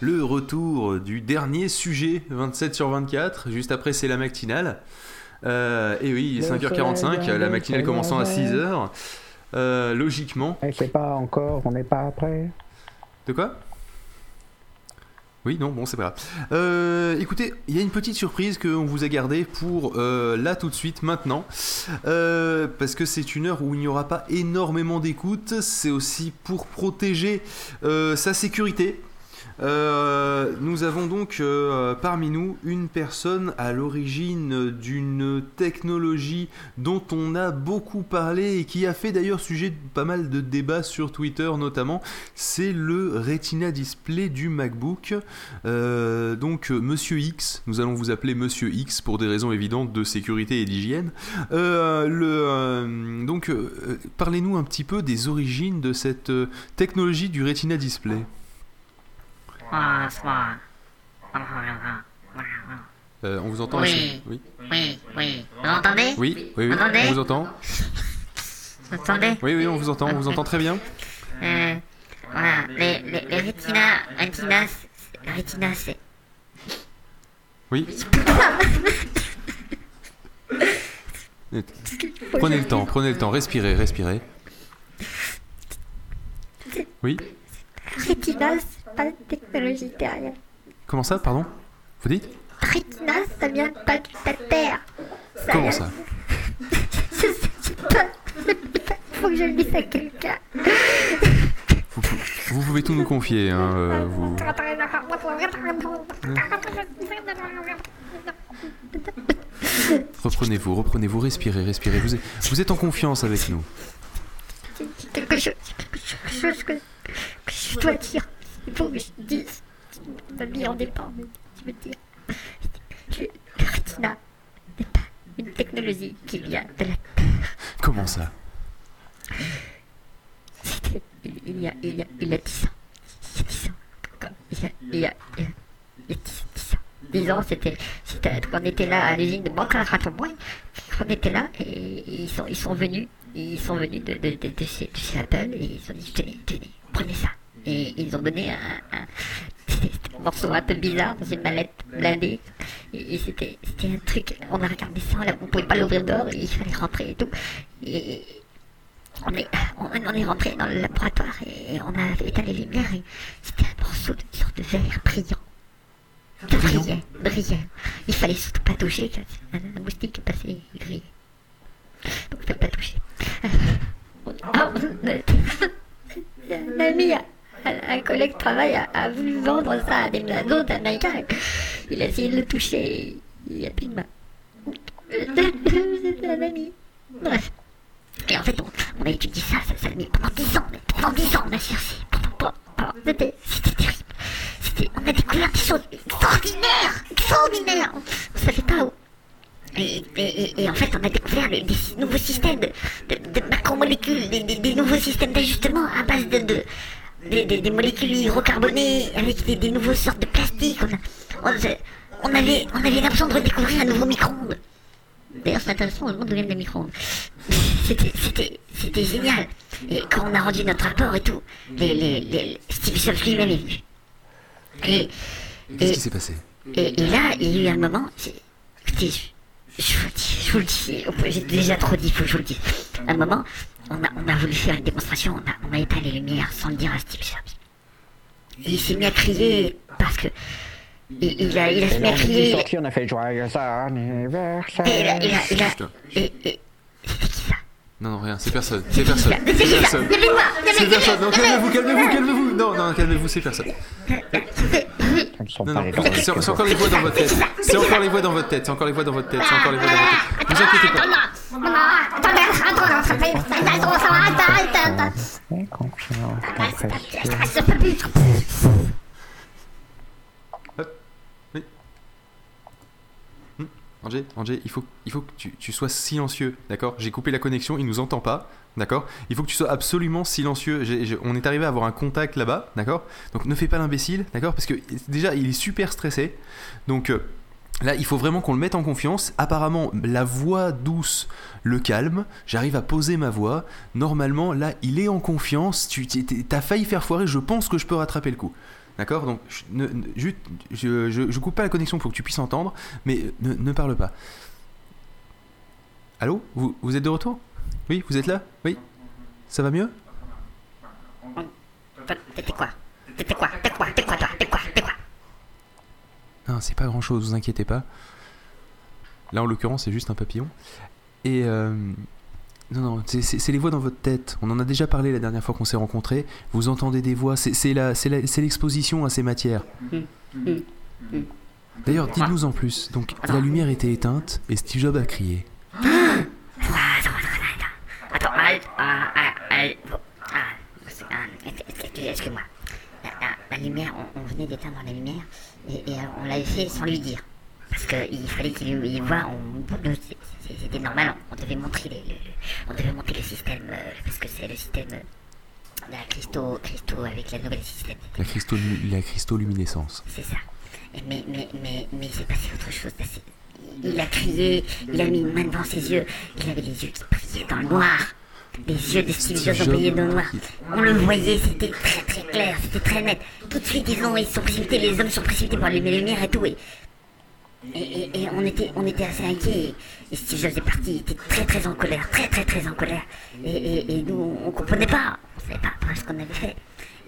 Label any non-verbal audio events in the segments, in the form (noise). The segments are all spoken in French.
le retour du dernier sujet 27 sur 24. Juste après, c'est la matinale. Euh, et oui, il est 5h45, la matinale commençant à 6h. Euh, logiquement. C'est pas encore, on n'est pas prêt. De quoi? Oui, non, bon, c'est pas grave. Euh, écoutez, il y a une petite surprise qu'on vous a gardée pour euh, là tout de suite, maintenant. Euh, parce que c'est une heure où il n'y aura pas énormément d'écoute. C'est aussi pour protéger sa sécurité. Euh, nous avons donc euh, parmi nous une personne à l'origine d'une technologie dont on a beaucoup parlé et qui a fait d'ailleurs sujet de pas mal de débats sur Twitter notamment. C'est le Retina Display du MacBook. Euh, donc Monsieur X, nous allons vous appeler Monsieur X pour des raisons évidentes de sécurité et d'hygiène. donc parlez-nous un petit peu des origines de cette technologie du Retina Display. Euh, on vous entend oui. oui. Oui, oui. Vous m'entendez Oui, oui, oui. on vous entend. Vous entendez Oui, oui, on vous entend, on vous entend très bien. Euh, voilà, les, les, les rétinas, rétinas, rétinas, c'est... Oui. (laughs) prenez le temps, prenez le temps, respirez, respirez. Oui. Rétinas, pas de technologie derrière. Comment ça, pardon? Vous dites? Retina, ça vient pas de la Terre. Comment ça? (laughs) Je sais pas. Faut que je le dise à quelqu'un. Vous, pouvez tout nous confier, hein, euh, vous. Reprenez-vous, reprenez-vous, respirez, respirez. Vous êtes, vous êtes en confiance avec nous. Quelque chose, quelque chose que, que je dois dire. Il faut que je dise. Ma vie en dépend. Je veux dire. Le Retina n'est pas une technologie qui vient de la Terre. Comment ça? C'était il y a, il y a, il y a 10 ans. Il y a 10 ans. Il y a, il y a, il y a 10, ans. 10 ans, c'était, c'était on était là à l'usine de Banca Ratomboy. On était là et ils sont, ils sont venus. Ils sont venus de, de, de, de, chez, de chez Apple et ils ont dit tenez, tenez, prenez ça. Et ils ont donné un, morceau un peu bizarre dans une mallette blindée. Et, c'était un truc, on a regardé ça, on pouvait pas l'ouvrir dehors, il fallait rentrer et tout. Et on est, on, est rentré dans le laboratoire et on a éteint les lumières et c'était un morceau de sorte de verre brillant. Brillant, brillant. Il fallait surtout pas toucher, un, un moustique passé gris. Donc, il fallait pas toucher. Oh, ami un collègue de travail a, voulu vendre ça à des autres américains. Il a essayé de le toucher, il n'y a plus de main. C'est un ami. Bref. Et en fait, on, a étudié ça, ça, ça a mis pendant 10 ans, pendant 10 ans, on a cherché. C'était terrible. On a découvert des choses extraordinaires, extraordinaires. On ne savait pas où. Et, en fait, on a découvert des nouveaux systèmes de, de, de macromolécules, des, nouveaux systèmes d'ajustement à base de, des, des, des, molécules hydrocarbonées avec des, des nouvelles sortes de plastique. On, on, on, avait, on avait l'impression de redécouvrir un nouveau micro-ondes. D'ailleurs, c'est intéressant, on devient des micro-ondes. (laughs) C'était, c'était, c'était génial. Et quand on a rendu notre rapport et tout, les, les, les Steve Jobs lui-même est venu. Et, Qu'est-ce qui s'est passé? et, et, là, il y a eu un moment, écoutez, je, je, vous le dis, je vous le dis, j'ai déjà trop dit, il faut que je vous le dise. un moment, on a, on a voulu faire une démonstration, on a, on a éteint les lumières sans le dire à Steve Jobs. Et il s'est mis à crier parce que. Il, il a, il a se mis à crier. Sorti, on a fait joyeux anniversaire. Et il a. Il a, il a non, non, rien, c'est personne. C'est personne. C'est personne. C'est personne. Non, calmez-vous, calmez-vous, calmez-vous. Non, non, calmez-vous, c'est personne. Non, non, c'est encore les voix dans votre tête. C'est encore les voix dans votre tête. C'est encore les voix dans votre tête. C'est encore les voix dans votre tête. Vous inquiétez pas. Angé, Angé, il faut, il faut que tu, tu sois silencieux, d'accord? J'ai coupé la connexion, il nous entend pas, d'accord? Il faut que tu sois absolument silencieux. on est arrivé à avoir un contact là-bas, d'accord? Donc ne fais pas l'imbécile, d'accord? Parce que déjà, il est super stressé. Donc euh, là, il faut vraiment qu'on le mette en confiance. Apparemment, la voix douce le calme. J'arrive à poser ma voix. Normalement, là, il est en confiance. Tu as failli faire foirer, je pense que je peux rattraper le coup. D'accord? Donc, je, ne, je, je, je coupe pas la connexion pour que tu puisses entendre, mais ne, ne parle pas. Allô? Vous, vous êtes de retour? Oui, vous êtes là? Oui? Ça va mieux? T'étais quoi? T'étais quoi? T'es quoi? T'es quoi toi? T'es quoi? T'es quoi? Non, c'est pas grand chose, vous inquiétez pas. Là, en l'occurrence, c'est juste un papillon. Et. euh, non, non, c'est- les voix dans votre tête. On en a déjà parlé la dernière fois qu'on s'est rencontrés. Vous entendez des voix, c'est l'exposition à ces matières. D'ailleurs, dites-nous en plus. Donc, la lumière était éteinte et Steve Jobs a crié. Attends, Excuse-moi. La, la- la lumière, on, on venait d'éteindre la lumière et, et, euh, on l'avait fait sans lui dire. Parce qu'il fallait qu'il il voit, on- c'est- c'est- c'était normal, on, devait montrer les- le, le- on devait monter le système, euh, parce que c'est le système euh, de la cristaux, cristaux avec la nouvelle système. La, cristo la cristoluminescence. C'est ça. Mais, mais, mais, mais il s'est passé autre chose. c'est- Il a crié, il a mis une main devant ses yeux, il avait les yeux qui brillaient dans le noir. Les yeux de Steve Jobs ont dans le noir. On le voyait, c'était très très clair, c'était très net. Tout de suite, ils, ont, ils se sont précipités, les hommes sont précipités pour allumer les lumières et tout. Et, et, on, était, on était assez inquiets. Et Steve Jobs est parti, il était très très en colère, très très très en colère. Et, nous, on comprenait pas, on savait pas, ce qu'on avait fait.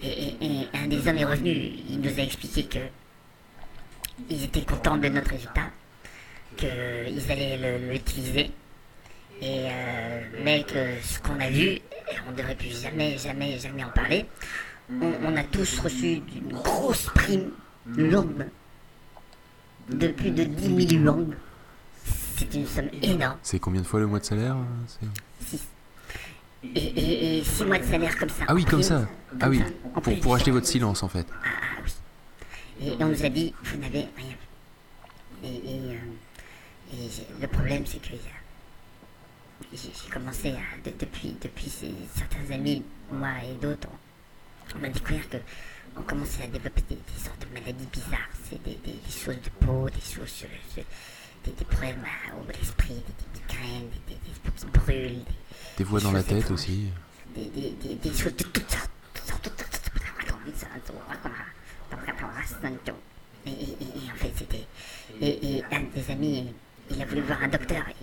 Et, un des hommes est revenu, il nous a expliqué que ils étaient contents de notre résultat, qu'ils allaient l'utiliser, et euh, mais que ce qu'on a vu, on ne devrait plus jamais, jamais, jamais en parler. On, a tous reçu une grosse prime longue de plus de 10 000 longues. C'est une somme énorme. C'est combien de fois le mois de salaire euh, c'est- Six. Et, et, et six mois de salaire comme ça. Ah oui, comme ça. Ah oui, ça, pour, pour acheter votre silence en fait. ah oui. Et on nous a dit, vous n'avez rien. Et, et, euh, et le problème, c'est que a- j'ai commencé à, de- depuis, depuis certains amis, moi et d'autres, on, on a découvert que on commençait à développer des, des sortes de maladies bizarres. C'est des, des- des choses de peau, des choses des, problèmes à- au l'esprit, des, migraines, des, peaux qui brûlent, des, voix dans la tête aussi. des, des, des, des choses de toutes sortes. Et, et, et, en fait, c'était. Et, et un des amis, il a voulu voir un docteur. Et...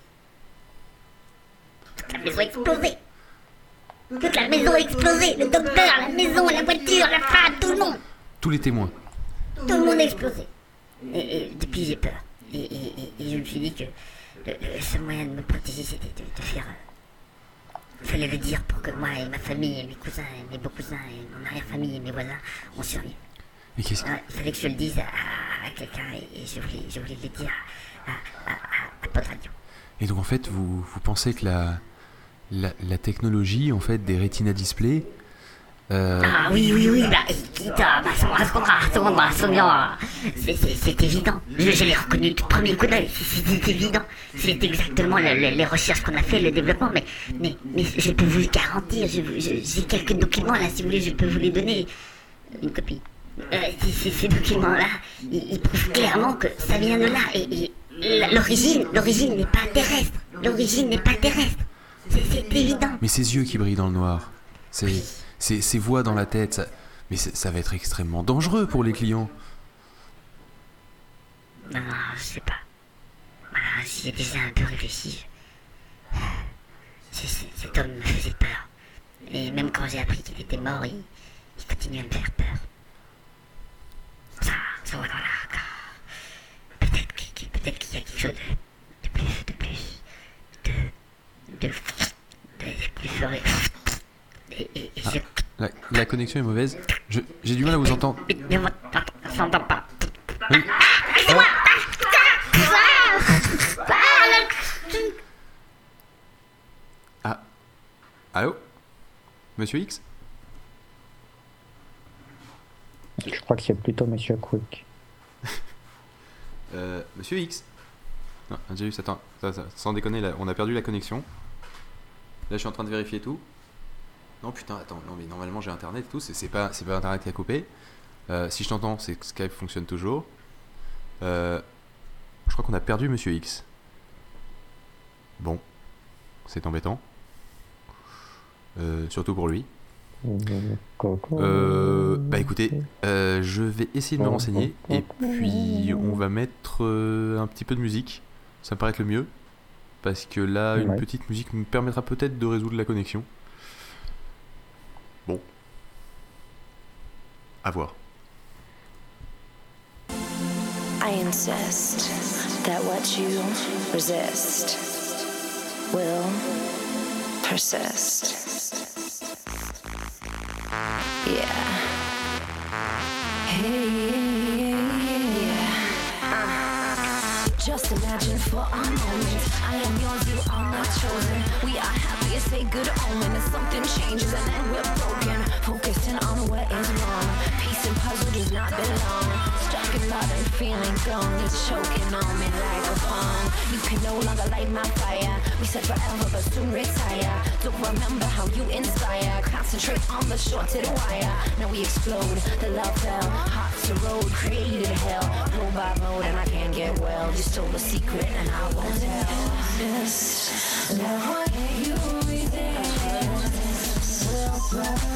Toute la maison a explosé. Toute la maison a explosé. Le docteur, la maison, la voiture, la femme, tout le monde. Tous les témoins. Tout le monde a explosé. Et, et depuis, j'ai peur. Et, et, et, et je me suis dit que le, le seul moyen de me protéger, c'était de, de faire. euh, Il fallait le dire pour que moi et ma famille, et mes cousins, et mes beaux-cousins, et mon arrière-famille, et mes voisins, on survive. Et qu'est-ce Ah, il fallait que je le dise à, quelqu'un, et, je, voulais, je voulais le dire à, à, à, Radio. Et donc en fait, vous, vous pensez que la, la, technologie en fait des Retina Display euh, Ah oui, oui, oui, bah, c'est- évident. Je, l'ai reconnu du premier coup d'œil, c'est évident. C'est exactement le- le- les recherches qu'on a fait, le développement, mais, mais, mais je peux vous garantir, j'ai quelques documents là, si vous voulez, je peux vous les donner. Une copie. Euh, ces- documents-là, ils, prouvent clairement que ça vient de là, et, l'origine, l'origine n'est pas terrestre. L'origine n'est pas terrestre. C'est c'est évident. Mais ces yeux qui brillent dans le noir, ces voix dans la tête, ça, mais ça va être extrêmement dangereux pour les clients. Non, non, je sais pas. Voilà, j'y ai déjà un peu réfléchi. Cet homme me faisait peur. Et même quand j'ai appris qu'il était mort, il, il continue à me faire peur. Ça, ça, voilà. Peut-être qu'il peut qu'il y a quelque chose de, de plus, de plus, de, de, de, de plus fort. Et, et, et je... La, la connexion est mauvaise. Je- J'ai du mal à vous entendre. Pas. Oui. Ah. Allô? Monsieur X? Je crois que c'est plutôt Monsieur Quick. Euh, Monsieur X? Non, Angelus, attends, ça- ça- sans déconner, là, on a perdu la connexion. Là, je suis en train de vérifier tout. Non, putain, attends, non, mais normalement j'ai internet et tout, c'est pas, c'est pas internet qui a coupé. Euh, si je t'entends, c'est que Skype fonctionne toujours. Euh, je crois qu'on a perdu Monsieur X. Bon, c'est embêtant. Euh, surtout pour lui. Euh, bah écoutez, je vais essayer de me renseigner et puis on va mettre un petit peu de musique. Ça me paraît être le mieux. Parce que là, une Ouais. petite musique me permettra peut-être de résoudre la connexion. Bon. À voir. I insist that what you resist will persist. Yeah. Hey, Imagine for a moment I am yours, you are my chosen. We are happy, it's a good omen. If something changes and then we're broken, focusing on what is wrong. Peace and puzzle does not belong. In love and feeling gone. It's choking on me like a bomb. You can no longer light my fire. We said forever, but soon retire. Don't remember how you inspire. Concentrate on the shorted wire. Now we explode. The love fell. Hearts a road created hell. Roll by road, and I can't get well. You stole the secret, and I won't tell. Just love you resist. Will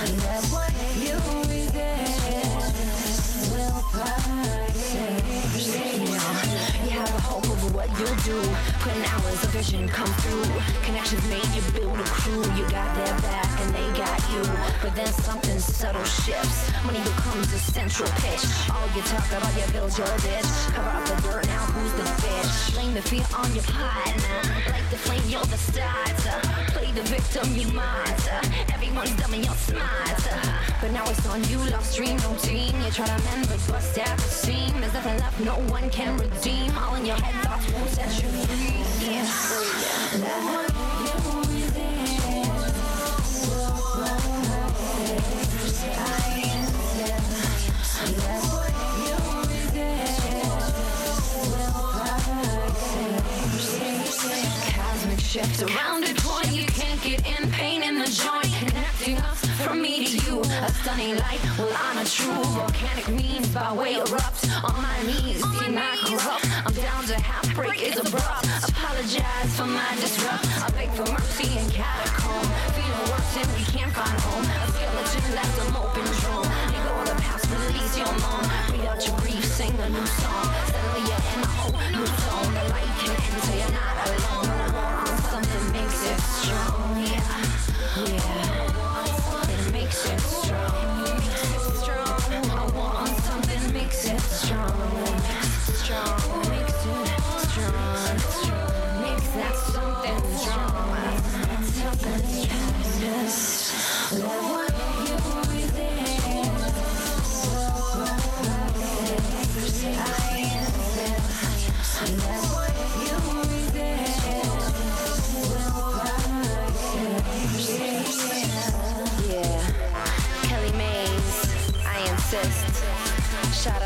insist. Love what you resist. Will persist. You have a hope of what you'll do. Putting hours of vision come through. Connections made you build a crew. You got their back and they got you. But then something subtle shifts. Money becomes a central pitch. All you talk about, you build your bitch Cover up the dirt now, who's the bitch? Blame the fear on your partner. Like the flame, you're the starter. Play the victim, you martyr. Everyone's dumb and you're smarter. But now it's on you, lost dream, no team. You try to mend, but bust at the seam. There's nothing left, no one can redeem. All in your head, thoughts won't set you free. Yeah. So, yeah. Cosmic shift around a point you can't get in. Pain in the joint connecting us from me to you. A stunning light will honor true volcanic means by way erupt on my knees. Be my corrupt. I'm down to half break is abrupt. Apologize for my disrupt. I beg for mercy in catacomb. Feeling worse and we can't find home. A skeleton left them open drum. Let go of the past, release your moan. Breathe out your grief, sing a new song. Suddenly you're in a whole new zone. The light can enter, you're not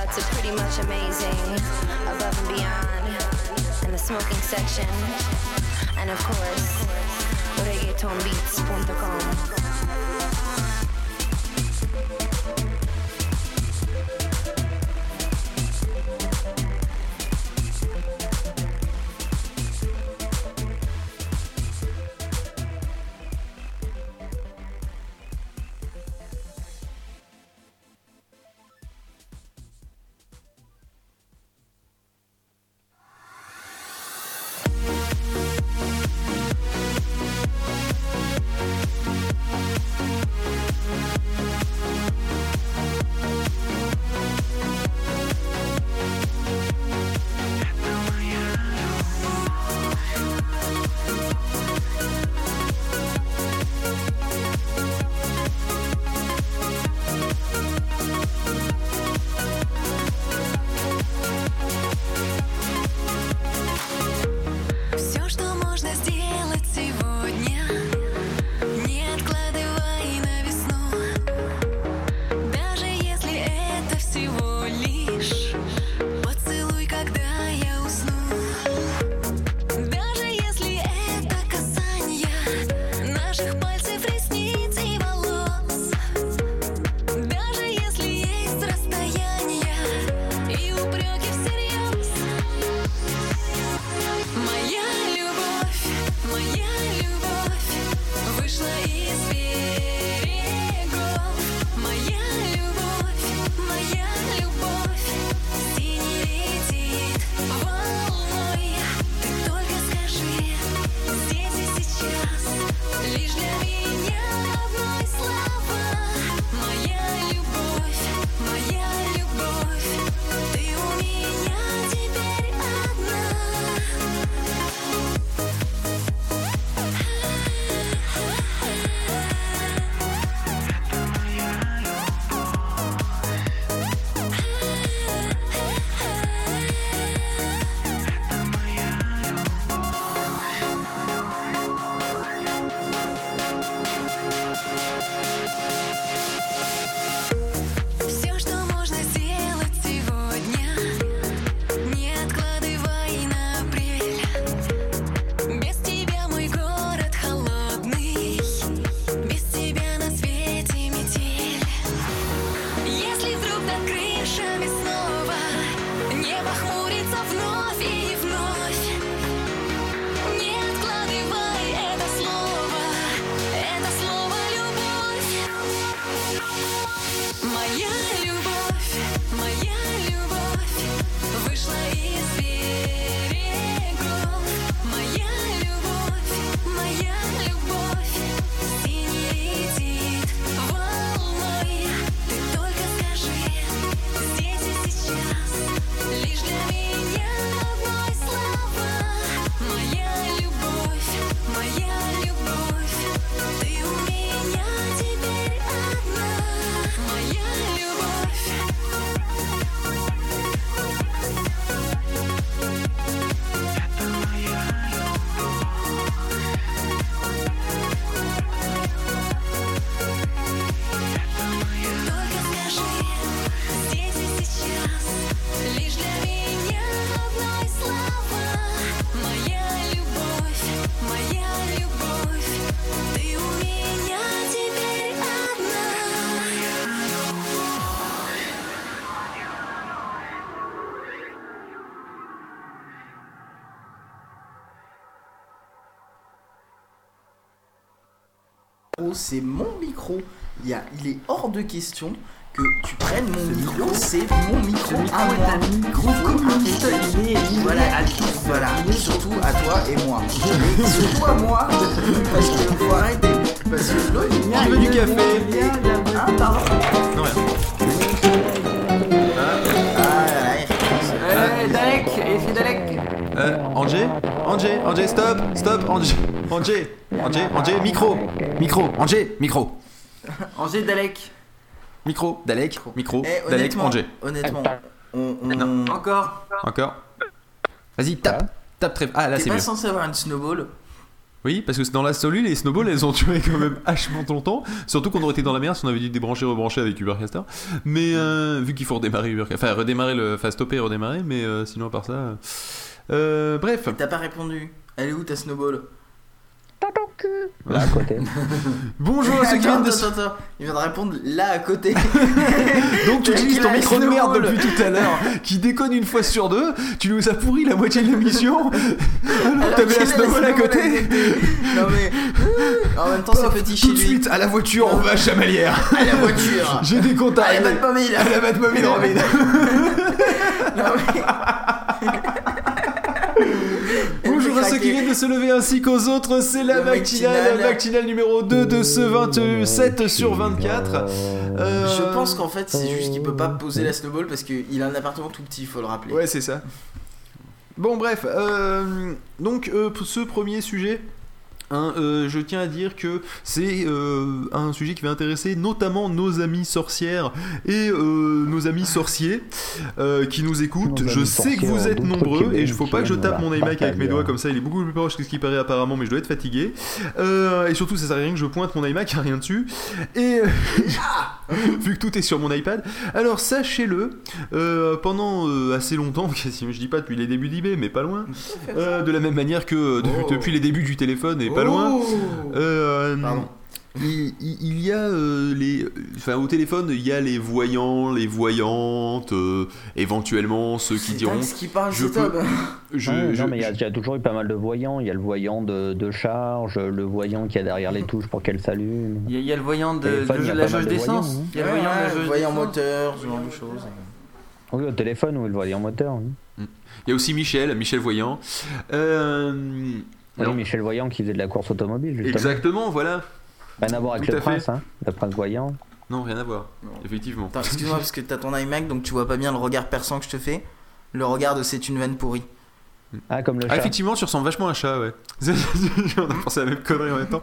Out to Pretty Much Amazing, Above and Beyond, and the smoking section. And of course, reggaetonbeats.com. c'est mon micro. Il, y a, il est hors de question que tu prennes mon micro, c'est mon micro à moi. micro communiste, il est voilà, à tous, voilà, surtout à toi et moi. (laughs) Et surtout à moi, parce que faut arrêter. Parce que l'autre, il du café Ah, pardon. Non, rien. Ah, là, là, il Euh, Dalek, effet Dalek. Euh, Angé Angé Angé, stop Stop Angé Angé Angé Angé, micro Micro Angé Micro (laughs) Angers Dalek. Micro Dalek Micro Eh, Dalek Angé honnêtement, on, on- Non. Encore. Encore Vas-y, tape Tape très... Ah, là, c'est pas mieux. censé avoir une snowball Oui, parce que dans la solule, les snowballs, elles ont tué quand même (laughs) hachement longtemps. Surtout qu'on aurait été dans la merde si on avait dû débrancher, rebrancher avec Ubercaster. Mais euh, vu qu'il faut redémarrer Ubercaster, enfin redémarrer le, enfin stopper et redémarrer, mais euh, sinon à part ça. euh, euh, bref, T'as pas répondu. Elle est où ta snowball? Là à côté. (laughs) bonjour à ceux qui viennent de. attends, attends. Il vient de répondre là à côté. (laughs) Donc tu utilises ton micro de merde depuis tout à l'heure, qui déconne une fois sur deux. Tu nous as pourri la moitié de l'émission. (laughs) Alors t'avais la snowball à côté. Non mais. En même temps, c'est petit chez Tout de suite à la voiture, on va à Chamalières. À la voiture. J'ai des contacts. Allez, Batmobile. À la Batmobile, Robin. Non, mais- Bonjour à ceux qui viennent de se lever ainsi qu'aux autres, c'est la Le matinale, matinal. la matinale numéro 2 de ce 27 sur 24. Euh, Je pense qu'en fait, c'est juste qu'il peut pas poser la snowball parce qu'il a un appartement tout petit, faut le rappeler. Ouais, c'est ça. Bon, bref, euh, donc euh, ce premier sujet. Hein, euh, je tiens à dire que c'est euh, un sujet qui va intéresser notamment nos amis sorcières et euh, nos amis sorciers euh, qui nous écoutent. Nos Je sais que vous êtes nombreux et il faut pas que je tape mon iMac avec mes doigts comme ça, il est beaucoup plus proche que ce qui paraît apparemment, mais je dois être fatigué. Euh, et surtout, ça sert à rien que je pointe mon iMac, (laughs) il n'y a rien dessus. Et (laughs) vu que tout est sur mon iPad. Alors sachez-le, euh, pendant euh, assez longtemps, (laughs) je dis pas depuis les débuts d'eBay, mais pas loin, euh, de la même manière que euh, de- Oh. depuis les débuts du téléphone et pas loin. Oh. euh, Pardon. il, y a euh, les. Enfin, au téléphone, il y a les voyants, les voyantes, euh, éventuellement ceux qui C'est diront. Dax qui parle, je peux-. (laughs) Je, non, mais il y, y a toujours eu pas mal de voyants. Il y a le voyant de, de charge, le voyant qui a derrière les touches pour qu'elle s'allume. Il y, a- il y a le voyant de, Téléphone, de il y a la jauge de d'essence. hein. Il y a le Ouais, voyant de la ouais, voyant moteur, ce genre de choses. Oui, au téléphone ou le voyant moteur. Oui, Il y a aussi Michel, Michel Voyant. Euh, Oui, non. Michel Voyant qui faisait de la course automobile, justement. Exactement, voilà. Rien à voir avec Tout le fait. prince, hein. Le prince Voyant. Non, rien à voir. Non. Effectivement. Excuse-moi parce que t'as ton iMac donc tu vois pas bien le regard perçant que je te fais. Le regard de c'est une veine pourrie. Ah, comme le Ah, chat. effectivement, tu ressembles vachement à un chat, ouais. (laughs) On a pensé à la même connerie en même temps.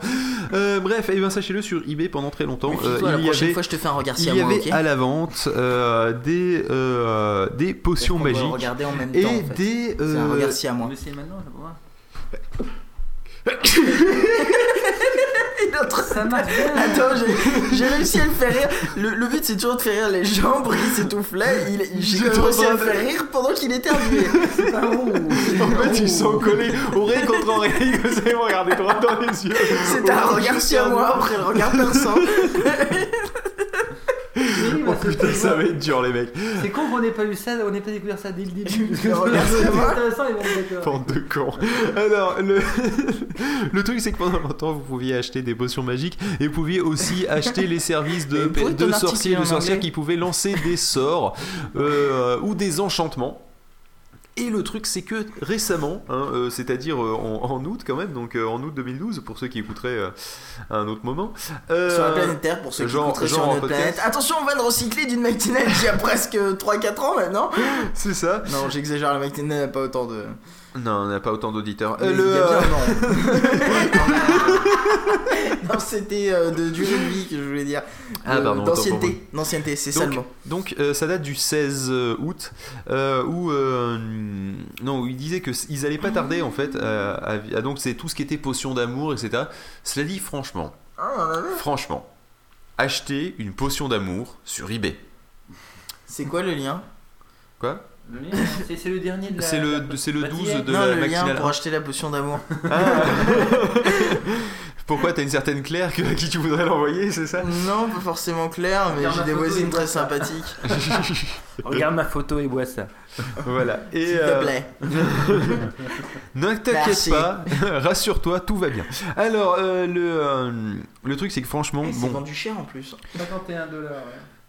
Euh, bref, et ben sachez-le sur eBay pendant très longtemps, euh, Méfie-toi, la il y prochaine avait, fois je te fais un regard il y avait ok à la vente euh, des, euh, des potions magiques regarder en même et temps en fait. des. C'est un regard si à moi. Maintenant, je vois. (coughs) Ça marche bien. Attends, j'ai- réussi à le faire rire. Le, le but c'est toujours de faire rire les gens pour qu'ils s'étoufflaient. Il- J'ai réussi à le faire rire pendant qu'il éternuait. (laughs) En fait, ils sont collés oreille contre oreille, ça, ils m'ont regardé droit dans les yeux. C'était un regard à moi après le regard perçant. (laughs) Oh putain, ça va être dur, les mecs. C'est con qu'on n'ait pas eu ça, on n'ait pas découvert ça dès le début. Parce que (laughs) c'est intéressant, ils vont. Bande de cons. Alors, le, (laughs) le truc, c'est que pendant longtemps, vous pouviez acheter des potions magiques et vous pouviez aussi (laughs) acheter les services de, de sorciers de sorcières qui pouvaient lancer des sorts euh, ou des enchantements. Et le truc, c'est que récemment, hein, euh, c'est-à-dire euh, en, en août quand même, donc euh, en août 2012, pour ceux qui écouteraient euh, à un autre moment. Sur la planète Terre pour ceux qui écouteraient genre sur notre planète. Attention, on va le recycler d'une matinale qui a (laughs) presque 3-4 ans maintenant. C'est ça. Non, j'exagère, la matinale n'a pas autant de. Non, on n'a pas autant d'auditeurs. Euh, le, euh, (laughs) non. c'était euh, de de vie que je voulais dire. Ah, Euh, pardon, D'ancienneté, d'ancienneté, c'est ça le mot. Donc euh, ça date du 16 août où non où ils disaient que s- ils allaient pas tarder en fait à, à- à- donc c'est tout ce qui était potion d'amour etc. Cela dit franchement Ah, franchement acheter une potion d'amour sur eBay C'est quoi le lien? Quoi? C'est- C'est le dernier de la. C'est le la- c'est le bah, 12 d'hier. de Non, la le lien pour acheter la potion d'amour. Ah. (laughs) Pourquoi t'as une certaine Claire que- à qui tu voudrais l'envoyer, c'est ça? Non, pas forcément clair, mais j'ai des voisines très sympathiques. (laughs) Regarde ma photo et bois ça. Voilà. Et S'il euh, te plaît. (laughs) ne t'inquiète pas, rassure-toi, tout va bien. Alors, euh, le, euh, le truc, c'est que franchement, Eh, c'est bon, vendu cher en plus. 51 dollars.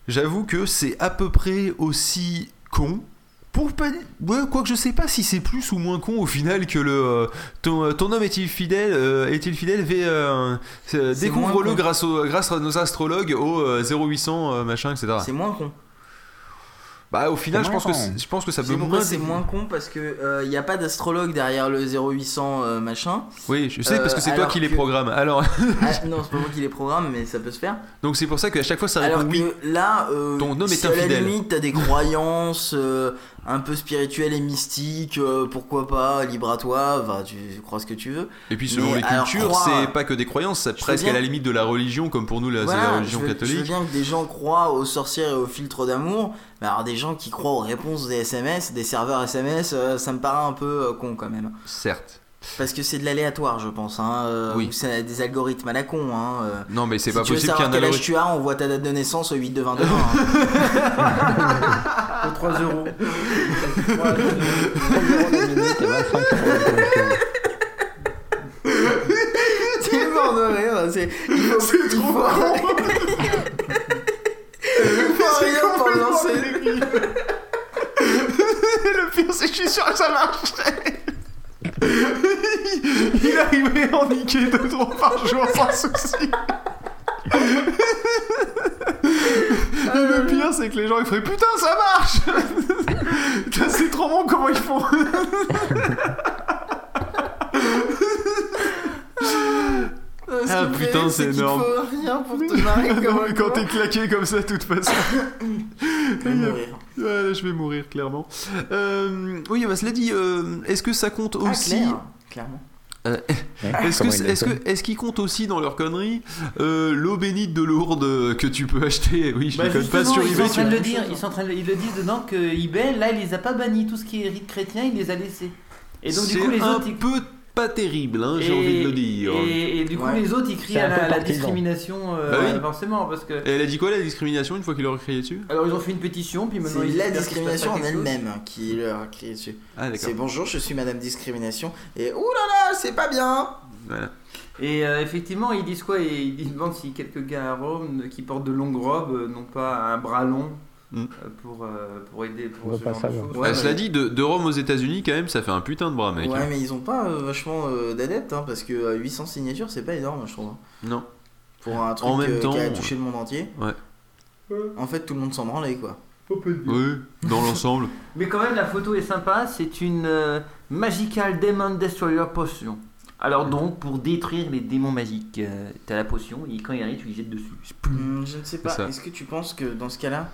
j'avoue que c'est à peu près aussi con. Pour pas... ouais, quoique je sais pas si c'est plus ou moins con au final que le euh, ton, ton homme est-il fidèle euh, est-il fidèle v, euh, euh, découvre-le grâce, au, grâce à nos astrologues au euh, 0800 euh, machin etc C'est moins con. bah au final je pense, que, je pense que ça peut moins c'est moins con parce que il n'y a pas d'astrologue derrière le 0800 euh, machin. oui je sais parce que c'est Euh, toi qui les que- programme alors (laughs) Ah, non, c'est pas moi qui les programme, mais ça peut se faire. donc c'est pour ça qu'à chaque fois ça répond Alors que oui là, euh, Ton homme si est à la infidèle. limite t'as des croyances euh, un peu spirituelles et mystiques, euh, pourquoi pas, libre à toi, tu crois ce que tu veux. et puis selon Mais les cultures croire- c'est pas que des croyances c'est presque à la limite de la religion comme pour nous la Voilà, religion je veux, je veux catholique bien que des gens croient aux sorcières et aux filtres d'amour, mais alors des gens qui croient aux réponses des SMS, des serveurs SMS, euh, ça me paraît un peu euh, con quand même. certes Parce que c'est de l'aléatoire, je pense. Hein, euh, Oui. ou c'est des algorithmes à la con. Hein, euh. non mais c'est Si pas tu veux possible qu'il y ait savoir un quel âge algorithme tu as, on voit ta date de naissance au 8 de 22 hein. Pour 3 euros. la minute et 25 euros de commission. C'est mort de rire. C'est rien pour le lancer. le pire c'est que je suis sûr que ça marcherait il arriverait à en niquer deux trois par jour sans souci. Et le pire c'est que les gens ils feraient putain ça marche. C'est trop bon comment ils font Ce Ah, putain, c'est énorme. faut rien pour te marrer (laughs) comme Non, mais quand t'es claqué comme ça de toute façon (laughs) (laughs) Tu vas mourir. Ouais, je vais mourir clairement euh, oui bah cela dit euh, est-ce que ça compte Ah, aussi clair, clairement. Euh, Ouais, Est-ce que comment il est-ce l'a que est-ce qu'ils comptent aussi dans leur connerie euh, l'eau bénite de Lourdes euh, que tu peux acheter? Oui, je Bah les code pas sur ils sont eBay. en Tu... train de le dire, ils sont en train de- ils le disent dedans que eBay, là, il les a pas bannis, tout ce qui est rite chrétien, il les a laissés. Et donc du coup, les un autres, ils- peu pas terrible, hein, j'ai envie de le dire. Et, et du coup, Ouais. les autres, ils crient à la, discrimination, euh, Bah oui. forcément, parce que. Et elle a dit quoi la discrimination une fois qu'il leur a crié dessus? Alors, ils ont fait une pétition, puis maintenant C'est ils la discrimination en elle-même qui leur a crié dessus. Ah. C'est bonjour, je suis Madame Discrimination. Et oulala, c'est pas bien. Voilà. Et euh, effectivement, ils disent quoi? Ils demandent si quelques gars à Rome qui portent de longues robes euh, n'ont pas un bras long Mm. euh, pour, euh, pour aider pour On ce pas genre de choses. Ouais, mais- Cela dit, de, de Rome aux États-Unis, quand même, ça fait un putain de bras, mec. ouais, hein. mais ils ont pas euh, vachement euh, d'adeptes, hein, parce que euh, 800 signatures, c'est pas énorme, je trouve. hein. Non. Pour un truc En même euh, temps, qui a touché le monde entier. Ouais. En fait, tout le monde s'en branlait, quoi. Oui, dans l'ensemble. (laughs) Mais quand même, la photo est sympa. C'est une euh, Magical Demon Destroyer Potion. Alors donc, pour détruire les démons magiques, euh, t'as la potion et quand il arrive, tu les jettes dessus. Hum, je ne sais pas. Est-ce que tu penses que dans ce cas-là,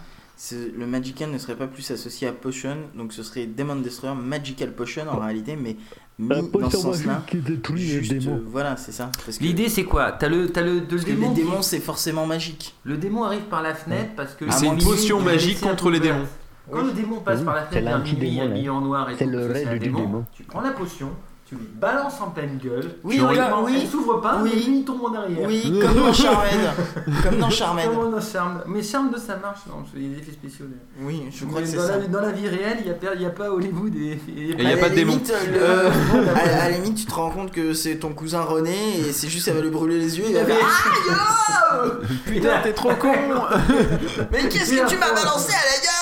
le Magical ne serait pas plus associé à Potion Donc ce serait Demon Destroyer Magical Potion en réalité, mais mis La dans ce potion sens-là. magique qui détruit les Juste, démons. euh, voilà, c'est ça. L'idée, c'est quoi? T'as le, t'as le, de- le démon. les qui- démons, c'est forcément magique. Le démon arrive par la fenêtre parce que. Ah, C'est une potion magique contre les démons. Quand le démon passe Oui, par la fenêtre, là. habillé en noir et C'est le raid du démon. tu prends la potion, tu lui balances en pleine gueule. Oui, tu oui, regardes, oui. Elle s'ouvre pas, Oui. mais lui, il tombe en arrière. Oui, (laughs) comme dans Charmed. comme dans Charmed. Comment on charme Mais charme de ça marche, non, il y a des effets spéciaux. là. Oui, je crois que c'est dans, ça. la, dans la vie réelle, il n'y a, pas- il y a pas Hollywood et. et- Et il y À a pas de démon. limite, le- Euh, à, à la limite, tu te rends compte que c'est ton cousin René et c'est juste ça va lui brûler les yeux. Il va faire Putain, t'es trop con Ah, (laughs) Mais qu'est-ce que tu m'as balancé à la gueule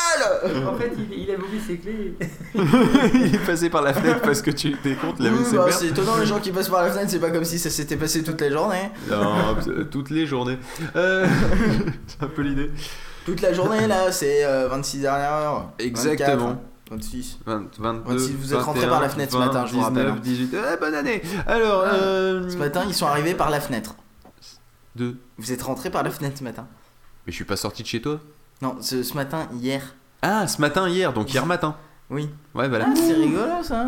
En fait, il, il a oublié ses clés. (laughs) Il est passé par la fenêtre parce que tu t'es compte, il avait Oui, ses bah. C'est étonnant les gens qui passent par la fenêtre, c'est pas comme si ça s'était passé toute la journée. Non, euh, toutes les journées. Euh, (laughs) c'est un peu l'idée. Toute la journée là, c'est euh, 26 dernières heures. Exactement. 24, 26. 20, 22, Si vous êtes rentré 21, par la fenêtre ce 20, matin, je vous rappelle, 19. 18. Eh, bonne année Alors, euh... Ce matin, ils sont arrivés par la fenêtre. Deux. Vous êtes rentré par la fenêtre ce matin Mais je suis pas sorti de chez toi. Non, ce, ce matin, hier. Ah, ce matin, hier, donc hier matin. Oui. Ouais, voilà. Ah, c'est rigolo ça.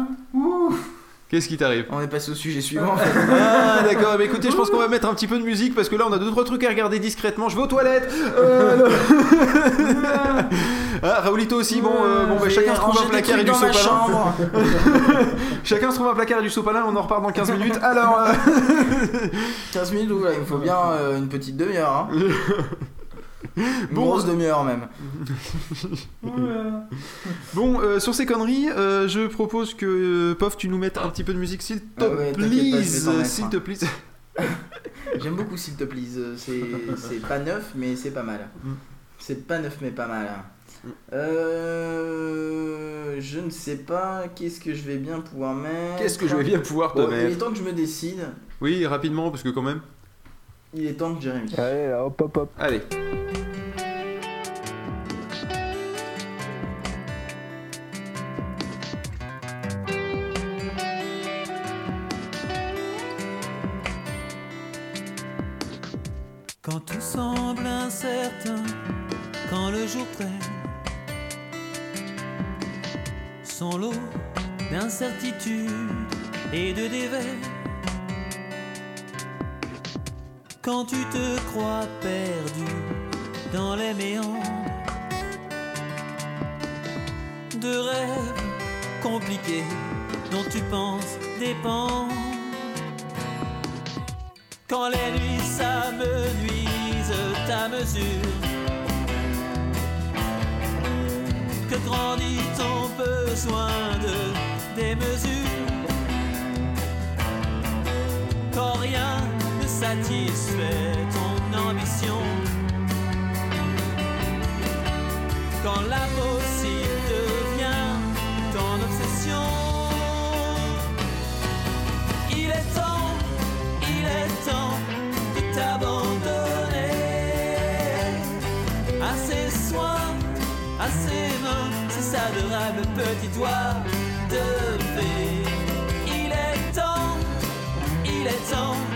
Qu'est-ce qui t'arrive? On est passé au sujet suivant. en fait. (laughs) Ah d'accord, mais écoutez, je pense qu'on va mettre un petit peu de musique parce que là on a deux trois trucs à regarder discrètement. Je vais aux toilettes. Euh, (laughs) Ah, Raoulito aussi, bon, euh, bon bah, chacun se trouve un placard et du sopalin. (laughs) Chacun se trouve un placard et du sopalin, on en repart dans 15 minutes. Alors, euh, 15 minutes, oula, il me faut bien euh, une petite demi-heure. Hein. (laughs) Une Bon. grosse demi-heure même. (laughs) bon, euh, sur ces conneries, euh, je propose que euh, Pof, tu nous mettes un petit peu de musique, s'il te Ah ouais, mettre, s'il te plaît. (laughs) J'aime beaucoup s'il te plaît. euh, C'est c'est pas neuf, mais c'est pas mal. Mm. C'est pas neuf, mais pas mal. Euh, je ne sais pas qu'est-ce que je vais bien pouvoir mettre. Qu'est-ce que je vais bien pouvoir te Bon, Il est mettre temps que je me décide. Oui, rapidement, parce que quand même. Il est temps que Jérémy. Allez, là, hop, hop, hop. Allez. Quand tout semble incertain, quand le jour traîne, son lot d'incertitudes et de dévers. Quand tu te crois perdu dans les méandres de rêves compliqués dont tu penses dépendre. Quand les nuits s'amenuisent ta mesure Que grandit ton besoin de démesure Quand rien satisfait ton ambition. Quand l'impossible devient ton obsession. Il est temps, il est temps de t'abandonner. À ses soins, à ses mains, c'est ça de rêve, petit doigt de fée. Il est temps, il est temps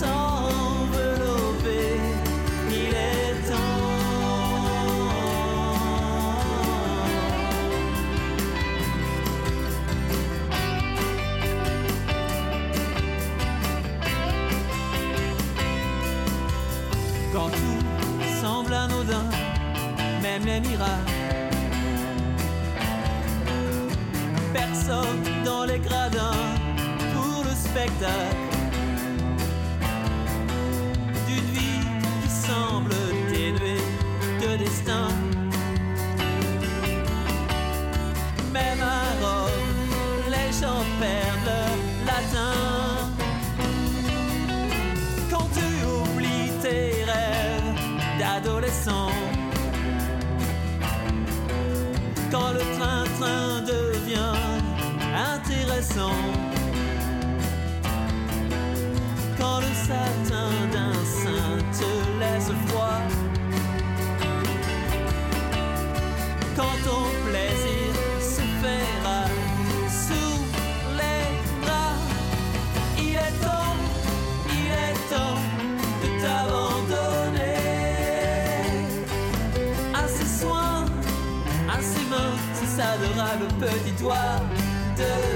T'envelopper, il est temps. Quand tout semble anodin, même les miracles. Personne dans les gradins pour le spectacle Même à Rome, les gens perdent leur latin. Quand tu oublies tes rêves d'adolescent, quand le train-train devient intéressant, quand le satin d'un saint te laisse froid, quand ton plaisir petit doigt de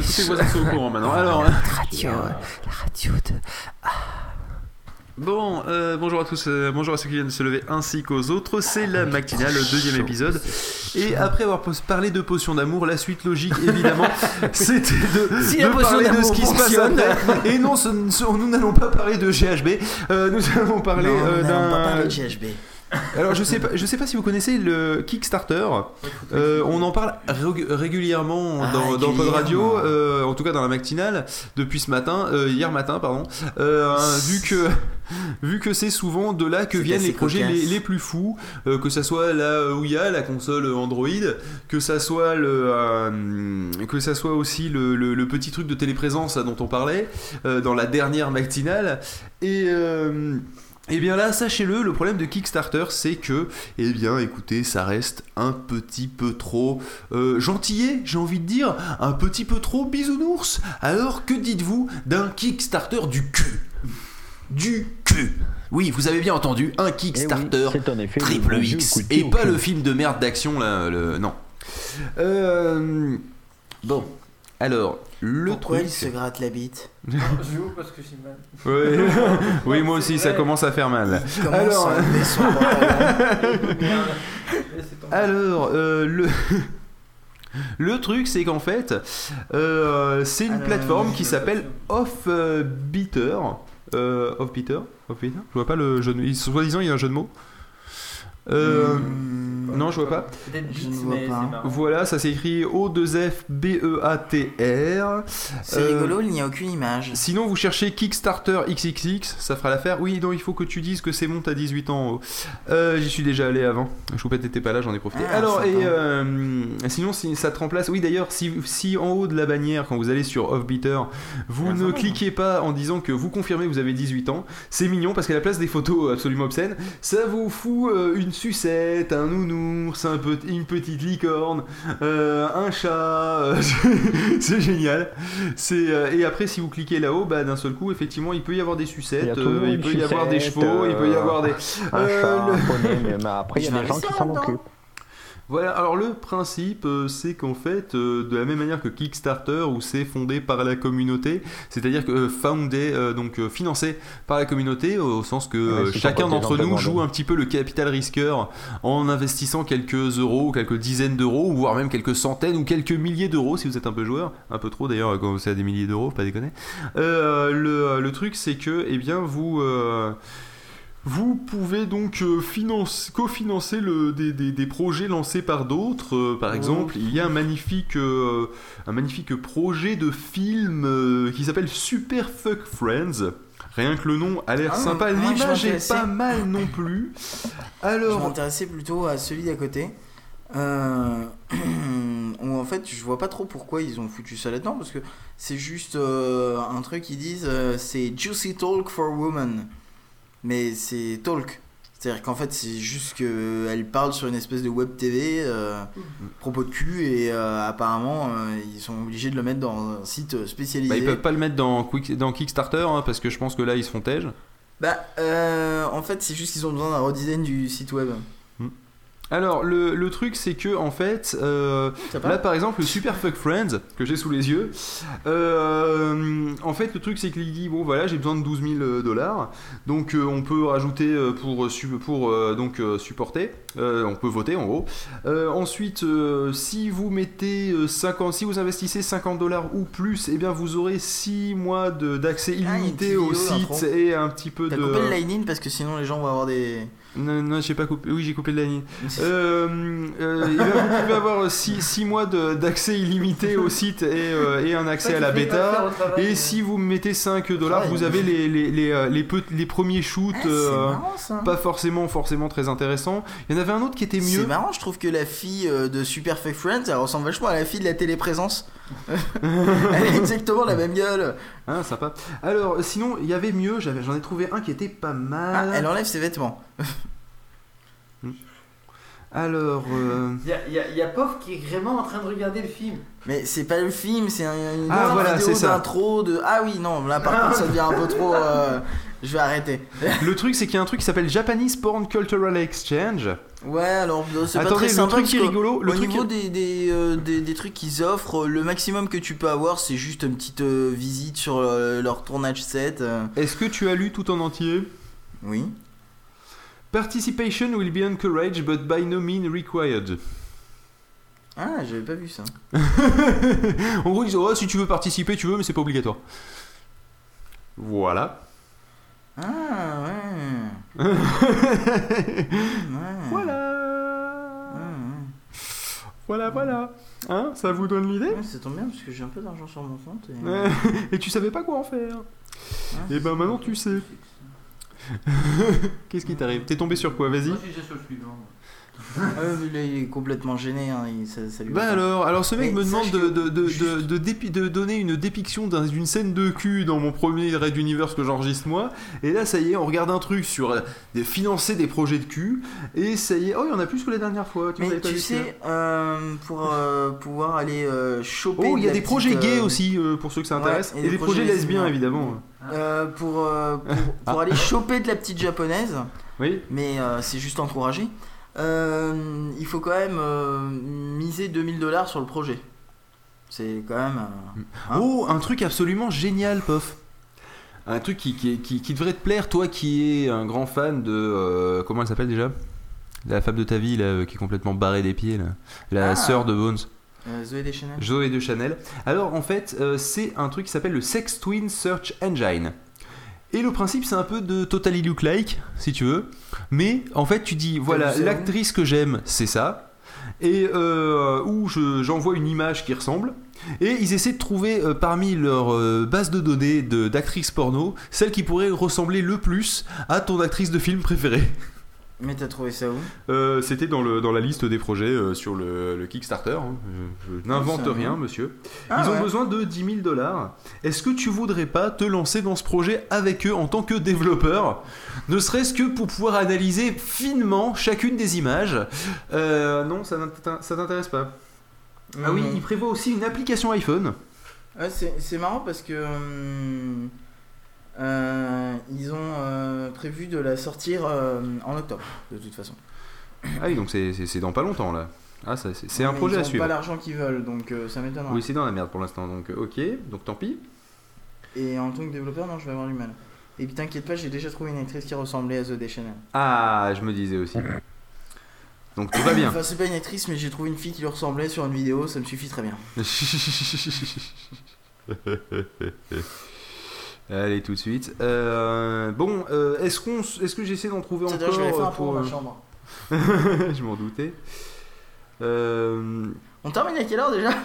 que tous les voisins sont au courant maintenant. Alors, hein. Radio, la radio de. bon, euh, bonjour à tous, euh, bonjour à ceux qui viennent de se lever ainsi qu'aux autres. C'est la matinale, le deuxième épisode. Et après avoir parlé de potions d'amour, la suite logique, évidemment, (laughs) c'était de, Si de la potion parler de ce qui se passe après. Et non, ce- ce- nous n'allons pas parler de GHB. euh, nous allons parler d'un. Alors je sais pas, je sais pas si vous connaissez le Kickstarter. Euh, on en parle rég- régulièrement Ah, dans, dans Pod Radio, euh, en tout cas dans la matinale depuis ce matin, euh, hier matin pardon. Euh, vu que vu que c'est souvent de là que viennent les projets les, les plus fous, euh, que ça soit la Ouya, la console Android, que ça soit le euh, que ça soit aussi le, le- le petit truc de téléprésence là, dont on parlait euh, dans la dernière matinale et et bien là, sachez-le, le problème de Kickstarter, c'est que, eh bien, écoutez, ça reste un petit peu trop euh, gentillet, j'ai envie de dire, un petit peu trop bisounours. Alors, que dites-vous d'un Kickstarter du cul? Du cul Oui, vous avez bien entendu, un Eh oui, Kickstarter effet triple X et pas le film de merde d'action là, le non. Euh, bon, alors le Pourquoi truc. il se gratte la bite Je joue parce que j'ai mal. Oui, (laughs) moi aussi, ça commence à faire mal. Il Alors- à. Alors, euh, le. (laughs) Le truc, c'est qu'en fait, euh, c'est une Alors, plateforme qui s'appelle Offbeater. Euh, Offbeater Offbeater Je vois pas le jeu de mots. Soi-disant, il y a un jeu de mots. Euh, non, je vois pas. Je ne vois. Voilà, ça s'écrit O2FBEATR. C'est Euh, rigolo, il n'y a aucune image. Sinon, vous cherchez Kickstarter XXX, ça fera l'affaire. Oui, non, il faut que tu dises que c'est bon, t'as 18 ans. en haut. Euh, J'y suis déjà allé avant. Choupette n'était pas là, j'en ai profité. Ah, Alors, et euh, sinon, si ça te remplace. Oui, d'ailleurs, si, si en haut de la bannière, quand vous allez sur Offbeater, vous Ah, ne cliquez pas en disant que vous confirmez que vous avez 18 ans, c'est mignon parce qu'à la place des photos absolument obscènes, ça vous fout euh, une sucette, un nounours, un une petite licorne, euh, un chat. euh, (laughs) c'est génial. C'est euh, et après si vous cliquez là-haut, bah d'un seul coup effectivement il peut y avoir des sucettes, il peut y avoir des chevaux, il peut y avoir des Un Euh, chat, le- un poney, mais, mais après, il y a des gens qui s'en occupent. Voilà, alors le principe, euh, c'est qu'en fait, euh, de la même manière que Kickstarter, où c'est fondé par la communauté, c'est-à-dire que euh, foundé, donc financé par la communauté, au sens que Ouais, c'est chacun d'entre nous joue un petit peu le capital risqueur en investissant quelques euros, quelques dizaines d'euros, ou voire même quelques centaines ou quelques milliers d'euros si vous êtes un peu joueur, un peu trop d'ailleurs quand c'est à des milliers d'euros, pas déconner. Euh, le, le truc, c'est que, eh bien, vous. Vous pouvez donc euh, finance- cofinancer le, des, des- des projets lancés par d'autres. Euh, par exemple, il y a un magnifique, euh, un magnifique projet de film euh, qui s'appelle Super Fuck Friends. Rien que le nom a l'air Ah, sympa. je L'image est pas mal non plus. Je Alors, m'intéressais plutôt à celui d'à côté. Où (clears throat) en fait, je vois pas trop pourquoi ils ont foutu ça là-dedans. Parce que c'est juste un truc qu'ils disent c'est Juicy Talk for Women. Mais c'est talk. C'est-à-dire qu'en fait, c'est juste qu'elle parle sur une espèce de web TV euh, propos de cul et euh, apparemment euh, ils sont obligés de le mettre dans un site spécialisé. bah, ils peuvent pas le mettre dans, Quick- dans Kickstarter hein, parce que je pense que là ils se font tège. Bah, euh, en fait, c'est juste qu'ils ont besoin d'un redesign du site web. Alors, le, le truc, c'est que, en fait, euh, là, par exemple, le Super Fuck Friends, que j'ai sous les yeux, euh, en fait, le truc, c'est qu'il dit, bon, voilà, j'ai besoin de 12 000 dollars, donc euh, on peut rajouter euh, pour, pour euh, donc, euh, supporter, euh, on peut voter, en gros. Euh, ensuite, euh, si vous mettez euh, 50, si vous investissez 50 dollars ou plus, eh bien, vous aurez 6 mois d'accès Ah, illimité au site et un petit peu T'as de... coupé le line-in parce que sinon les gens vont avoir des. Non, non, j'ai pas coupé. Oui, j'ai coupé le ligne. Euh, euh, eh bien, vous pouvez avoir 6 mois de- d'accès illimité au site et, euh, et un accès à la bêta. Et si vous mettez 5 dollars, Ouais. vous avez les, les, les, euh, les, premiers shoots. Ah, c'est euh, marrant ça. pas forcément, forcément très intéressants. Il y en avait un autre qui était C'est mieux. marrant, je trouve que la fille de Super Fake Friends, elle ressemble vachement à la fille de la téléprésence. Elle a exactement la même gueule. Hein, sympa. Alors, sinon, il y avait mieux. J'avais, j'en ai trouvé un qui était pas Ah, mal. elle enlève ses vêtements. Alors, euh, Il y a, y a- y a Pof qui est vraiment en train de regarder le film. Mais c'est pas le film, c'est un- une Ah, autre voilà, vidéo c'est ça. d'intro de. Ah oui, non, là par contre ça devient un peu trop. euh, Je vais arrêter. (laughs) le truc, c'est qu'il y a un truc qui s'appelle Japanese Porn Cultural Exchange. Ouais, alors c'est pas très le truc qui est rigolo, le Au truc niveau qui- des, des, euh, des, des trucs qu'ils offrent, le maximum que tu peux avoir, c'est juste une petite euh, visite sur euh, leur tournage set. Est-ce que tu as lu tout en entier? Oui. Participation will be encouraged but by no means required. Ah, j'avais pas vu ça. (laughs) en gros, ils disent oh, si tu veux participer, tu veux, mais c'est pas obligatoire. Voilà. Ah, ouais. (laughs) ouais. Voilà. Voilà, voilà. Hein Ça vous donne l'idée? Ouais, ça tombe bien parce que j'ai un peu d'argent sur mon compte. Et... (laughs) Et tu savais pas quoi en faire. Et ben maintenant tu sais. (laughs) Qu'est-ce qui t'arrive? T'es tombé sur quoi? Vas-y. Moi, je suis déjà sur le suivant. Ah, il est complètement gêné. Hein, il- ça, ça lui va Bah alors, alors ce mec Mais me demande de, que de, de, juste- de, de dépi- de donner une dépiction d'un- d'une scène de cul dans mon premier Red Universe que j'enregistre moi. Et là, ça y est, on regarde un truc sur euh, financer des projets de cul. Et ça y est, oh, il y en a plus que la dernière fois. Tu Mais sais, euh, pour euh, pouvoir aller euh, choper. Oh, il y a des projets gays euh, aussi, euh, pour ceux que ça ouais, intéresse. et et, des des projets projets lesbiens, lesbiens. évidemment. euh, pour euh, pour, pour Ah. aller choper de la petite japonaise, Oui. mais euh, c'est juste encouragé. Euh, il faut quand même euh, miser 2000 dollars sur le projet. C'est quand même. euh, Hein Oh, un truc absolument génial, Pof. Un truc qui, qui, qui- qui devrait te plaire, toi qui es un grand fan de. euh, comment elle s'appelle déjà? La femme de ta vie, là, qui est complètement barrée des pieds, là. La Ah. sœur de Bones. euh, Zoé Deschanel. Zoé de Chanel. Alors, en fait, euh, c'est un truc qui s'appelle le Sex Twin Search Engine. Et le principe, c'est un peu de Totally Look Like, si tu veux. Mais en fait, tu dis, voilà, l'actrice que j'aime, c'est ça. Et euh, où je- j'envoie une image qui ressemble. Et ils essaient de trouver euh, parmi leur euh, base de données d'actrices porno celle qui pourrait ressembler le plus à ton actrice de film préférée. Mais t'as trouvé ça où? Euh, C'était dans, le, dans la liste des projets euh, sur le, le Kickstarter. hein. Je, je n'invente va. rien, monsieur. Ah Ils ont ouais. besoin de 10 000 dollars. Est-ce que tu voudrais pas te lancer dans ce projet avec eux en tant que développeur? Ne serait-ce que pour pouvoir analyser finement chacune des images. Euh, non, ça t'intéresse pas. Ah oui, il prévoit aussi une application iPhone. Ouais, c'est marrant parce que hum, ils ont euh, prévu de la sortir euh, en octobre, de toute façon. Ah oui, donc c'est- dans pas longtemps là. Ah, c'est un projet ils à suivre. pas l'argent qu'ils veulent, donc euh, ça m'étonnerait. Oui, c'est dans la merde pour l'instant, donc euh, ok, donc tant pis. Et en tant que développeur, non, je vais avoir du mal. Et puis t'inquiète pas, j'ai déjà trouvé une actrice qui ressemblait à The Deschanel. Ah, je me disais aussi. Donc tout va bien. Enfin, c'est pas une actrice, mais j'ai trouvé une fille qui lui ressemblait sur une vidéo, ça me suffit très bien. (laughs) Allez, tout de suite. Euh, bon, euh, est-ce qu'on, est-ce que j'essaie d'en trouver encore je vais faire euh, pour, ma chambre. euh, (laughs) Je m'en doutais. Euh, On termine à quelle heure déjà (laughs)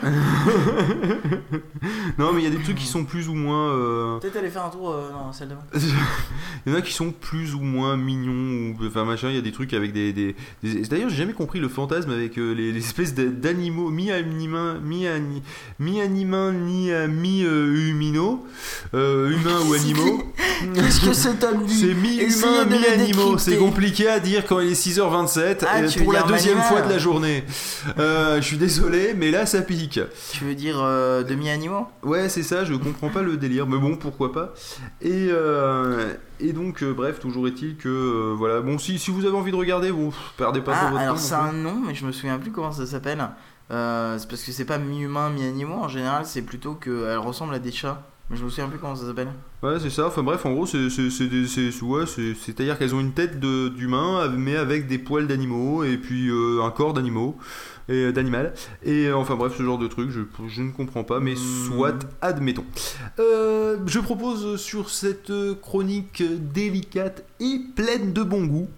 non, mais il y a des trucs qui sont plus ou moins. euh, Peut-être aller faire un tour euh, dans la salle de bain. (laughs) Il y en a qui sont plus ou moins mignons, ou enfin machin. Il y a des trucs avec des. des, des- D'ailleurs, j'ai jamais compris le fantasme avec euh, les, les espèces d'a- d'animaux mi-animins, mi-ani- mi-animins, ni mi-humino, euh, humains ou animaux. (laughs) Qu'est-ce que cet homme dit C'est Essayez mi-humain, de le mi-animaux. C'est compliqué à dire quand il est 6h27 Ah, euh, tu veux pour la dire deuxième fois de la journée. Euh, je suis désolé, mais là ça pique. Tu veux dire euh, demi-animaux? Ouais, c'est ça, je comprends pas le délire, mais bon, pourquoi pas. Et, euh, et donc, euh, bref, toujours est-il que, voilà, bon, si, si vous avez envie de regarder, pff, perdez pas Ah, votre alors temps. c'est un nom, mais je me souviens plus comment ça s'appelle. C'est parce que c'est pas mi-humain, mi-animaux. En général, c'est plutôt qu'elle ressemble à des chats. Mais je me souviens plus comment ça s'appelle. Ouais, c'est ça, enfin bref, en gros, c'est, c'est, c'est, c'est- ouais, c'est, c'est-à-dire qu'elles ont une tête de, d'humain, mais avec des poils d'animaux, et puis euh, un corps d'animaux, et euh, d'animal. Et euh, enfin bref, ce genre de truc, je, je ne comprends pas, mais Hmm. soit, admettons. Euh, je propose sur cette chronique délicate et pleine de bon goût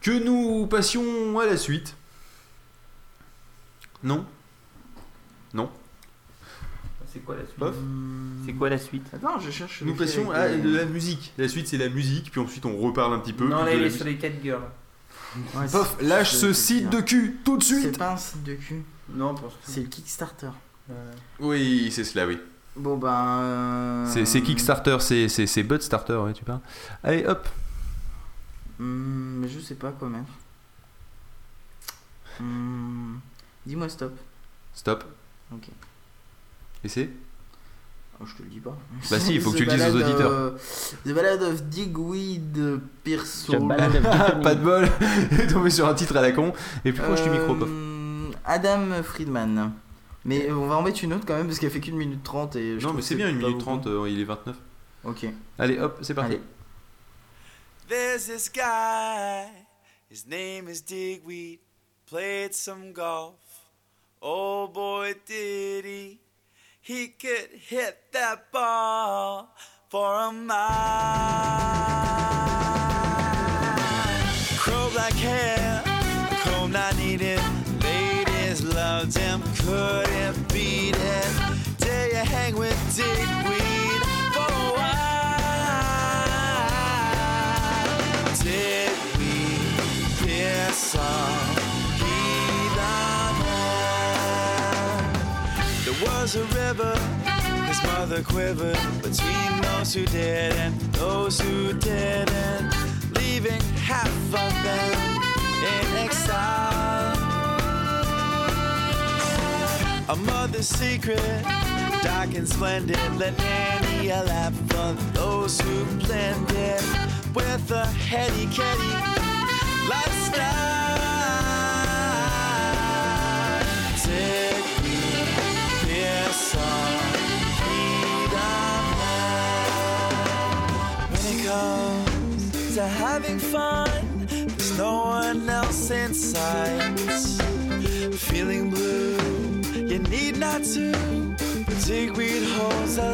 que nous passions à la suite. Non? Non? C'est quoi la suite? Bof C'est quoi la suite? Attends, je cherche. Nous passions à les- de la musique. La suite c'est la musique, puis ensuite on reparle un petit peu. Non, là il est sur les 4 girls. Ouais, Pof, c'est- lâche c'est- ce c'est site bien. de cul tout de C'est suite pas un site de cul, Non, pense c'est le Kickstarter. Oui, c'est cela, oui. Bon ben. euh, C'est c'est Kickstarter, c'est- c'est c'est Bud Starter, ouais, tu parles. Allez, hop Hmm, je sais pas quoi mettre. Hmm, Dis-moi stop. Stop. Ok. Et c'est? Je te le dis pas. Bah si, il faut que The tu le dises aux Ballad, auditeurs. euh, The Ballad of Digweed (laughs) Dickony. pas de bol Il est tombé sur un titre à la con. Et puis proche du micro, Pof. Euh, Adam Friedman. Mais on va en mettre une autre quand même parce qu'elle fait qu'une minute trente et je Non, mais c'est bien, une minute. 30, euh, il est 29. Ok. Allez, hop, c'est parti. Allez. There's this guy, his name is Digweed, played some golf. Oh boy, did he! He could hit that ball for a mile. Crow black hair, comb not needed. Ladies loved him, couldn't beat it. Dare you hang with Digweed was a river, his mother quivered between those who did and those who didn't, leaving half of them in exile. A mother's secret, dark and splendid, let many a laugh for those who blended with a heady ketty lifestyle. No one else in sight. Feeling blue, you need not to. But Digweed holds a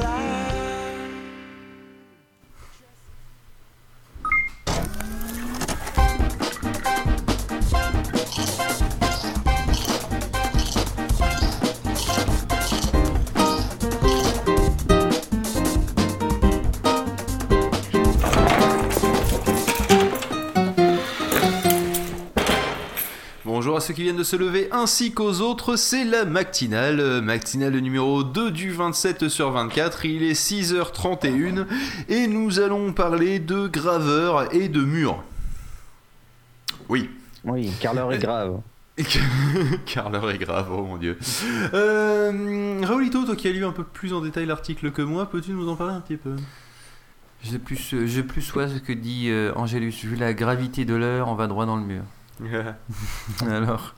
Bonjour à ceux qui viennent de se lever ainsi qu'aux autres, c'est la matinale, matinale numéro 2 du 27 sur 24, il est 6h31 et nous allons parler de graveurs et de murs. Oui, Oui, car l'heure est grave. (laughs) car l'heure est grave, oh mon dieu. Euh, Raoulito, toi qui as lu un peu plus en détail l'article que moi, peux-tu nous en parler un petit peu? Je plus, euh, plus sois ce que dit euh, Angélus. Vu la gravité de l'heure, on va droit dans le mur. (laughs) Alors,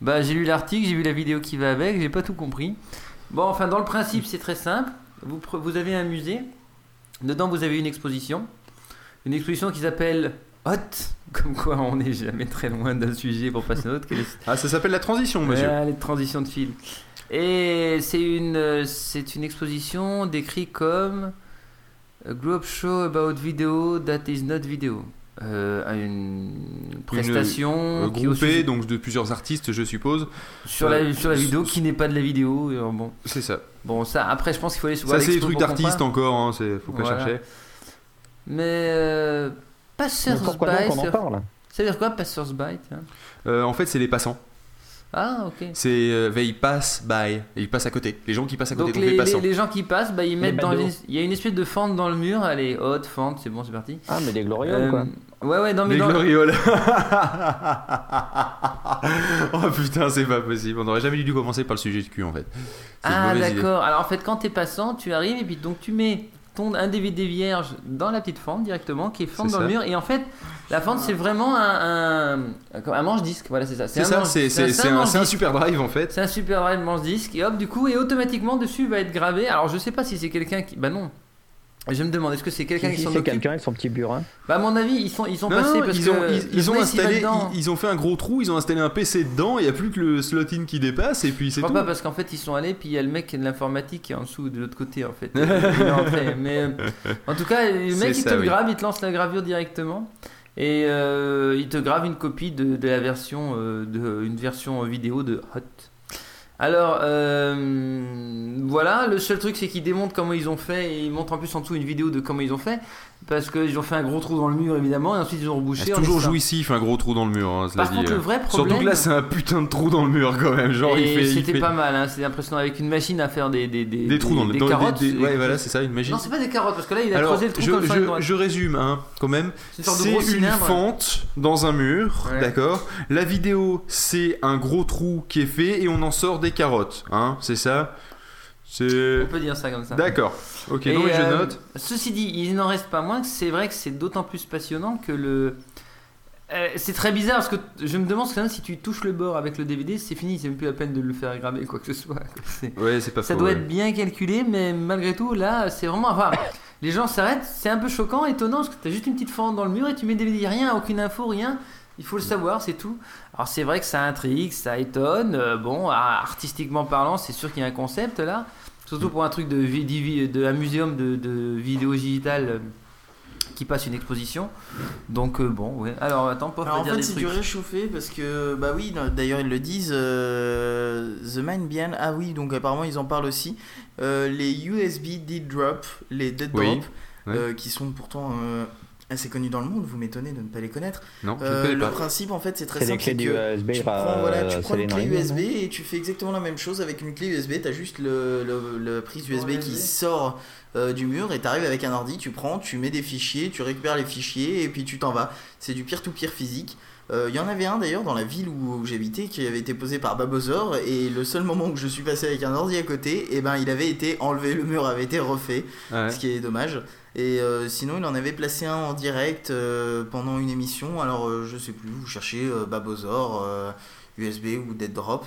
bah j'ai lu l'article, j'ai vu la vidéo qui va avec, j'ai pas tout compris. Bon, enfin, dans le principe, c'est très simple. Vous, vous avez un musée. Dedans, vous avez une exposition. Une exposition qui s'appelle Hot. (laughs) Comme quoi, on n'est jamais très loin d'un sujet pour passer à. Quel est- Ah, ça s'appelle la transition, monsieur. Ouais, les transitions de fil. Et c'est une, euh, c'est une exposition décrite comme a group show about video that is not video. Euh, une prestation Euh, qui est au groupée, donc de plusieurs artistes, je suppose. sur, la, euh, sur la vidéo qui n'est pas de la vidéo. euh, bon, C'est ça. bon, ça, après, je pense qu'il faut aller voir Ça, c'est des trucs d'artistes encore, hein, c'est- faut pas Voilà. chercher. Mais euh, Passersby, parle? Ça veut dire quoi Passersby Euh, en fait, c'est les passants. Ah, ok. C'est euh, they pass by. Ils passent à côté. Les gens qui passent à côté, Donc donc, les, les les- passants. les gens qui passent, bah, ils mettent dans une- il y a une espèce de fente dans le mur, elle est haute, fente, c'est bon, c'est parti. Ah, mais des glorioles, Euh, quoi. Ouais, ouais, non mais Les dans, glorioles. (laughs) oh putain, c'est pas possible. On aurait jamais dû commencer par le sujet de cul en fait. Ah d'accord. Alors en fait quand t'es passant, tu arrives et puis donc tu mets ton un DVD vierge dans la petite fente directement qui est fente dans le mur et en fait la fente c'est vraiment un, un, un manche disque. Voilà c'est ça. C'est un ça, c'est un, un manche-disque. super drive en fait. C'est un super drive manche disque et hop du coup et automatiquement dessus va être gravé. Alors je sais pas si c'est quelqu'un qui bah non. Je me demande est-ce que c'est quelqu'un qui si, s'en c'est occupe quelqu'un avec son petit burin. Bah à mon avis ils sont ils sont Non, passés non, parce ils que ont, ils, ils installé, ils, ils ont fait un gros trou, ils ont installé un PC dedans, il n'y a plus que le slot in qui dépasse et puis Je c'est crois tout. pas parce qu'en fait ils sont allés puis il y a le mec qui est de l'informatique qui est en dessous de l'autre côté en fait. (laughs) Mais euh, en tout cas le mec il te le oui. grave, il te lance la gravure directement et euh, il te grave une copie de, de la version euh, de une version vidéo de Hot. Alors euh, voilà, le seul truc c'est qu'ils démontrent comment ils ont fait et ils montrent en plus en dessous une vidéo de comment ils ont fait parce qu'ils ont fait un gros trou dans le mur évidemment et ensuite ils ont rebouché. C'est en toujours jouissif, un gros trou dans le mur. hein, cela Par dit, contre le euh. vrai Surtout problème. que là, c'est un putain de trou dans le mur quand même. Genre, il et fait, il c'était fait pas mal, hein, c'est impressionnant avec une machine à faire des des, des trous dans le des carottes. des- des- c'est- Ouais, voilà, c'est ça, une magie. Non, c'est pas des carottes parce que là il a Alors, creusé le trou je, comme ça. je- je résume, hein, quand même. C'est une C'est cylindre. fente dans un mur, Ouais. d'accord. La vidéo, c'est un gros trou qui est fait et on en sort des carottes, hein, c'est ça? C'est On peut dire ça comme ça. d'accord. Ok, Et, non mais je euh, note. Ceci dit, il n'en reste pas moins que c'est vrai que c'est d'autant plus passionnant que le. Euh, c'est très bizarre parce que je me demande quand même si tu touches le bord avec le DVD, c'est fini, c'est même plus la peine de le faire graver quoi que ce soit. C'est- Ouais, c'est pas Ça faux, doit ouais. être bien calculé, mais malgré tout, là, c'est vraiment. Enfin, les gens s'arrêtent, c'est un peu choquant, étonnant, parce que t'as juste une petite fente dans le mur et tu mets des DVD, rien, aucune info, rien. Il faut le savoir, c'est tout. Alors, c'est vrai que ça intrigue, ça étonne. euh, bon, artistiquement parlant, c'est sûr qu'il y a un concept là. Surtout pour un truc de, de un muséum de, de vidéo digitale euh, qui passe une exposition. Donc, euh, bon, ouais. Alors, attends, pas Alors en dire fait c'est du réchauffé parce que bah oui d'ailleurs ils le disent euh, The Mind Behind ah oui donc apparemment ils en parlent aussi Euh, les USB dead drop les dead Oui, drop ouais. euh, qui sont pourtant euh, assez connus dans le monde vous m'étonnez de ne pas les connaître Non, je Euh, connais le pas. principe en fait c'est très C'est des simple clés c'est du que USB. tu prends, voilà, tu euh, prends une clé USB et tu fais exactement la même chose avec une clé USB. Tu as juste le, le- le prise USB qui sort euh, du mur et tu arrives avec un ordi, tu prends, tu mets des fichiers, tu récupères les fichiers et puis tu t'en vas. C'est du peer-to-peer physique. Euh, Il y en avait un d'ailleurs dans la ville où, où j'habitais qui avait été posé par Babozor et le seul moment où je suis passé avec un ordi à côté, et ben il avait été enlevé, le mur avait été refait, Ouais. ce qui est dommage. Et euh, sinon, il en avait placé un en direct euh, pendant une émission. Alors, euh, je sais plus, vous cherchez euh, Babozor, euh, USB ou Dead Drop.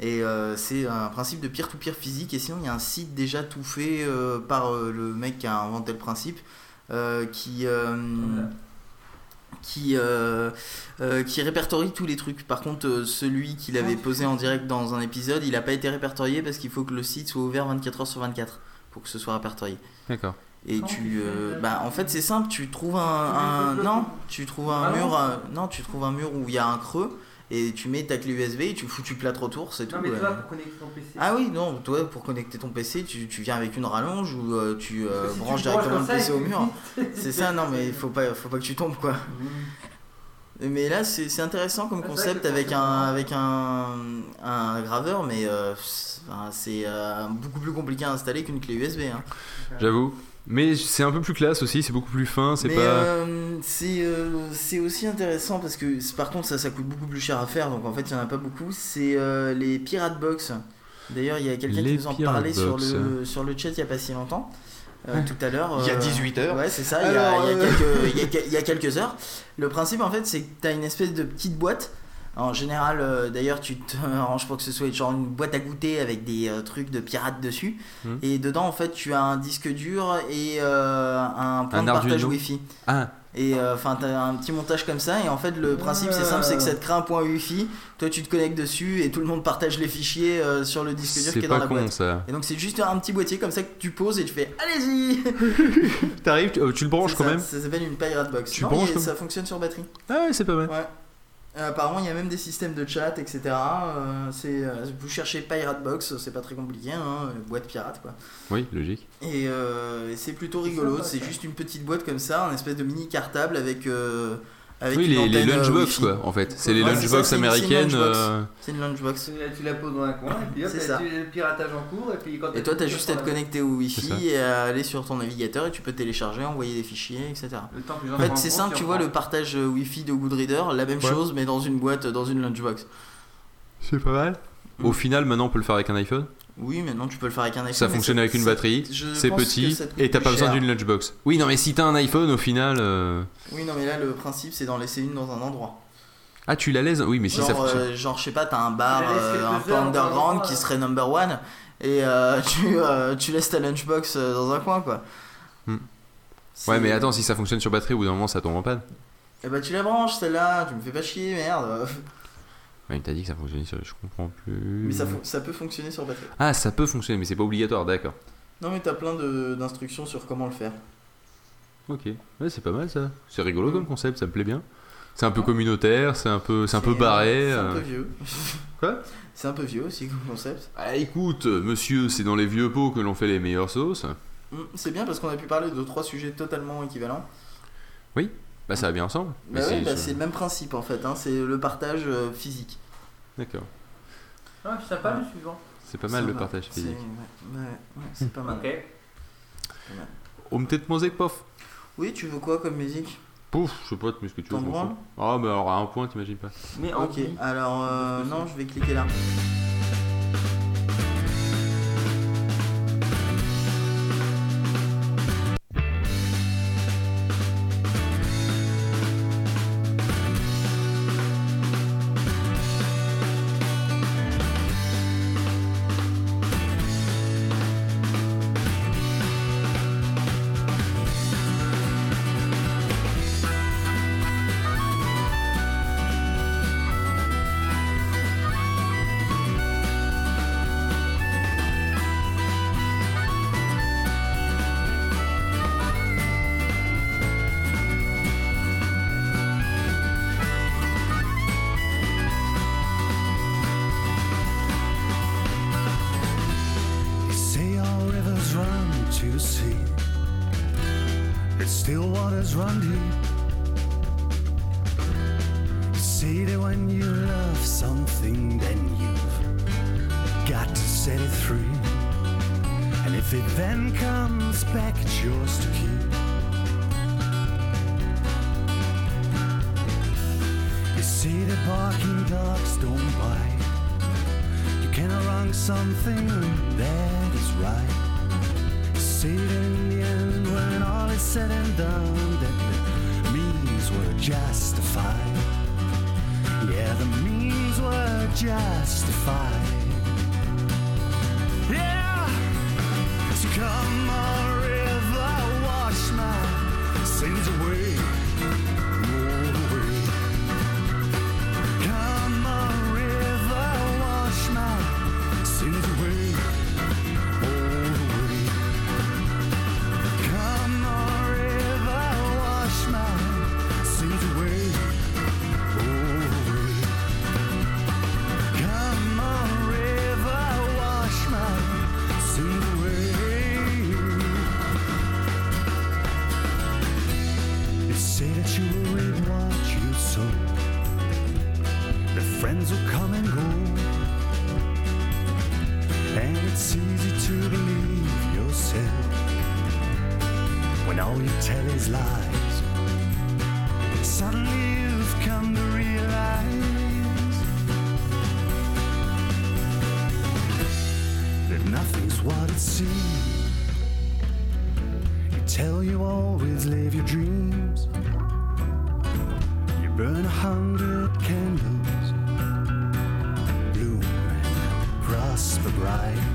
Et euh, c'est un principe de peer-to-peer physique. Et sinon, il y a un site déjà tout fait euh, par euh, le mec qui a inventé le principe euh, qui. euh, qui, euh, euh, qui répertorie tous les trucs. Par contre, euh, celui qu'il avait posé en direct dans un épisode, il n'a pas été répertorié parce qu'il faut que le site soit ouvert 24 heures sur 24 pour que ce soit répertorié. D'accord. Et tu, euh, bah, en fait, c'est simple. Tu trouves un, un- non, tu trouves un Ah mur, euh, non, tu trouves un mur où il y a un creux et tu mets ta clé USB et tu fous tu plâtres autour, c'est tout. Non, mais toi, pour connecter ton PC. Ah oui, non, toi pour connecter ton PC, tu, tu viens avec une rallonge ou euh, tu euh, Si branches directement le PC au mur. (laughs) C'est ça, non, mais il faut pas, faut pas que tu tombes quoi. Mais là, c'est c'est intéressant comme Ah, concept avec un, avec un, un graveur, mais euh, c'est, euh, beaucoup plus compliqué à installer qu'une clé USB. hein. J'avoue. Mais c'est un peu plus classe aussi, c'est beaucoup plus fin, c'est pas. euh, c'est euh, c'est aussi intéressant parce que par contre ça ça coûte beaucoup plus cher à faire donc en fait il y en a pas beaucoup. C'est euh, les Pirate Box. D'ailleurs il y a quelqu'un qui nous en parlait sur le, sur le chat il y a pas si longtemps. Euh, tout à l'heure. Il y a euh, 18 heures. Ouais, c'est ça, il y a- Alors, il y, a quelques- il y a que- il y a quelques heures. Le principe en fait, c'est que tu as une espèce de petite boîte. En général, euh, d'ailleurs, tu te (laughs) arranges pour que ce soit genre une boîte à goûter avec des euh, trucs de pirates dessus. Mhm. Et dedans, en fait, tu as un disque dur et euh, un point Un de partage. Wi-Fi. Ah, Et enfin, t'as un petit montage comme ça. Et en fait, le principe, c'est simple c'est que ça te crée un point Wi-Fi. Toi, tu te connectes dessus et tout le monde partage les fichiers sur le disque dur qui est dans la con boîte. ça. Et donc, c'est juste un petit boîtier comme ça que tu poses et tu fais Allez-y (laughs) T'arrives, tu, tu le branches quand ça, même? Ça s'appelle une Pirate Box. Tu Non, branches comme- ça fonctionne sur batterie. Ah ouais, c'est pas mal. Ouais. Euh, apparemment, il y a même des systèmes de chat, etc. Euh, c'est, euh, vous cherchez Pirate Box, c'est pas très compliqué, hein, boîte pirate quoi. Oui, logique. Et, euh, et c'est plutôt rigolo, c'est juste une petite boîte comme ça, un espèce de mini cartable avec, euh, avec Oui, une les, euh, lunchbox quoi, en fait. C'est les Ouais, c'est ça, lunchbox c'est une- américaines. lunchbox. euh, C'est une lunchbox. Tu la poses dans un coin et puis hop, ça. tu le piratage en cours et puis quand Et toi, t'as juste à te connecter au. Wi-Fi et à aller sur ton navigateur et tu peux télécharger, envoyer des fichiers, etc. En fait, c'est simple, tu vois le partage euh, Wi-Fi de Goodreader, la même Ouais. chose, mais dans une boîte, dans une lunchbox. C'est pas mal. Au Mm. final, maintenant, on peut le faire avec un iPhone? Oui, maintenant tu peux le faire avec un iPhone. Ça fonctionne avec une batterie, c'est petit et t'as pas besoin d'une lunchbox. Oui, non, mais si t'as un iPhone, au final. euh, Oui, non, mais là, le principe, c'est d'en laisser une dans un endroit. Ah, tu la laisses Oui, mais si genre, ça fonctionne. euh, genre, je sais pas, t'as un bar euh, un peu underground qui serait number one et euh, (laughs) tu, euh, tu laisses ta lunchbox dans un coin, quoi. Hmm. Ouais, mais attends, si ça fonctionne sur batterie, au bout d'un moment, ça tombe en panne. Eh bah, tu la branches, celle-là, tu me fais pas chier, merde. (laughs) Ouais, il t'a dit que ça fonctionnait sur. Je comprends plus. Mais ça, fon- ça peut fonctionner sur batterie. Ah, ça peut fonctionner, mais c'est pas obligatoire, d'accord. Non, mais t'as plein de- d'instructions sur comment le faire. Ok, ouais, c'est pas mal ça. C'est rigolo Mm. comme concept, ça me plaît bien. C'est un peu communautaire, c'est un peu, c'est un peu barré. C'est un euh. peu vieux. (laughs) Quoi? C'est un peu vieux aussi comme concept. Ah, écoute, monsieur, c'est dans les vieux pots que l'on fait les meilleures sauces. Hmm, C'est bien parce qu'on a pu parler de trois sujets totalement équivalents. Bah, ça va bien ensemble. Bah Mais ouais, c'est- bah c'est le même principe en fait, hein, c'est le partage euh, physique. D'accord. Ah, c'est sympa le suivant. C'est pas mal le va. partage C'est physique. ouais, ouais, ouais, c'est pas mal. Ok. On peut-être musique, pof. Oui, tu veux quoi comme musique? Pouf, je sais pas, mais ce que tu veux. Ah, mais alors à un point, t'imagines pas. Mais Ok, alors euh, non, je vais cliquer là. time.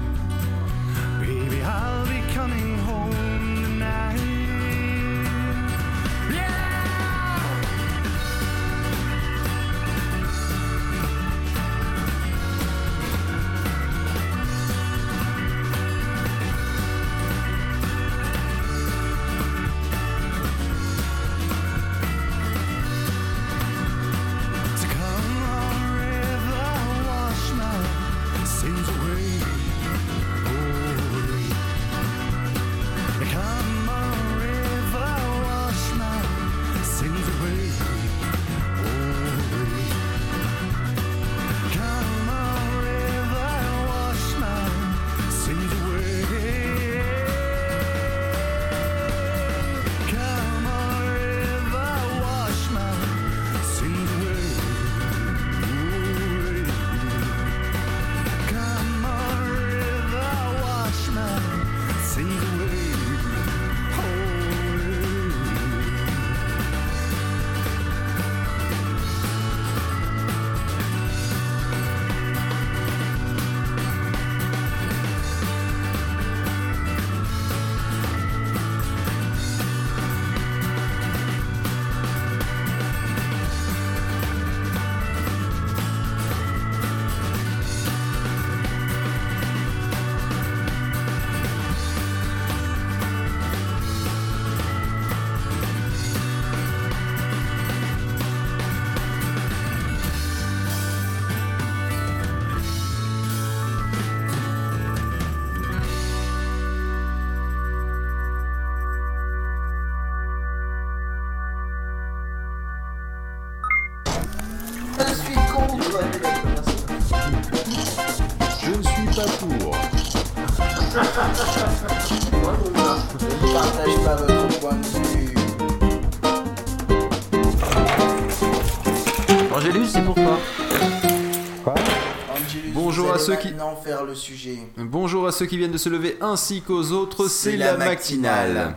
Ceux qui- maintenant faire le sujet. Bonjour à ceux qui viennent de se lever ainsi qu'aux autres, c'est la, matinale.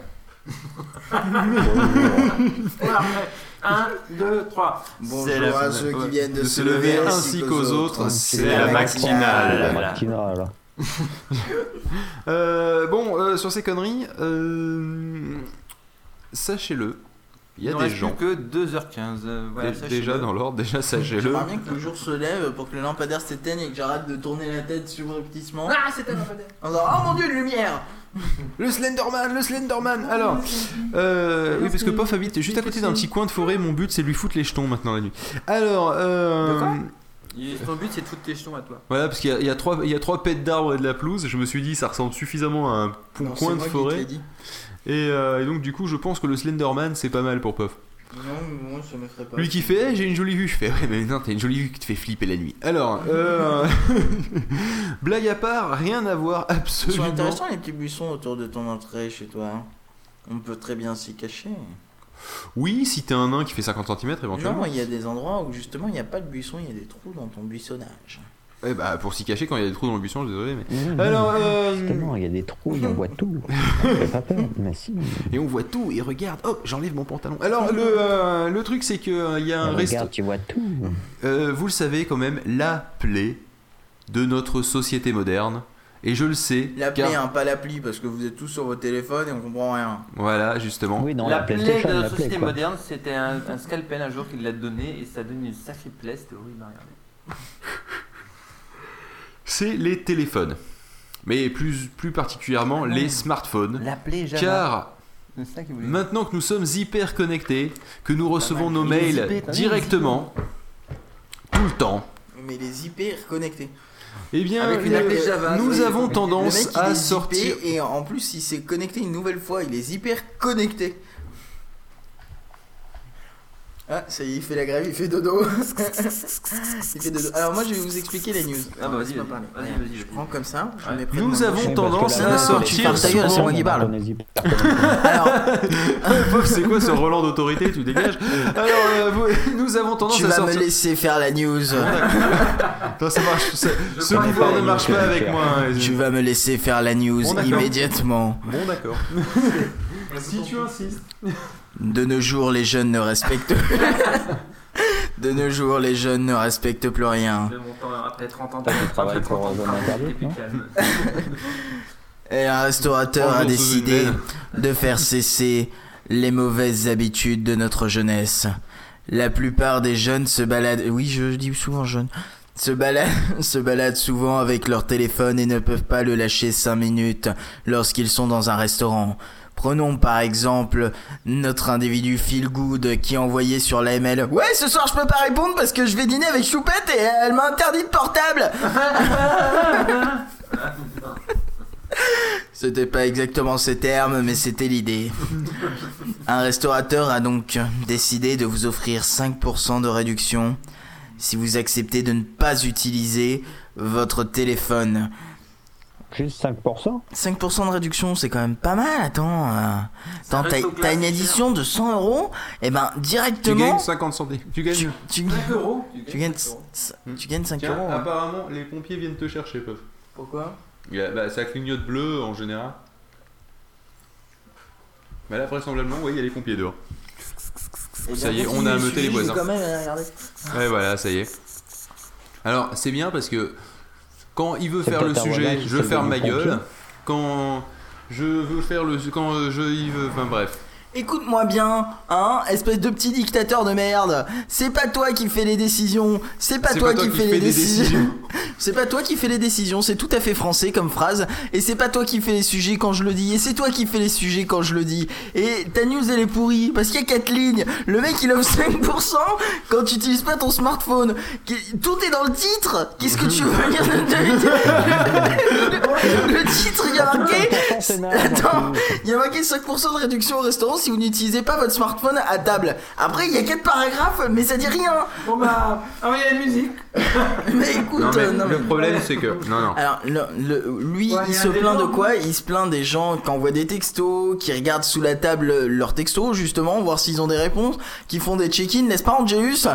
1, 2, 3. Bonjour à ceux qui viennent de, se lever ainsi qu'aux autres, c'est la La matinale. matinale. (laughs) Euh, bon, euh, sur ces conneries, euh, sachez-le, il y a Il des gens. plus que 2h15. euh, voilà, Dé- sachez-le. déjà dans l'ordre, déjà sachez-le. J'aimerais bien que le jour se lève pour que le lampadaire s'éteigne et que j'arrête de tourner la tête subrepticement. Ah, c'est un lampadaire En disant, oh mon dieu, une lumière Le Slenderman, le Slenderman Alors, euh, oui, parce que Pof habite juste à côté d'un petit coin de forêt. Mon but, c'est de lui foutre les jetons maintenant la nuit. Alors, euh, De quoi? Il- Ton but, c'est de foutre tes jetons à toi. voilà, parce qu'il y, a- il y a trois, il y a trois pets d'arbres et de la pelouse. Je me suis dit, ça ressemble suffisamment à un pont- Non, c'est coin de moi qui te forêt. dit. Et, euh, et donc, du coup, je pense que le Slenderman, c'est pas mal pour Pof. Non, moi ça me ferait pas. Lui qui fait, j'ai une jolie vue. Je fais, ouais, mais non, t'as une jolie vue qui te fait flipper la nuit. Alors, euh, (laughs) blague à part, rien à voir Ils sont absolument. intéressants les petits buissons autour de ton entrée chez toi. hein. On peut très bien s'y cacher. Oui, si t'es un nain qui fait 50 cm éventuellement. Non, il y a des endroits où justement il n'y a pas de buisson, il y a des trous dans ton buissonnage. Eh bah, pour s'y cacher quand il y a des trous dans le buisson, désolé, mais. Mmh, Alors, euh, Justement, il y a des trous, on voit tout. (laughs) Ça fait pas peur, mais si. Et on voit tout, et regarde, oh, j'enlève mon pantalon. Alors, le, euh, le truc, c'est qu'il y a un Mais resto. Regarde, tu vois tout. Euh, vous le savez quand même, la plaie de notre société moderne. Et je le sais. L'appli, car- hein, pas l'appli, parce que vous êtes tous sur vos téléphones et on comprend rien. Voilà, justement. Oui, dans la la plaie de la la plaie, société moderne, c'était un, un scalpel un jour qu'il l'a donné et ça donne une sacrée plaie, c'était horrible à regarder. (laughs) C'est les téléphones. Mais plus, plus particulièrement les smartphones. Car ça maintenant que nous sommes hyper connectés, que nous recevons nos mails directement, tout le temps, Mais les hyper connectés. eh bien, Avec une le- appli Java, nous oui. avons Le tendance mec, il à est sortir. et en plus il s'est connecté une nouvelle fois, il est hyper connecté. Ah, ça y est, il fait la grève, il fait dodo. (laughs) il fait dodo. Alors moi je vais vous expliquer les news. Ah bah, vas-y. Vas-y, Regarde, vas-y, Je prends comme ça, je Ouais. Nous avons tendance à sortir tu ta gueule, c'est moi qui parle. (laughs) Alors, Pof, c'est quoi ce Roland d'autorité Tu dégages Alors, euh, vous- nous avons tendance tu à vas me sortir. laisser faire la news. Non, ça marche. ça- ce pouvoir pas, ne marche pas avec moi. hein, Tu vas me laisser faire la news Bon, immédiatement. Bon, d'accord. (laughs) si tu insistes. De nos jours, les jeunes ne respectent. (laughs) De nos jours, les jeunes ne respectent plus rien. De mon temps, après 30 ans, T'as fait travail après pour 30 ans, Zone Interdite, t'es plus non calme. Et un restaurateur a décidé de faire cesser les mauvaises habitudes de notre jeunesse. La plupart des jeunes se baladent, oui je dis souvent jeunes, se baladent, (laughs) se baladent souvent avec leur téléphone et ne peuvent pas le lâcher 5 minutes lorsqu'ils sont dans un restaurant. Prenons par exemple notre individu Feel Good qui a envoyé sur l'AML Ouais, ce soir je peux pas répondre parce que je vais dîner avec Choupette et elle m'a interdit de portable (laughs) C'était pas exactement ces termes, mais c'était l'idée. Un restaurateur a donc décidé de vous offrir 5% de réduction si vous acceptez de ne pas utiliser votre téléphone. Juste 5% 5% de réduction, c'est quand même pas mal. Attends, euh, attends, t'as une addition de 100 euros, et ben Tu directement, gagnes 50 centimes. Tu gagnes. tu, tu, 5 euros tu gagnes, tu gagnes 5 Tiens, euros. hein. apparemment, les pompiers viennent te chercher, Pof. Pourquoi? Bah, ça clignote bleu en général. Mais là, vraisemblablement, oui, il y a les pompiers dehors. Eh Ça bien, y est, on a le ameuté les voisins. Quand même, regarder. Ouais, voilà, ça y est. Alors, c'est bien parce que quand il veut faire le sujet, je ferme ma gueule. Quand je veux faire le. Quand je. Il veut. Enfin, bref. Écoute-moi bien, hein, espèce de petit dictateur de merde. C'est pas toi qui fais les décisions. C'est pas toi pas toi qui qui fais les décisions. décisions. c'est pas toi qui fais les décisions. C'est tout à fait français comme phrase. Et c'est pas toi qui fais les sujets quand je le dis. Et c'est toi qui fais les sujets quand je le dis. Et ta news elle est pourrie parce qu'il y a 4 lignes. Le mec il offre 5% quand tu utilises pas ton smartphone. Tout est dans le titre. Qu'est-ce que tu veux dire? (laughs) Le titre il y a marqué. 5% c'est naze, en Attends, il y a marqué 5% de réduction au restaurant si vous n'utilisez pas votre smartphone à table. Après, il y a quatre paragraphes, mais ça dit rien. Bon bah, envoyez la musique. (laughs) Mais écoute, Non, mais euh, non, le mais- problème, c'est que. Non, non. Alors, le- le- lui, Ouais, il y a se plaint de quoi? Il se plaint des gens qui envoient des textos, qui regardent sous la table leurs textos, justement, voir s'ils ont des réponses, qui font des check-in, n'est-ce pas, Angelus?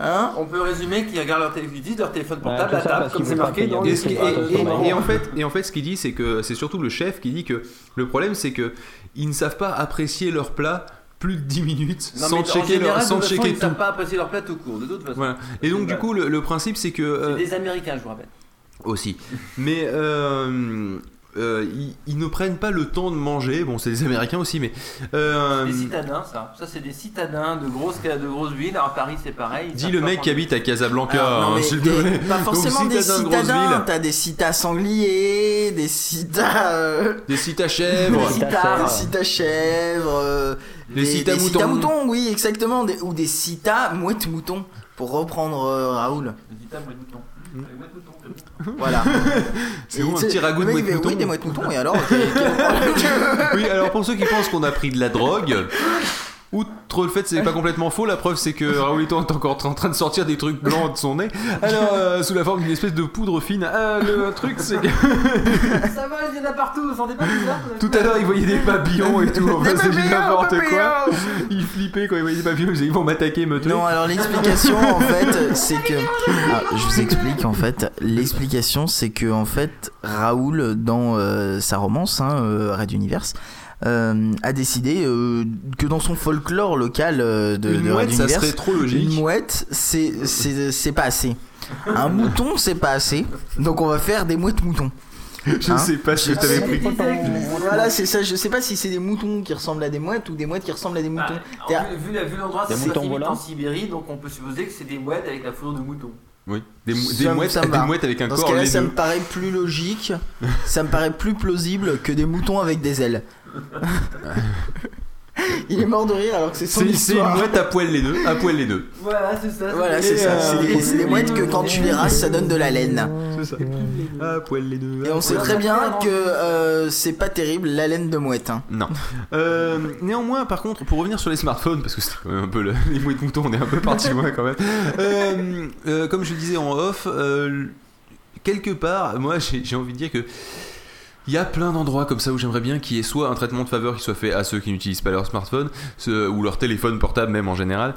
Hein? On peut résumer qu'ils regardent leur, télé- ils utilisent leur téléphone Ouais, portable tout à table, parce comme c'est marqué dans Et, ce qui- et- et- et en marrant. fait, et en fait, ce qu'il dit, c'est que c'est surtout le chef qui dit que le problème, c'est que ils ne savent pas apprécier leur plat plus de 10 minutes Non, sans checker, général, leur, sans façon, checker ils tout. pas apprécier leur plat tout court, de toute façon. Voilà. Et donc, du coup, le, le principe, c'est que. euh, C'est des Américains, je vous rappelle. aussi. Mais euh, euh, ils, ils ne prennent pas le temps de manger. Bon, c'est des Américains aussi, mais. euh, Des citadins, ça. Ça, c'est des citadins de grosses, de grosses villes. Alors, à Paris, c'est pareil. Dis le mec qui habite à Casablanca, hein, mais s'il te plaît. pas Donc, forcément des citadins t'as des citas sangliers, des citas... euh, Des chèvres. Des Cita citas, chèvres. des citas chèvres, euh, Des des, citas des moutons. citas moutons, oui, exactement, des- ou des citas mouettes moutons, pour reprendre euh, Raoul. Des citadins, ouais, moutons. Hmm. (laughs) Voilà. C'est un petit ragoût de mouette fait, Oui, mouton. des mouettes moutons, et alors (laughs) problème Oui, alors pour ceux qui pensent qu'on a pris de la drogue, outre le fait que c'est pas complètement faux, la preuve c'est que (laughs) Raoulito est encore en train de sortir des trucs blancs de son nez, alors euh, sous la forme d'une espèce de poudre fine. Ah, le truc c'est que Ça va, il y en a partout, vous sentez pas bizarre tout à l'heure il voyait des papillons et tout, enfin c'est n'importe quoi. Il flippait quand il voyait des papillons, il disait ils vont m'attaquer, me tuer. Non, alors l'explication en fait, c'est que. Ah, je vous explique en fait. L'explication, c'est que en fait, Raoul, dans euh, sa romance, hein, euh, Red Universe, a décidé euh, que dans son folklore local euh, de, Une de mouette, ça serait trop logique. Une mouette, c'est c'est c'est pas assez. Un (laughs) mouton, c'est pas assez. Donc on va faire des mouettes moutons. Je Hein sais pas ce que t'avais pris. Voilà, c'est ça. Je sais pas si c'est des moutons qui ressemblent à des mouettes ou des mouettes qui ressemblent à des moutons. Ah, T'es- vu, vu la- vu l'endroit, Des c'est en Sibérie, donc on peut supposer que c'est des mouettes avec la fourrure de mouton. Oui, des, mou- mouettes, des avec un Dans ce corps cas-là, ça me paraît plus logique, ça me paraît plus plausible que des moutons avec des ailes. (laughs) Il est mort de rire alors que c'est son C'est c'est une histoire. mouette à poil les deux, à poil les deux. Voilà, c'est ça. Voilà, c'est ça. C'est des, c'est des mouettes que quand tu les rases, ça donne de la laine. C'est ça. À poil les deux. Et on sait très bien que euh, c'est pas terrible la laine de mouette. hein. Non. Euh, néanmoins, par contre, pour revenir sur les smartphones, parce que c'est quand même un peu le- (laughs) les mouettes moutons, on est un peu parti loin quand même. Euh, euh, comme je le disais en off, euh, quelque part, moi j'ai j'ai envie de dire que. Il y a plein d'endroits comme ça où j'aimerais bien qu'il y ait soit un traitement de faveur qui soit fait à ceux qui n'utilisent pas leur smartphone, ou leur téléphone portable même en général,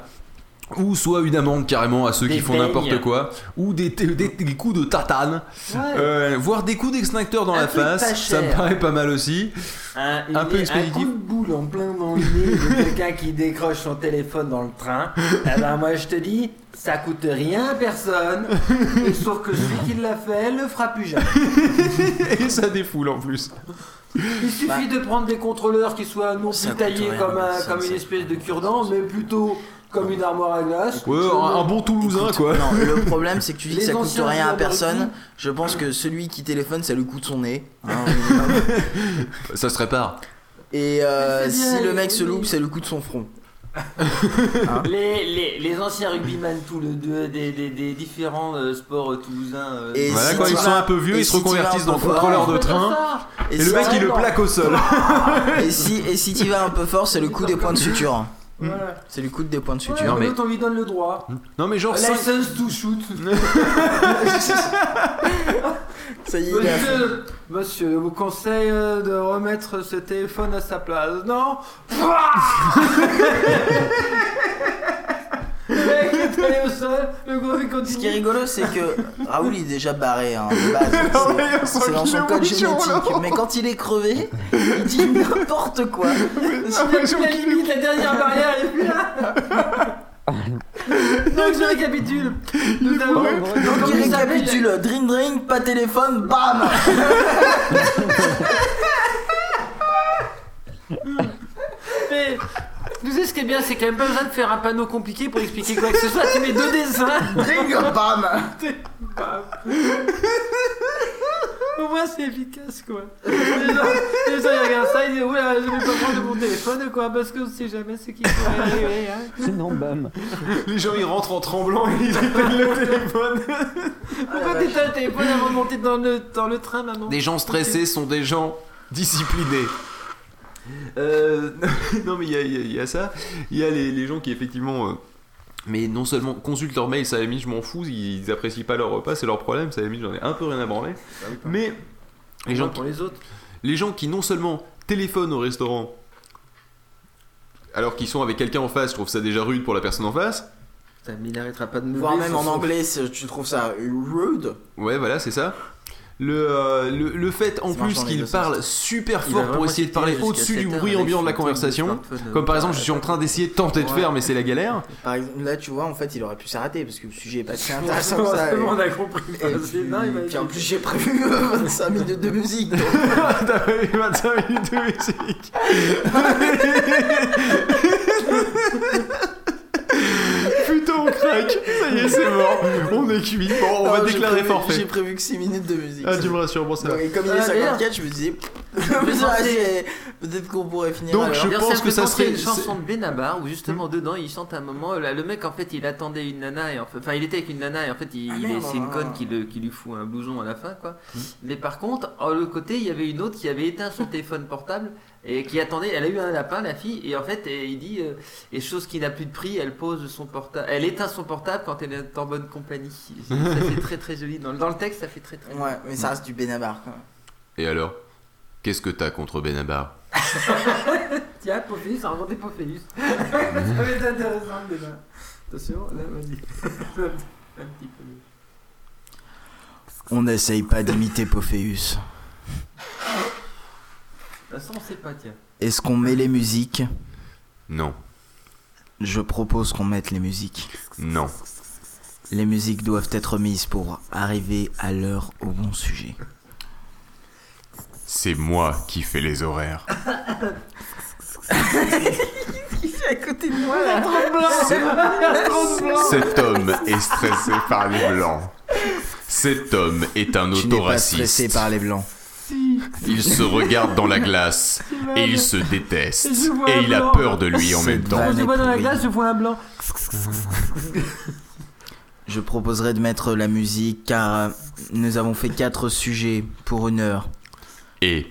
ou soit une amende carrément à ceux Des qui font n'importe quoi, ou des, des- des coups de tartane, euh, voire des coups d'extincteur dans Un la face, ça me paraît pas mal aussi. Un, Un peu un expéditif. coup de boule en plein dans le nez de quelqu'un qui décroche son téléphone dans le train. (laughs) Eh ben moi je te dis, ça coûte rien à personne. (laughs) Et sauf que celui qui l'a fait le fera plus jamais. (laughs) Et ça défoule en plus. Il suffit de prendre des contrôleurs qui soient non Bah. Plus taillés rien, comme, un- ça, comme ça. une espèce de cure-dent, mais plutôt comme une armoire à glace. Ouais, un, un bon Toulousain quoi. Non, le problème c'est que tu dis que ça coûte rien à personne. Je pense que celui qui téléphone, ça lui coûte son nez. hein. (laughs) Ça se répare. Et euh, bien, si le mec se loupe, ça lui coûte son front. Les, les, les anciens rugbyman tout le, de- des, des, des différents euh, sports euh, toulousains. euh, Et Voilà, si quand ils sont un peu vieux, ils se si reconvertissent dans peu fort- contrôleur de Ouais, train. Et le mec il le plaque au sol. Et si, et si tu vas un peu fort, c'est le coup des points de suture. Voilà. C'est le coup des points de Ouais, suture. Non, mais- l'autre, on lui donne le droit. Non mais genre License to shoot. (laughs) Ça y est. Monsieur, monsieur, je vous conseille euh, de remettre ce téléphone à sa place. Non Le mec est tombé au sol, le gros il Ce qui est rigolo, c'est que Raoul il est déjà barré hein, de base. (laughs) Non, C'est- dans son code génétique. Mais quand il est crevé, il dit (laughs) n'importe quoi. La limite, la dernière barrière est plus là. (laughs) Donc je récapitule. Nous avons. Donc il s'appelle récapitule Dream Drink, pas téléphone, bam (laughs) Mais, Vous savez ce qui est bien, c'est quand même pas besoin de faire un panneau compliqué pour expliquer quoi que ce soit. Tu mets deux dessins. Drink, bam Au moins c'est efficace quoi. Les gens, les gens, ils regardent ça, ils disent Oula, je vais pas prendre mon téléphone quoi, parce qu'on sait jamais ce qui pourrait arriver. Hein. Sinon, bam. Les gens ils rentrent en tremblant et ils éteignent le téléphone. Pourquoi t'éteins le téléphone avant de monter dans le, dans le train maintenant Des gens stressés sont des gens disciplinés. Euh, (laughs) non, mais il y a, il y a- il y a ça. Il y a les, les gens qui, effectivement. euh, mais non seulement consultent leur mail, ça à la limite, je m'en fous, ils, ils apprécient pas leur repas, c'est leur problème, ça à la limite, j'en ai un peu rien à branler. Mais les gens, pour les autres. les gens qui non seulement téléphonent au restaurant alors qu'ils sont avec quelqu'un en face, je trouve ça déjà rude pour la personne en face. Putain, mais il arrêtera pas de me Voire même en anglais, tu trouves ça rude Ouais, voilà, c'est ça. Le, euh, le, le fait en plus qu'il parle super fort pour essayer de parler au-dessus du bruit ambiant de la conversation. Comme par exemple, je suis en train d'essayer de tenter de faire, mais c'est la galère. Par exemple, là, tu vois, en fait, il aurait pu s'arrêter parce que le sujet est pas Ouais, (laughs) intéressant ça. et- on a compris. (laughs) Et Non, puis, il va- puis en plus, j'ai prévu (laughs) euh, 25 minutes de musique. T'as eu 25 minutes de musique. Ça y est, c'est mort. On est cuit. Bon, on va Non, déclarer prévu- forfait. J'ai prévu que 6 minutes de musique. Ah, tu me rassures, bon, ça va. Et comme il est Ah, 54, je me disais. (laughs) Peut-être qu'on pourrait finir. Donc, je pense que ça serait- une chanson de Benabar où justement dedans il chante un moment. Là, le mec en fait il attendait une nana et en fait, enfin il était avec une nana et en fait il, Ah, il est- merde, c'est une ah. conne qui, le- qui lui fout un blouson à la fin quoi. Mais par contre, en le côté il y avait une autre qui avait éteint son téléphone portable et qui attendait. Elle a eu un lapin la fille et en fait et il dit euh, et chose qui n'a plus de prix, elle pose son portable, elle éteint son portable quand elle est en bonne compagnie. Ça fait (laughs) très très joli dans, le- dans le texte ça fait très très. Ouais, mais ça reste du Benabar quand même. Et alors Qu'est-ce que t'as contre Benabar? (laughs) Tiens, Pophéus, a inventé Pophéus. (laughs) ça va être intéressant déjà. Attention, là, vas-y. Un petit peu. On n'essaye pas d'imiter Pophéus. De toute façon, on sait pas, tiens. Est-ce qu'on met les musiques? Non, Je propose qu'on mette les musiques. non. Les musiques doivent être mises pour arriver à l'heure au bon sujet. C'est moi qui fais les horaires. (laughs) à côté de moi là? Cet homme est stressé par les blancs. Cet homme est un Tu n'es pas stressé autoraciste. par les blancs. Il se regarde dans la glace (laughs) et il se déteste. Et il a peur de lui en même temps. je vois dans la glace, je vois un blanc. (laughs) Je proposerais de mettre la musique car euh, nous avons fait quatre sujets pour une heure. Et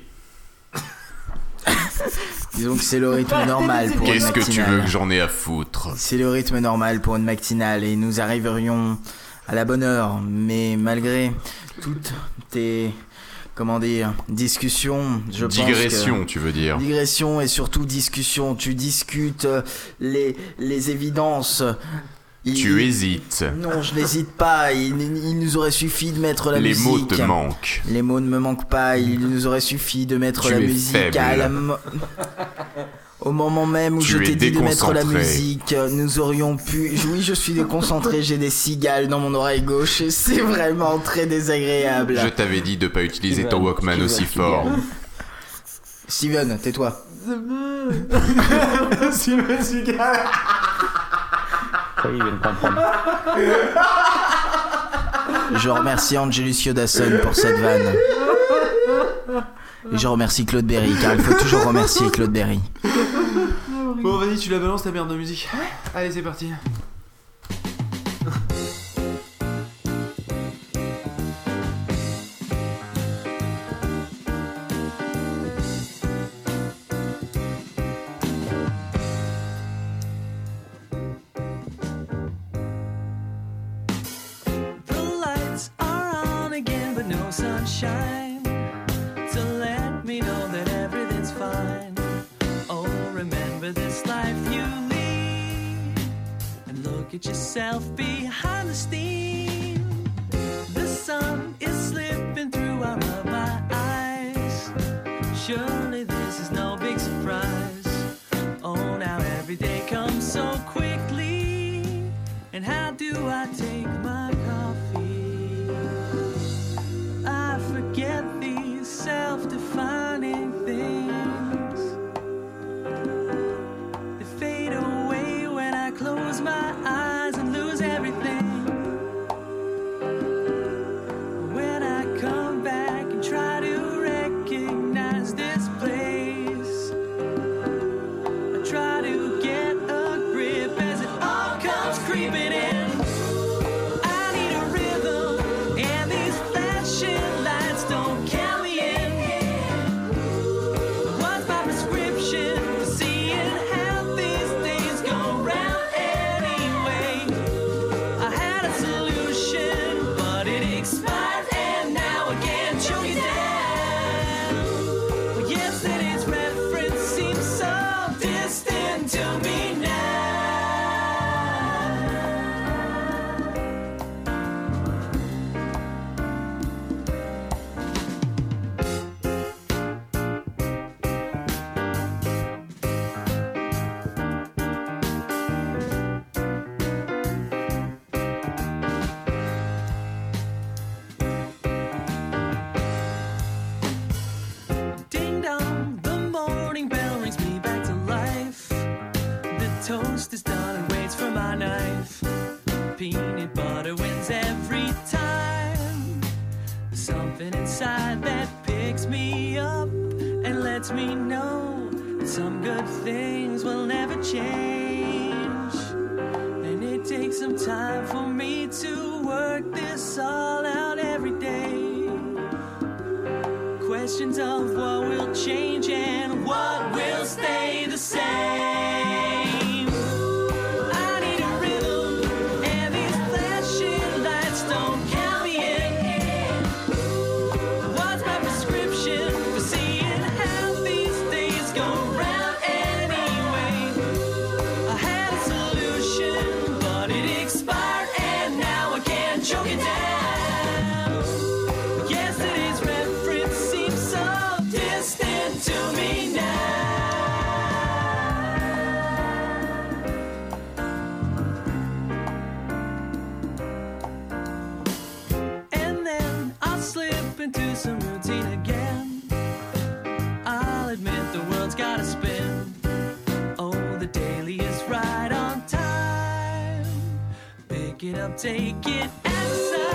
Disons que c'est le rythme normal pour une qu'est-ce que tu matinale. veux que j'en ai à foutre? C'est le rythme normal pour une matinale et nous arriverions à la bonne heure. Mais malgré toutes tes, comment dire, discussions, je pense que... Digression, tu veux dire. Digression et surtout discussion. Tu discutes euh, les, les évidences. Il- Tu hésites. Non, je n'hésite pas. Il, il nous aurait suffi de mettre la Les musique. mots te manquent. Les mots ne me manquent pas. Il nous aurait suffi de mettre Tu la musique faible. à la (laughs) Au moment même où Tu je t'ai dit de mettre la musique, nous aurions pu. Oui, je suis déconcentré. J'ai des cigales dans mon oreille gauche et c'est vraiment très désagréable. Je t'avais dit de pas utiliser ton Steven, Walkman Steven aussi fort. Steven, tais-toi. (laughs) Steven Seagal. Ça il vient de comprendre. Je remercie Angelus Yodasson pour cette vanne. Et je remercie Claude Berry, car il faut toujours remercier Claude Berry. (laughs) Bon, vas-y, tu la balances ta merde de musique. Allez, c'est parti. The lights are on again, but no sunshine at yourself behind the steam. The sun is slipping through out of my eyes. Surely this is no big surprise. Oh, now every day comes so quickly. And how do I take my coffee? I forget these self defining things. Close my eyes lets me know that some good things will never change. And it takes some time for me to work this all out every day. Questions of what will change and what will stay the same. Into some routine again. I'll admit the world's gotta spin. Oh, the daily is right on time. Pick it up, take it outside.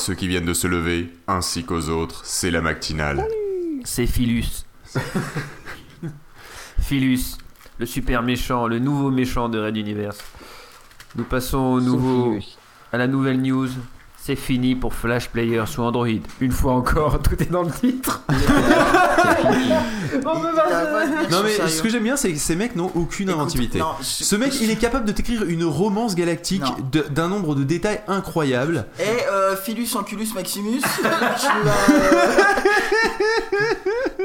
Ceux qui viennent de se lever, ainsi qu'aux autres, c'est la matinale. C'est Philus. Philus, le super méchant, le nouveau méchant de Red Universe. Nous passons au nouveau, à la nouvelle news. C'est fini pour Flash Player sous Android. Une fois encore, (laughs) tout est dans le titre. (laughs) Non mais ce que j'aime bien c'est que ces mecs n'ont aucune inventivité. non, Ce mec il est capable de t'écrire une romance galactique de- d'un nombre de détails incroyables. Et euh, Philus Anculus Maximus, (laughs) tu vas, euh,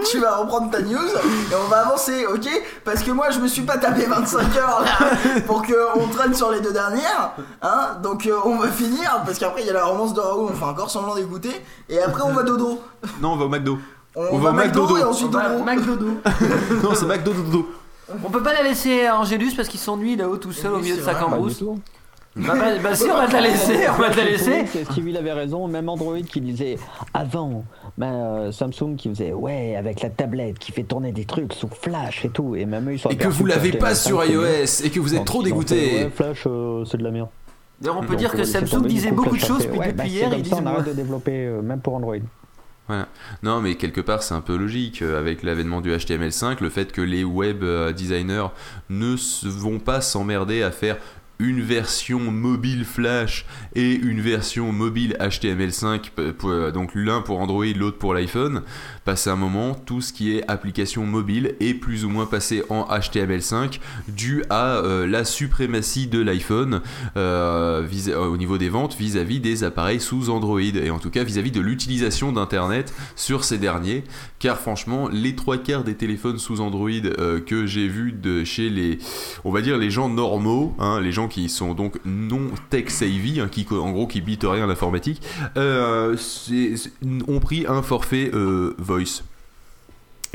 tu vas reprendre ta news et on va avancer, ok? Parce que moi je me suis pas tapé 25 heures là pour qu'on traîne sur les deux dernières, hein? Donc euh, on va finir parce qu'après il y a la romance de Raoult, on fait encore semblant d'écouter et après on va dodo. Non on va au McDo. On, va, McDo, et ensuite dodo. McDodo. (laughs) non c'est McDo dodo. On peut pas la laisser à Angélus parce qu'il s'ennuie là-haut tout seul au milieu de sa cambrousse. Bah, bah, bah, si, on va te la laisser, on va te la laisser. Stevie il avait raison, même Android qui disait avant, ben, euh, Samsung qui faisait ouais avec la tablette qui fait tourner des trucs sous Flash et tout, et même eux ils sont Et que vous l'avez pas HTML5, sur iOS et que vous êtes Donc, trop dégoûté. ouais, Flash euh, c'est de la merde. D'ailleurs, on peut Donc, dire que Samsung disait coup, beaucoup de choses, puis ouais, depuis bah, hier, ils disent on arrête de développer euh, même pour Android. Voilà. Non, mais quelque part, c'est un peu logique. Avec l'avènement du HTML5, le fait que les web designers ne vont pas s'emmerder à faire une version mobile Flash et une version mobile HTML5, p- pour- euh, donc l'un pour Android, l'autre pour l'iPhone, passé un moment, tout ce qui est application mobile est plus ou moins passé en HTML5 dû à euh, la suprématie de l'iPhone euh, au niveau des ventes vis-à-vis des appareils sous Android et en tout cas vis-à-vis de l'utilisation d'Internet sur ces derniers car franchement les trois quarts des téléphones sous Android que j'ai vus de chez les on va dire les gens normaux hein, les gens qui sont donc non tech savvy hein, qui en gros qui bitent rien à l'informatique euh, ont pris un forfait euh, voice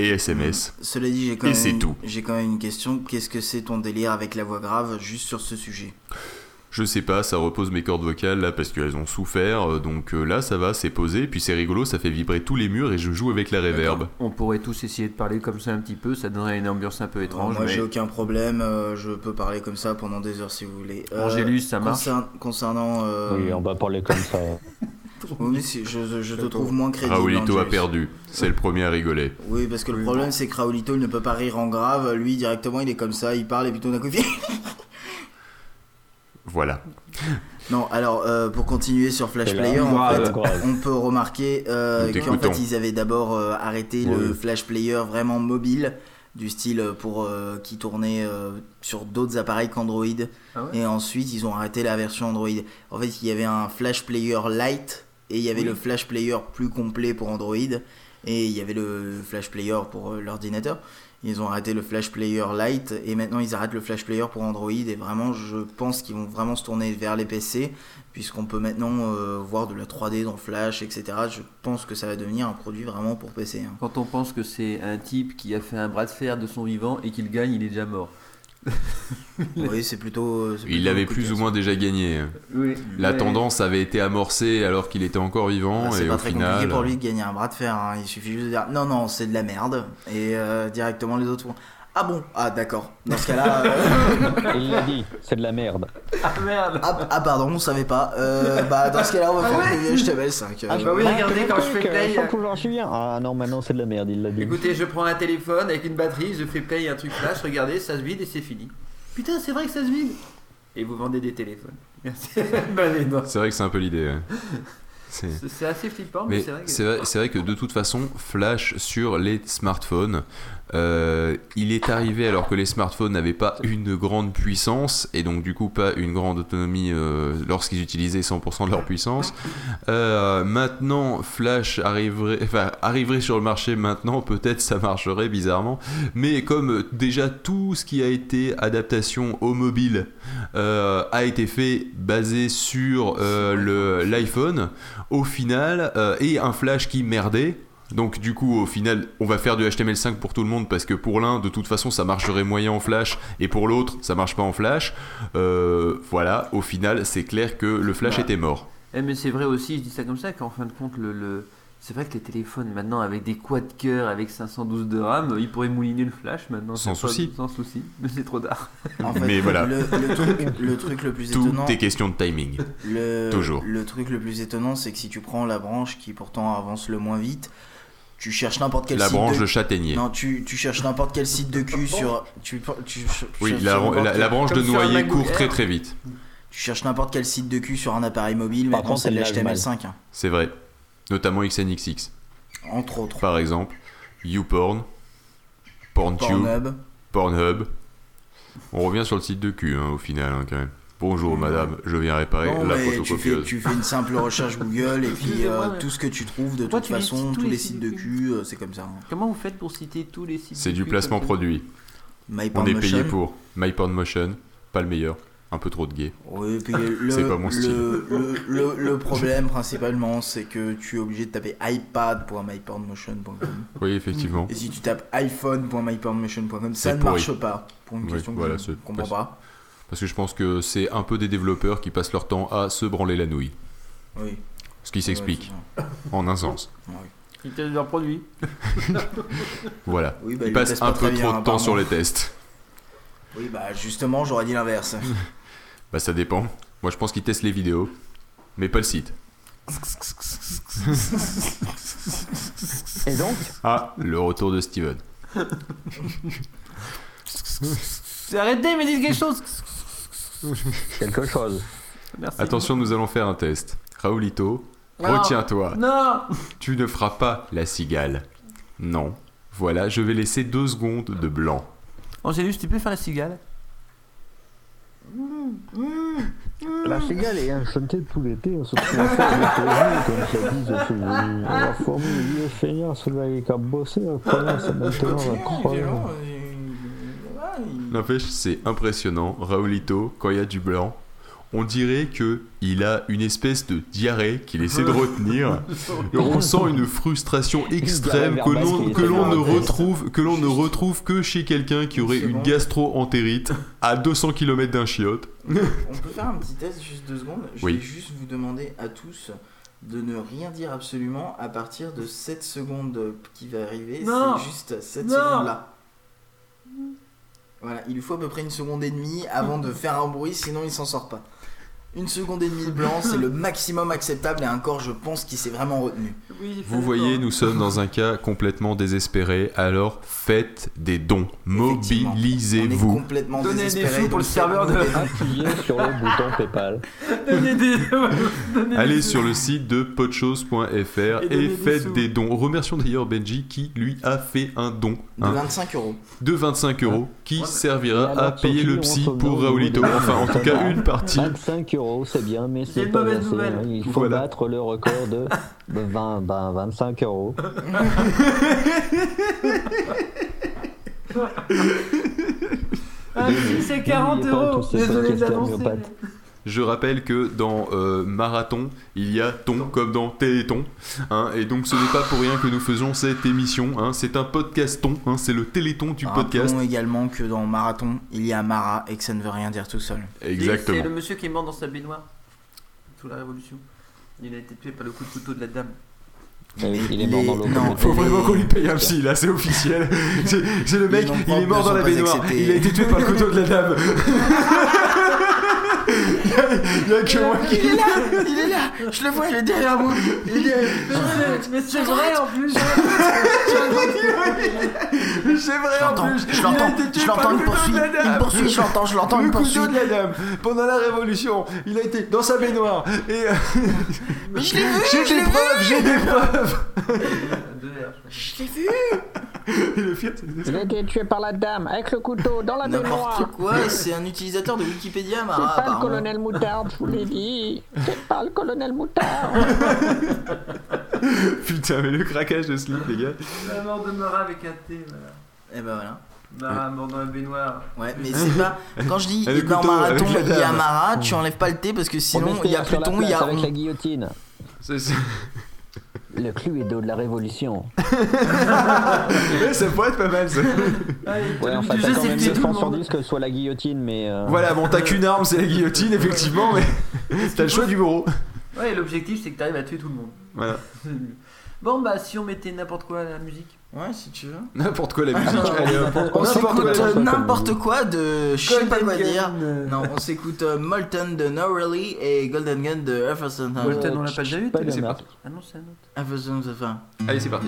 et SMS Cela dit, j'ai quand, même tout. quand même une question. Qu'est-ce que c'est ton délire avec la voix grave juste sur ce sujet? Je sais pas, ça repose mes cordes vocales là parce qu'elles ont souffert, euh, donc euh, là ça va, c'est posé, puis c'est rigolo, ça fait vibrer tous les murs et je joue avec la réverb. On pourrait tous essayer de parler comme ça un petit peu, ça donnerait une ambiance un peu étrange. Moi mais- j'ai aucun problème, euh, je peux parler comme ça pendant des heures si vous voulez. Euh, Angélus, ça marche concern- Concernant. euh, Oui, on va parler comme ça. (laughs) oui, je, je te trouve moins crédible. Raoulito a perdu, c'est le premier à rigoler. Oui, parce que le problème c'est que Raoulito il ne peut pas rire en grave. Lui directement il est comme ça, il parle et puis tout d'un coup il fait. (laughs) Voilà. Non, alors euh, pour continuer sur Flash là. Player, en fait, on peut remarquer euh, qu'en fait ils avaient d'abord euh, arrêté le. Flash Player vraiment mobile, du style pour euh, qui tournait euh, sur d'autres appareils qu'Android, Ah ouais? Et ensuite ils ont arrêté la version Android. En fait, il y avait un Flash Player Lite et il y avait Oui. le Flash Player plus complet pour Android et il y avait le Flash Player pour euh, l'ordinateur. Ils ont arrêté le Flash Player Lite et maintenant ils arrêtent le Flash Player pour Android et vraiment je pense qu'ils vont vraiment se tourner vers les PC puisqu'on peut maintenant euh, voir de la 3D dans Flash etc. Je pense que ça va devenir un produit vraiment pour PC. hein. Quand on pense que c'est un type qui a fait un bras de fer de son vivant et qu'il gagne, il est déjà mort. Oui c'est plutôt... Il plutôt avait un coup de plus ou moins déjà gagné. Oui. La mais- tendance avait été amorcée alors qu'il était encore vivant Ah, c'est et pas au très final. compliqué pour lui de gagner un bras de fer. hein. Il suffit juste de dire non, non, c'est de la merde. Et euh, directement les autres font Ah bon? Ah d'accord. Dans ce cas-là. (laughs) euh, Il l'a dit, c'est de la merde. Ah merde ah, ah, pardon, on savait pas. Euh, bah dans ce cas-là, on va faire le HTML 5. Ah bah oui, regardez quand je fais play. Faut que j'en souviens. Ah non, maintenant c'est de la merde, il l'a dit. Écoutez, je prends un téléphone avec une batterie, je fais play un truc flash, regardez, ça se vide et c'est fini. Putain, c'est vrai que ça se vide Et vous vendez des téléphones. Merci. (laughs) C'est vrai que c'est un peu l'idée. ouais. C'est- assez flippant, mais, Mais c'est vrai que. vrai, c'est vrai que de toute façon, Flash sur les smartphones, euh, il est arrivé alors que les smartphones n'avaient pas une grande puissance et donc du coup pas une grande autonomie euh, lorsqu'ils utilisaient 100% de leur puissance. Euh, maintenant, Flash arriverait, sur le marché maintenant, peut-être ça marcherait bizarrement, mais comme déjà tout ce qui a été adaptation au mobile a été fait basé sur l'iPhone, au final, et un flash qui merdait. Donc du coup, au final, on va faire du HTML5 pour tout le monde parce que pour l'un, de toute façon, ça marcherait moyen en flash et pour l'autre, ça marche pas en flash. Euh, voilà, au final, c'est clair que le flash Bah. était mort. Eh, mais c'est vrai aussi, je dis ça comme ça, qu'en fin de compte, le, le- c'est vrai que les téléphones maintenant avec des quad cœur avec 512 de RAM, ils pourraient mouliner le flash maintenant. Sans pas- souci. Sans souci, mais c'est trop tard. En (laughs) fait, Mais voilà. le, le truc, le truc le plus Tout étonnant. est question de timing. Le, Toujours. Le truc le plus étonnant, c'est que si tu prends la branche qui pourtant avance le moins vite, tu cherches n'importe quel La site branche de... de châtaignier. Non, tu, tu cherches n'importe quel site de cul sur. Tu, tu, tu Oui, la, la- branche de noyer court très très vite. Tu cherches n'importe quel site de cul sur un appareil mobile, Par maintenant contre, c'est de elle lâche l'HTML5. hein, C'est vrai. Notamment XNXX. entre autres. Par exemple, YouPorn, PornTube, Pornhub. Pornhub. On revient sur le site de cul hein, au final hein, quand même. Bonjour madame, je viens réparer Non, la mais tu fais, photocopieuse. tu fais une simple recherche Google et (laughs) puis euh, tout ce que tu trouves de toute façon, tous tous les les sites de cul, euh, c'est comme ça. hein. Comment vous faites pour citer tous les sites C'est de du cul placement produit. On est payé pour. MyPornMotion, pas le meilleur. Un peu trop de gay. Oui, (laughs) C'est pas mon style. le, le, le- le problème principalement, c'est que tu es obligé de taper iPad.mypornmotion.com. Oui, effectivement. Et si tu tapes iPhone.mypornmotion.com, ça ne pourri. marche pas. Pour une Oui, question voilà, que je ne comprends pas. Parce que je pense que c'est un peu des développeurs qui passent leur temps à se branler la nouille. Oui. Ce qui s'explique. Ouais, En un sens. Ouais. Ils testent leurs produits. (laughs) Voilà. Oui, bah, Ils ils passent testent un peu trop de temps sur les tests. Oui, bah justement, j'aurais dit l'inverse. (laughs) Bah ça dépend. Moi je pense qu'ils testent les vidéos, mais pas le site. Et donc? Ah, le retour de Steven. Arrêtez, mais dites quelque chose (laughs) Quelque chose. Merci. Attention, nous allons faire un test. Raoulito, Non. retiens-toi. Non Tu ne feras pas la cigale. Non. Voilà, je vais laisser deux secondes de blanc. Angélus, tu peux faire la cigale? La cigale est enchantée tout l'été, on se trouve (laughs) à faire des comme ça dit. La fourmi, le vieux feignant, celui qui a bossé, c'est maintenant la crever. N'empêche, c'est impressionnant. Raoulito, quand il y a du blanc, on dirait que il a une espèce de diarrhée qu'il essaie de (laughs) retenir. Et on sent une frustration extrême que l'on que l'on ne retrouve que l'on ne retrouve que chez quelqu'un qui aurait une gastro-entérite à 200 km d'un chiotte. On peut faire un petit test, juste deux secondes. Je Oui. vais juste vous demander à tous de ne rien dire absolument à partir de cette seconde qui va arriver. Non. C'est juste cette Non. seconde-là. Voilà, il lui faut à peu près une seconde et demie avant de faire un bruit, sinon il s'en sort pas. Une seconde et demie de blanc, c'est le maximum acceptable et encore, je pense qu'il s'est vraiment retenu. Vous voyez, nous sommes dans un cas complètement désespéré, alors faites des dons. Mobilisez-vous. complètement Donnez des sous pour le serveur de. Appuyez sur le bouton PayPal. (laughs) Donnez des. (laughs) donnez Allez sur le site de podchose.fr Et et, donnez des faites des dons. Remercions d'ailleurs Benji qui lui a fait un don De hein, 25 euros. de 25 euros qui servira à payer le psy pour Raoulito. Enfin, en tout cas, une partie. 25 euros, c'est bien, mais c'est pas assez. hein. Il faut Voilà. battre le record de (laughs) 20, ben, 25 euros. Ah, si, c'est 40 N'oubliez pas euros. Désolé myopathes. Je rappelle que dans euh, Marathon, il y a ton comme dans Téléthon. hein, et donc ce n'est pas pour rien que nous faisons cette émission. hein, c'est un podcaston, hein, c'est le Téléthon du podcast. Rappelons également que dans Marathon, il y a Mara et que ça ne veut rien dire tout seul. Exactement. C'est le monsieur qui est mort dans sa baignoire sous la Révolution. Il a été tué par le coup de couteau de la dame. Oui, il est mort dans l'eau. Non, Faut vraiment qu'on lui paye un psy, là, c'est officiel. (laughs) C'est le mec, il est mort dans la baignoire. Il a été tué par le couteau de la dame. (laughs) (laughs) Il y a, que moi qui. Il est là Il est là Je le vois, il est derrière moi Il est derrière Mais c'est vrai en plus. C'est vrai en plus. je l'entends, je l'entends, le il poursuit, de la il dame. poursuit, je l'entends, je l'entends, Le il couteau poursuit. de la dame. Pendant la Révolution, il a été dans sa baignoire. Et euh, Mais je l'ai vu, (laughs) j'ai je l'ai des preuves, j'ai des preuves. Je l'ai vu Et (laughs) le pire, c'est Il a été tué par la dame avec le couteau dans la baignoire. N'importe quoi, c'est un utilisateur de Wikipédia, C'est Mara, pas le colonel Moutarde, je vous l'ai dit. C'est pas le colonel Moutarde. (laughs) Putain, mais le craquage de slip, les gars. La mort de Mara avec un T, voilà. Et ben voilà. Mara mort dans la baignoire. Ouais, mais c'est pas. Quand je dis (laughs) dans Marathon, il y a. Mara, tu enlèves pas le T parce que sinon il y a Pluton, il y place a. avec la guillotine. C'est- c'est- Le Cluedo de la Révolution. Ouais, (laughs) ça pourrait être pas mal, ça. Ouais, enfin, t'as quand c'est même le chances sur monde. 10 que ce soit la guillotine, mais. euh, Voilà, bon, t'as qu'une arme, c'est la guillotine, effectivement, mais (laughs) t'as le choix du bourreau. Ouais, et l'objectif c'est que t'arrives à tuer tout le monde. Voilà. (laughs) Bon, bah si on mettait n'importe quoi à la musique. Ouais, si tu veux. N'importe quoi la musique. Allez, hop. On N'importe quoi la s'écoute musique. euh, n'importe quoi de. Je sais pas quoi dire. Non, on s'écoute euh, Molten de No Really et Golden Gun de Jefferson. Molten, on l'a pas déjà eu c'est marque. Ah non, c'est un autre. Jefferson, enfin. Allez, c'est parti.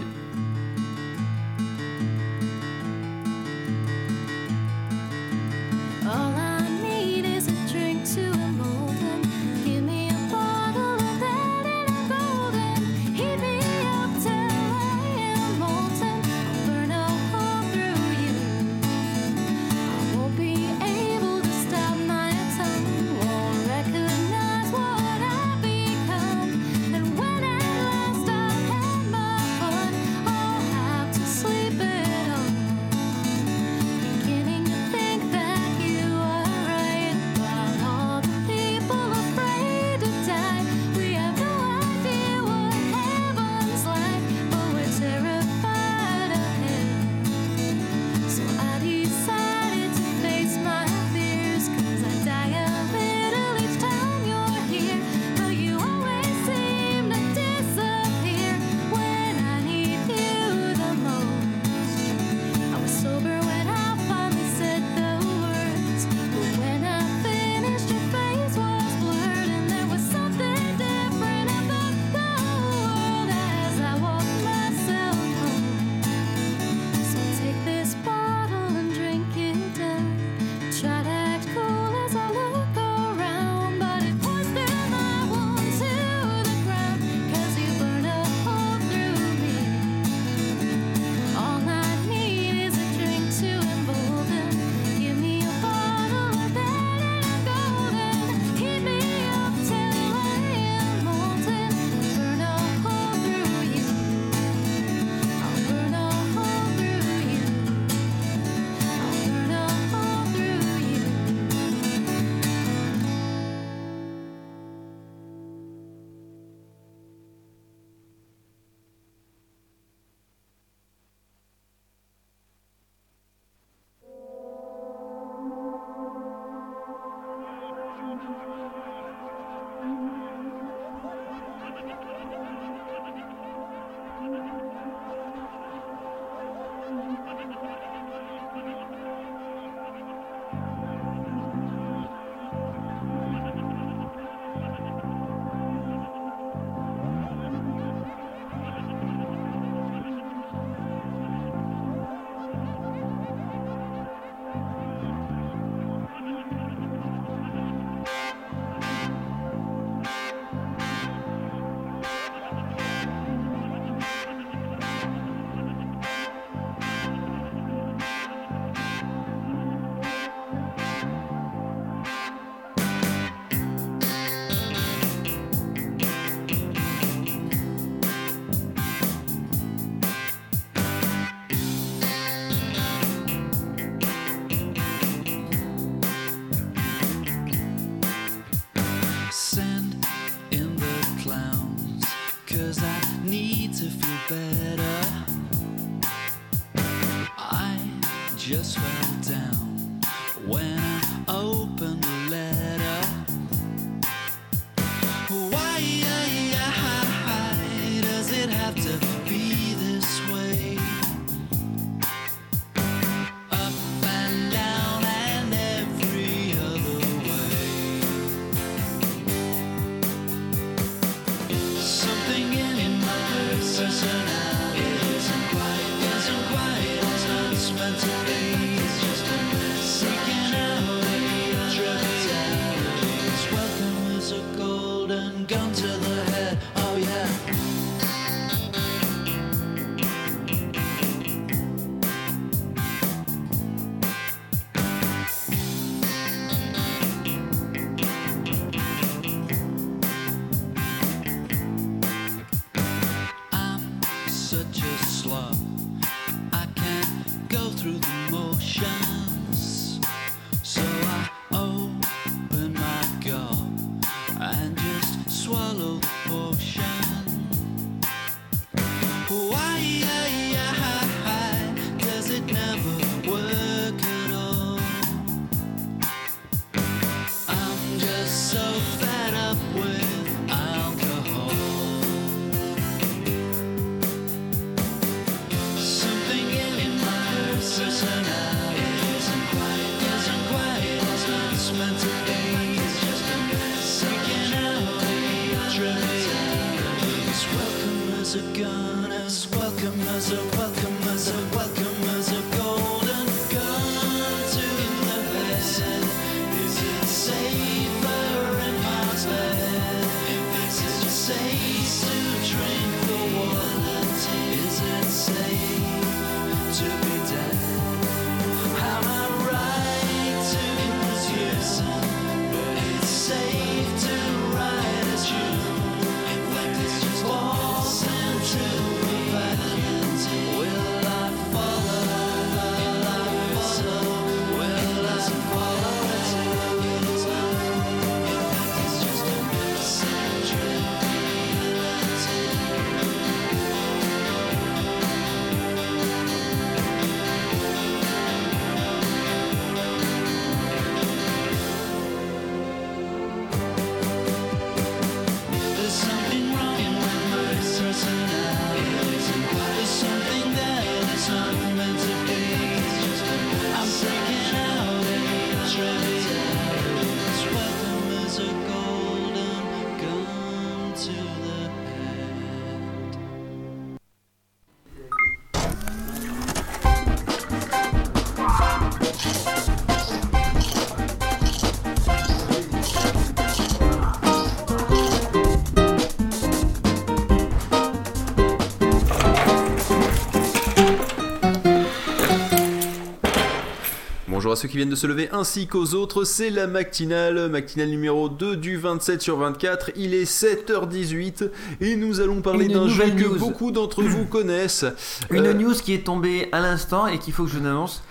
Bonjour à ceux qui viennent de se lever ainsi qu'aux autres, c'est la matinale, matinale numéro 2 du 27 sur 24, il est 7h18 et nous allons parler d'un jeu nouvelle que news. beaucoup d'entre vous (clears throat) connaissent. Une Euh, news qui est tombée à l'instant et qu'il faut que je vous annonce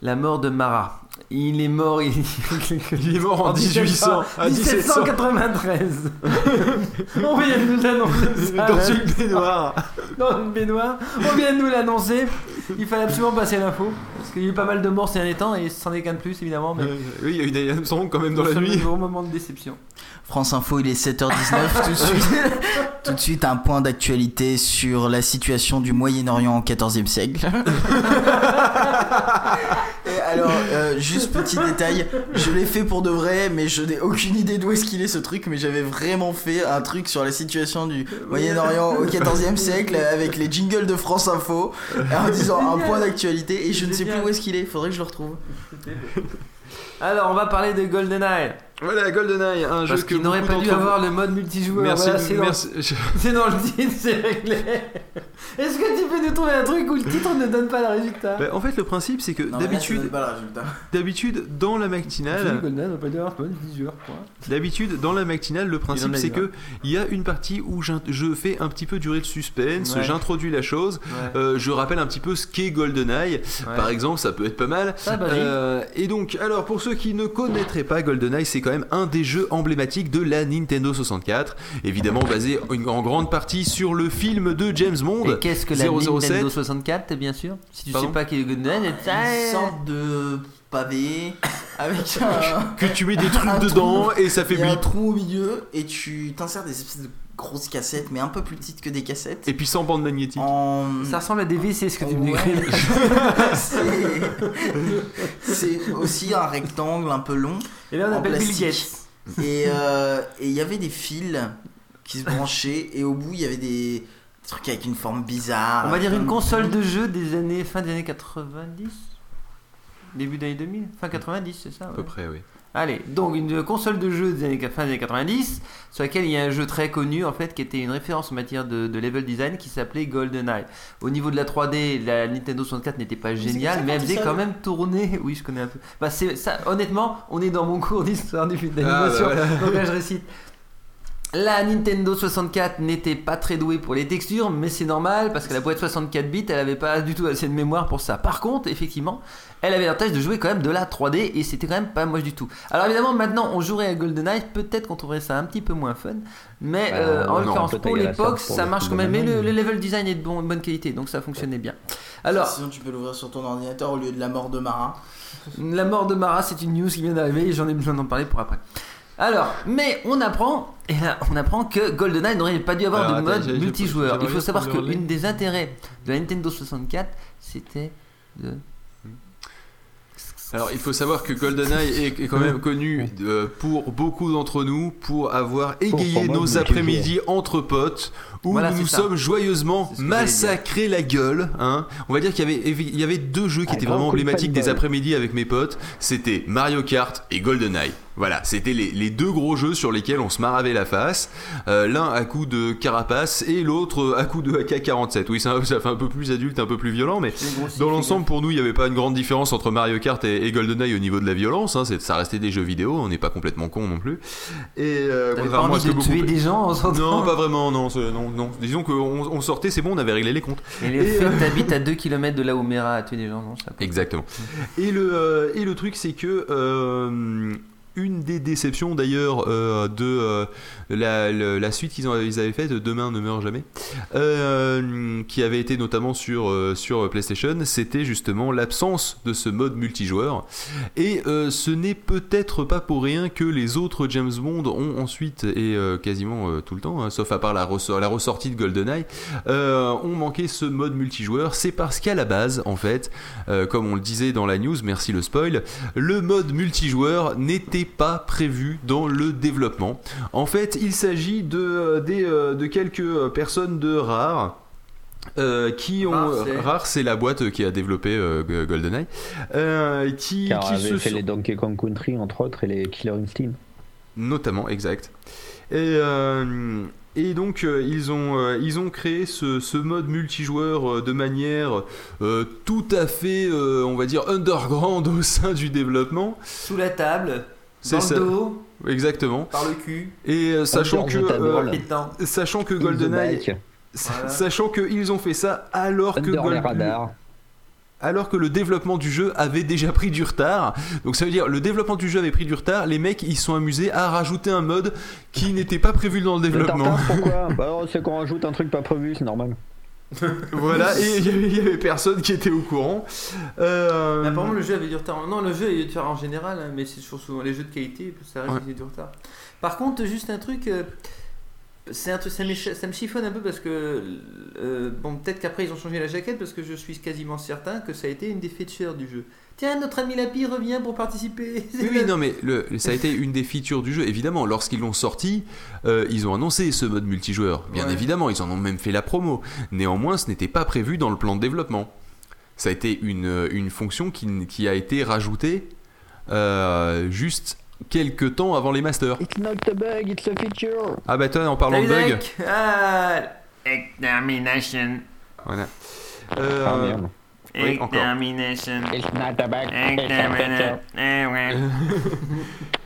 la mort de Marat. Il est mort. Il, (laughs) Il est mort en 1800, à 1793. (laughs) On vient de nous l'annoncer. (laughs) Dans là. une baignoire. Dans une baignoire. On vient de nous l'annoncer. Il fallait absolument passer l'info. Parce qu'il y a eu pas mal de morts ces derniers temps et c'en est qu'un de plus évidemment. Mais Euh, oui, il y a eu Diane Armstrong quand même dans la nuit. au gros moment de déception. France Info, il est 7h19 tout de suite. (laughs) tout de suite, un point d'actualité sur la situation du Moyen-Orient au XIVe siècle. (laughs) Et alors, euh, juste petit détail, je l'ai fait pour de vrai, mais je n'ai aucune idée d'où est-ce qu'il est ce truc, mais j'avais vraiment fait un truc sur la situation du Moyen-Orient au XIVe siècle avec les jingles de France Info, en disant un point d'actualité, et je ne sais plus où est-ce qu'il est, faudrait que je le retrouve. Alors on va parler de GoldenEye. Voilà, GoldenEye, un jeu Parce que qu'il n'aurait pas dû avoir le mode multijoueur. Merci, Voilà, c'est dans- merci. je- (laughs) C'est dans le titre, c'est réglé. Est-ce que tu peux nous trouver un truc où le titre ne donne pas le résultat Bah, en fait, le principe, c'est que Non, mais là, d'habitude, donne pas le résultat. d'habitude, dans la matinale, GoldenEye pas dû avoir le mode multijoueur. point. D'habitude, dans la matinale, le principe a c'est eu, que il y a une partie où je fais un petit peu durer le suspense, Ouais. j'introduis la chose, Ouais. euh, je rappelle un petit peu ce qu'est GoldenEye, Ouais. par exemple, ça peut être pas mal. Ah, bah, Euh, et donc, alors pour ceux qui ne connaîtraient pas GoldenEye, c'est quand même un des jeux emblématiques de la Nintendo 64, évidemment basé en en grande partie sur le film de James Bond. Et qu'est-ce que la 007. Nintendo 64, bien sûr Si tu Pardon sais pas qui est GoldenEye, Une sorte de pavé avec un. (laughs) Que tu mets des trucs dedans trou. et ça fait a un blip. trou au milieu et tu t'insères des espèces de grosses cassettes, mais un peu plus petites que des cassettes. Et puis sans bande magnétique. En... Ça ressemble à des VC, ce que tu me Ouais. décris. (laughs) C'est- C'est aussi un rectangle un peu long. Et là, on en appelle Bill plastique. Gates. Et euh, et il y avait des fils qui se branchaient et au bout il y avait des trucs avec une forme bizarre. On va dire une console de jeu des années fin des années 90 Début des années 2000 Fin 90, c'est ça À peu près, oui. Allez, donc une console de jeu des années, fin des années 90 sur laquelle il y a un jeu très connu en fait qui était une référence en matière de, de level design qui s'appelait GoldenEye. Au niveau de la 3D, la Nintendo 64 n'était pas géniale, mais elle faisait quand même tourner. (laughs) Oui, je connais un peu. Bah, ça. Honnêtement, on est dans mon cours d'histoire du film d'animation, Ah, bah voilà. donc là je récite. La Nintendo 64 n'était pas très douée pour les textures, mais c'est normal parce que la boîte 64 bits, elle avait pas du tout assez de mémoire pour ça. Par contre, effectivement, elle avait l'avantage de jouer quand même de la 3D et c'était quand même pas moche du tout. Alors évidemment, maintenant on jouerait à GoldenEye, peut-être qu'on trouverait ça un petit peu moins fun, mais Bah, euh, en l'occurrence pour l'époque, ça marche quand même. Mais le, level design est de bon- bonne qualité, donc ça fonctionnait bien. Alors, Sinon tu peux l'ouvrir sur ton ordinateur au lieu de la mort de Mara. la mort de Mara, c'est une news qui vient d'arriver et j'en ai besoin d'en parler pour après. Alors, mais on apprend, et là, on apprend que GoldenEye n'aurait pas dû avoir Alors, de attends, mode j'ai- j'ai- multijoueur. Il faut savoir prendre le qu'une des intérêts de la Nintendo 64, c'était de Alors il faut savoir que GoldenEye est, est quand même connu euh, pour beaucoup d'entre nous pour avoir égayé nos après-midi entre potes où Voilà, nous nous ça. sommes joyeusement C'est ce que j'allais massacré la gueule. Hein. On va dire qu'il y avait, il y avait deux jeux qui Un étaient vraiment emblématiques des paintball. après-midi avec mes potes. C'était Mario Kart et GoldenEye. Voilà, c'était les, les deux gros jeux sur lesquels on se maravait la face. Euh, L'un à coup de carapace et l'autre à coup de AK-47. Oui, ça, ça fait un peu plus adulte, un peu plus violent, mais dans l'ensemble, pour nous, il n'y avait pas une grande différence entre Mario Kart et, et GoldenEye au niveau de la violence. Hein. Ça restait des jeux vidéo, on n'est pas complètement con non plus. Et euh, contrairement à ce de que beaucoup- tuer des gens en sortant Non, pas vraiment, non, non. Disons qu'on on sortait, c'est bon, on avait réglé les comptes. Et le Et, euh, t'habites à 2 km de là où Mera a tué des gens, non ça Exactement. Et le, euh, et le truc, c'est que euh, une des déceptions d'ailleurs euh, de euh, la, suite qu'ils avaient faite, Demain ne meurt jamais, euh, qui avait été notamment sur, PlayStation, c'était justement l'absence de ce mode multijoueur. Et ce n'est peut-être pas pour rien que les autres James Bond ont ensuite, et quasiment tout le temps, hein, sauf à part la, la ressortie de GoldenEye, ont manqué ce mode multijoueur. C'est parce qu'à la base, en fait, comme on le disait dans la news, merci le spoil, le mode multijoueur n'était pas prévu dans le développement. En fait, il s'agit de, euh, des, euh, de quelques euh, personnes de rares. euh, qui ont Rare, c'est- la boîte qui a développé euh, GoldenEye euh, qui, Car qui avait se fait sont- les Donkey Kong Country, entre autres, et les Killer Instinct. Notamment, exact. Et, euh, et donc, euh, ils, ont, euh, ils ont créé ce, ce mode multijoueur euh, de manière euh, tout à fait, euh, on va dire, underground (laughs) au sein du développement. Sous la table, C'est dans ça. le dos, Exactement. par le cul, Et euh, sachant que, euh, sachant que GoldenEye, Voilà. sachant qu'ils ont fait ça alors que, Under alors que le développement du jeu avait déjà pris du retard. Donc ça veut dire le développement du jeu avait pris du retard. Les mecs ils se sont amusés à rajouter un mode qui n'était pas prévu dans le développement. pourquoi? (laughs) Bah c'est qu'on rajoute un truc pas prévu, c'est normal. (laughs) Voilà, et il y avait- il y avait personne qui était au courant. Euh, Mais apparemment, le jeu avait du retard. Non, le jeu avait du retard en général, hein, mais c'est toujours souvent les jeux de qualité, ça reste Ouais. qu'il y a du retard. Par contre, juste un truc, euh, c'est un truc, ça, ça me chiffonne un peu parce que euh, bon, peut-être qu'après ils ont changé la jaquette parce que je suis quasiment certain que ça a été une des features du jeu. Tiens, notre ami Lapi revient pour participer. Oui, oui, non, mais le, ça a été une des features du jeu. Évidemment, lorsqu'ils l'ont sorti, euh, ils ont annoncé ce mode multijoueur. Bien Ouais. évidemment, ils en ont même fait la promo. Néanmoins, ce n'était pas prévu dans le plan de développement. Ça a été une, une fonction qui, qui a été rajoutée euh, juste quelques temps avant les masters. It's not a bug, it's a feature. Ah bah toi, en parlant de bug, Zach. Ah, extermination. voilà. Euh, Ah merde. Oui, encore. Extermination. It's not a feature. Extermination. Eh ouais. (laughs)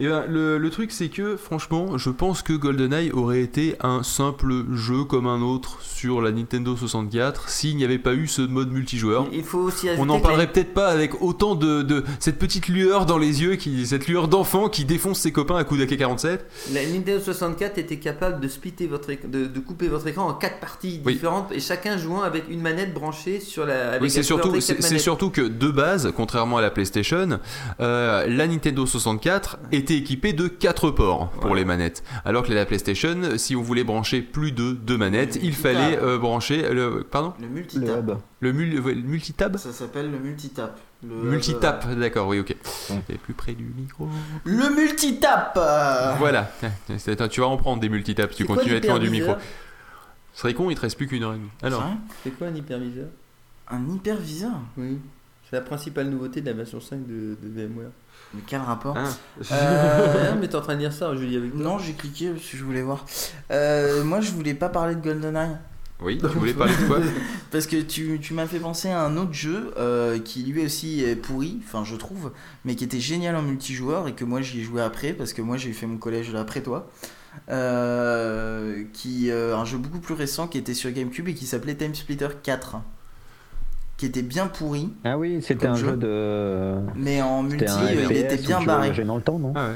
Et ben, le, le truc, c'est que franchement, je pense que GoldenEye aurait été un simple jeu comme un autre sur la Nintendo 64 s'il n'y avait pas eu ce mode multijoueur. Il faut aussi On n'en parlerait peut-être pas avec autant de, de cette petite lueur dans les yeux, qui, cette lueur d'enfant qui défonce ses copains à coups d'AK-47. La Nintendo 64 était capable de splitter votre éc- de, de couper votre écran en quatre parties Oui. différentes et chacun jouant avec une manette branchée sur la. Avec Oui, c'est surtout, c'est surtout que de base, contrairement à la PlayStation, euh, la Nintendo 64 était équipée de 4 ports pour les manettes. Alors que la PlayStation, si on voulait brancher plus de deux manettes, il fallait euh, brancher le pardon? Le multitap. le, mul- le multitab? Ça s'appelle le multitap. Le Multitap, d'accord, oui, ok. T'es plus près du micro. Le multitap euh, Voilà, (laughs) tu vas en prendre des multitaps, tu C'est quoi continues à être loin du micro. Ce serait con, il te reste plus qu'une heure et demie. Alors, C'est quoi un hyperviseur? Un hyperviseur? Oui. C'est la principale nouveauté de la version 5 de, de VMware. Mais quel rapport hein, Euh, (laughs) Ah, mais t'es en train de dire ça, dis avec toi. Non, j'ai cliqué parce que je voulais voir. Euh, moi, je voulais pas parler de GoldenEye. oui, tu voulais parler de quoi (laughs) Parce que tu, tu m'as fait penser à un autre jeu euh, qui lui aussi est pourri, enfin je trouve, mais qui était génial en multijoueur et que moi j'y ai joué après parce que moi j'ai fait mon collège après toi. Euh, qui euh, un jeu beaucoup plus récent qui était sur GameCube et qui s'appelait Time Splitter 4 qui était bien pourri Ah oui, c'était un jeu. jeu de. mais en multi il était bien barré voyageais dans le temps, non Ah ouais.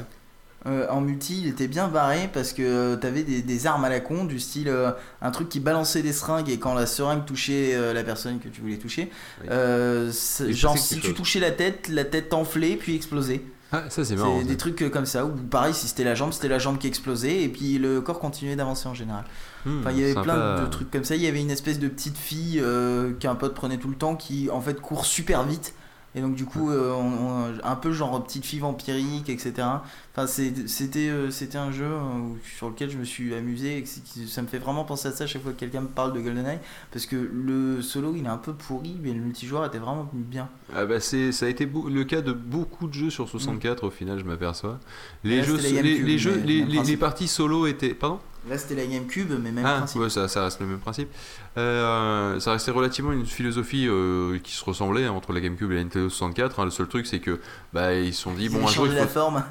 Euh, en multi, il était bien barré parce que euh, t'avais des, des armes à la con, du style euh, un truc qui balançait des seringues et quand la seringue touchait euh, la personne que tu voulais toucher, Oui. euh, genre si tu chose. touchais la tête, la tête enflait puis explosait. Ah, ça c'est des trucs euh, comme ça, ou pareil, si c'était la jambe, c'était la jambe qui explosait et puis le corps continuait d'avancer en général. Hmm, Enfin, il y avait sympa. plein de trucs comme ça. Il y avait une espèce de petite fille euh, qu'un pote prenait tout le temps qui en fait court super vite. Et donc du coup, euh, on- on- un peu genre petite fille vampirique, etc. Enfin, c'était euh, c'était un jeu euh, sur lequel je me suis amusé. Et que ça me fait vraiment penser à ça chaque fois que quelqu'un me parle de GoldenEye. Parce que le solo, il est un peu pourri, mais le multijoueur était vraiment bien. Ah bah ça a été le cas de beaucoup de jeux sur 64 au final je m'aperçois. Les Là, jeux les, GameCube, les jeux mais les, même les- les principe. parties solo étaient pardon? Là, c'était la GameCube, mais même Ah principe. ouais ça, ça reste le même principe. Euh, ça restait relativement une philosophie euh, qui se ressemblait hein, entre la GameCube et la Nintendo 64. hein. Le seul truc c'est que bah ils se sont dit Ils bon un jour la forme.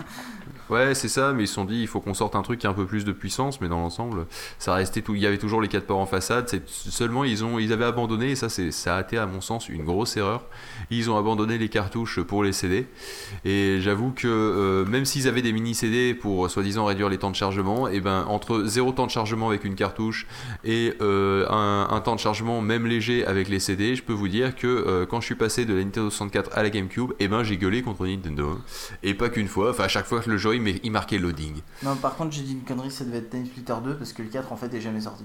Ouais, c'est ça, mais ils se sont dit il faut qu'on sorte un truc qui a un peu plus de puissance, mais dans l'ensemble, ça restait tout. Il y avait toujours les quatre ports en façade. Seulement ils ont ils avaient abandonné et ça ça a été à mon sens une grosse erreur. Ils ont abandonné les cartouches pour les CD et j'avoue que euh, même s'ils avaient des mini CD pour soi-disant réduire les temps de chargement, et ben entre zéro temps de chargement avec une cartouche et euh, un, temps de chargement même léger avec les CD, je peux vous dire que euh, quand je suis passé de la Nintendo 64 à la GameCube, et ben j'ai gueulé contre Nintendo et pas qu'une fois. Enfin à chaque fois que le jeu il, marquait loading. Non, par contre, j'ai dit une connerie, ça devait être Time Splitter 2 parce que le 4 en fait est jamais sorti.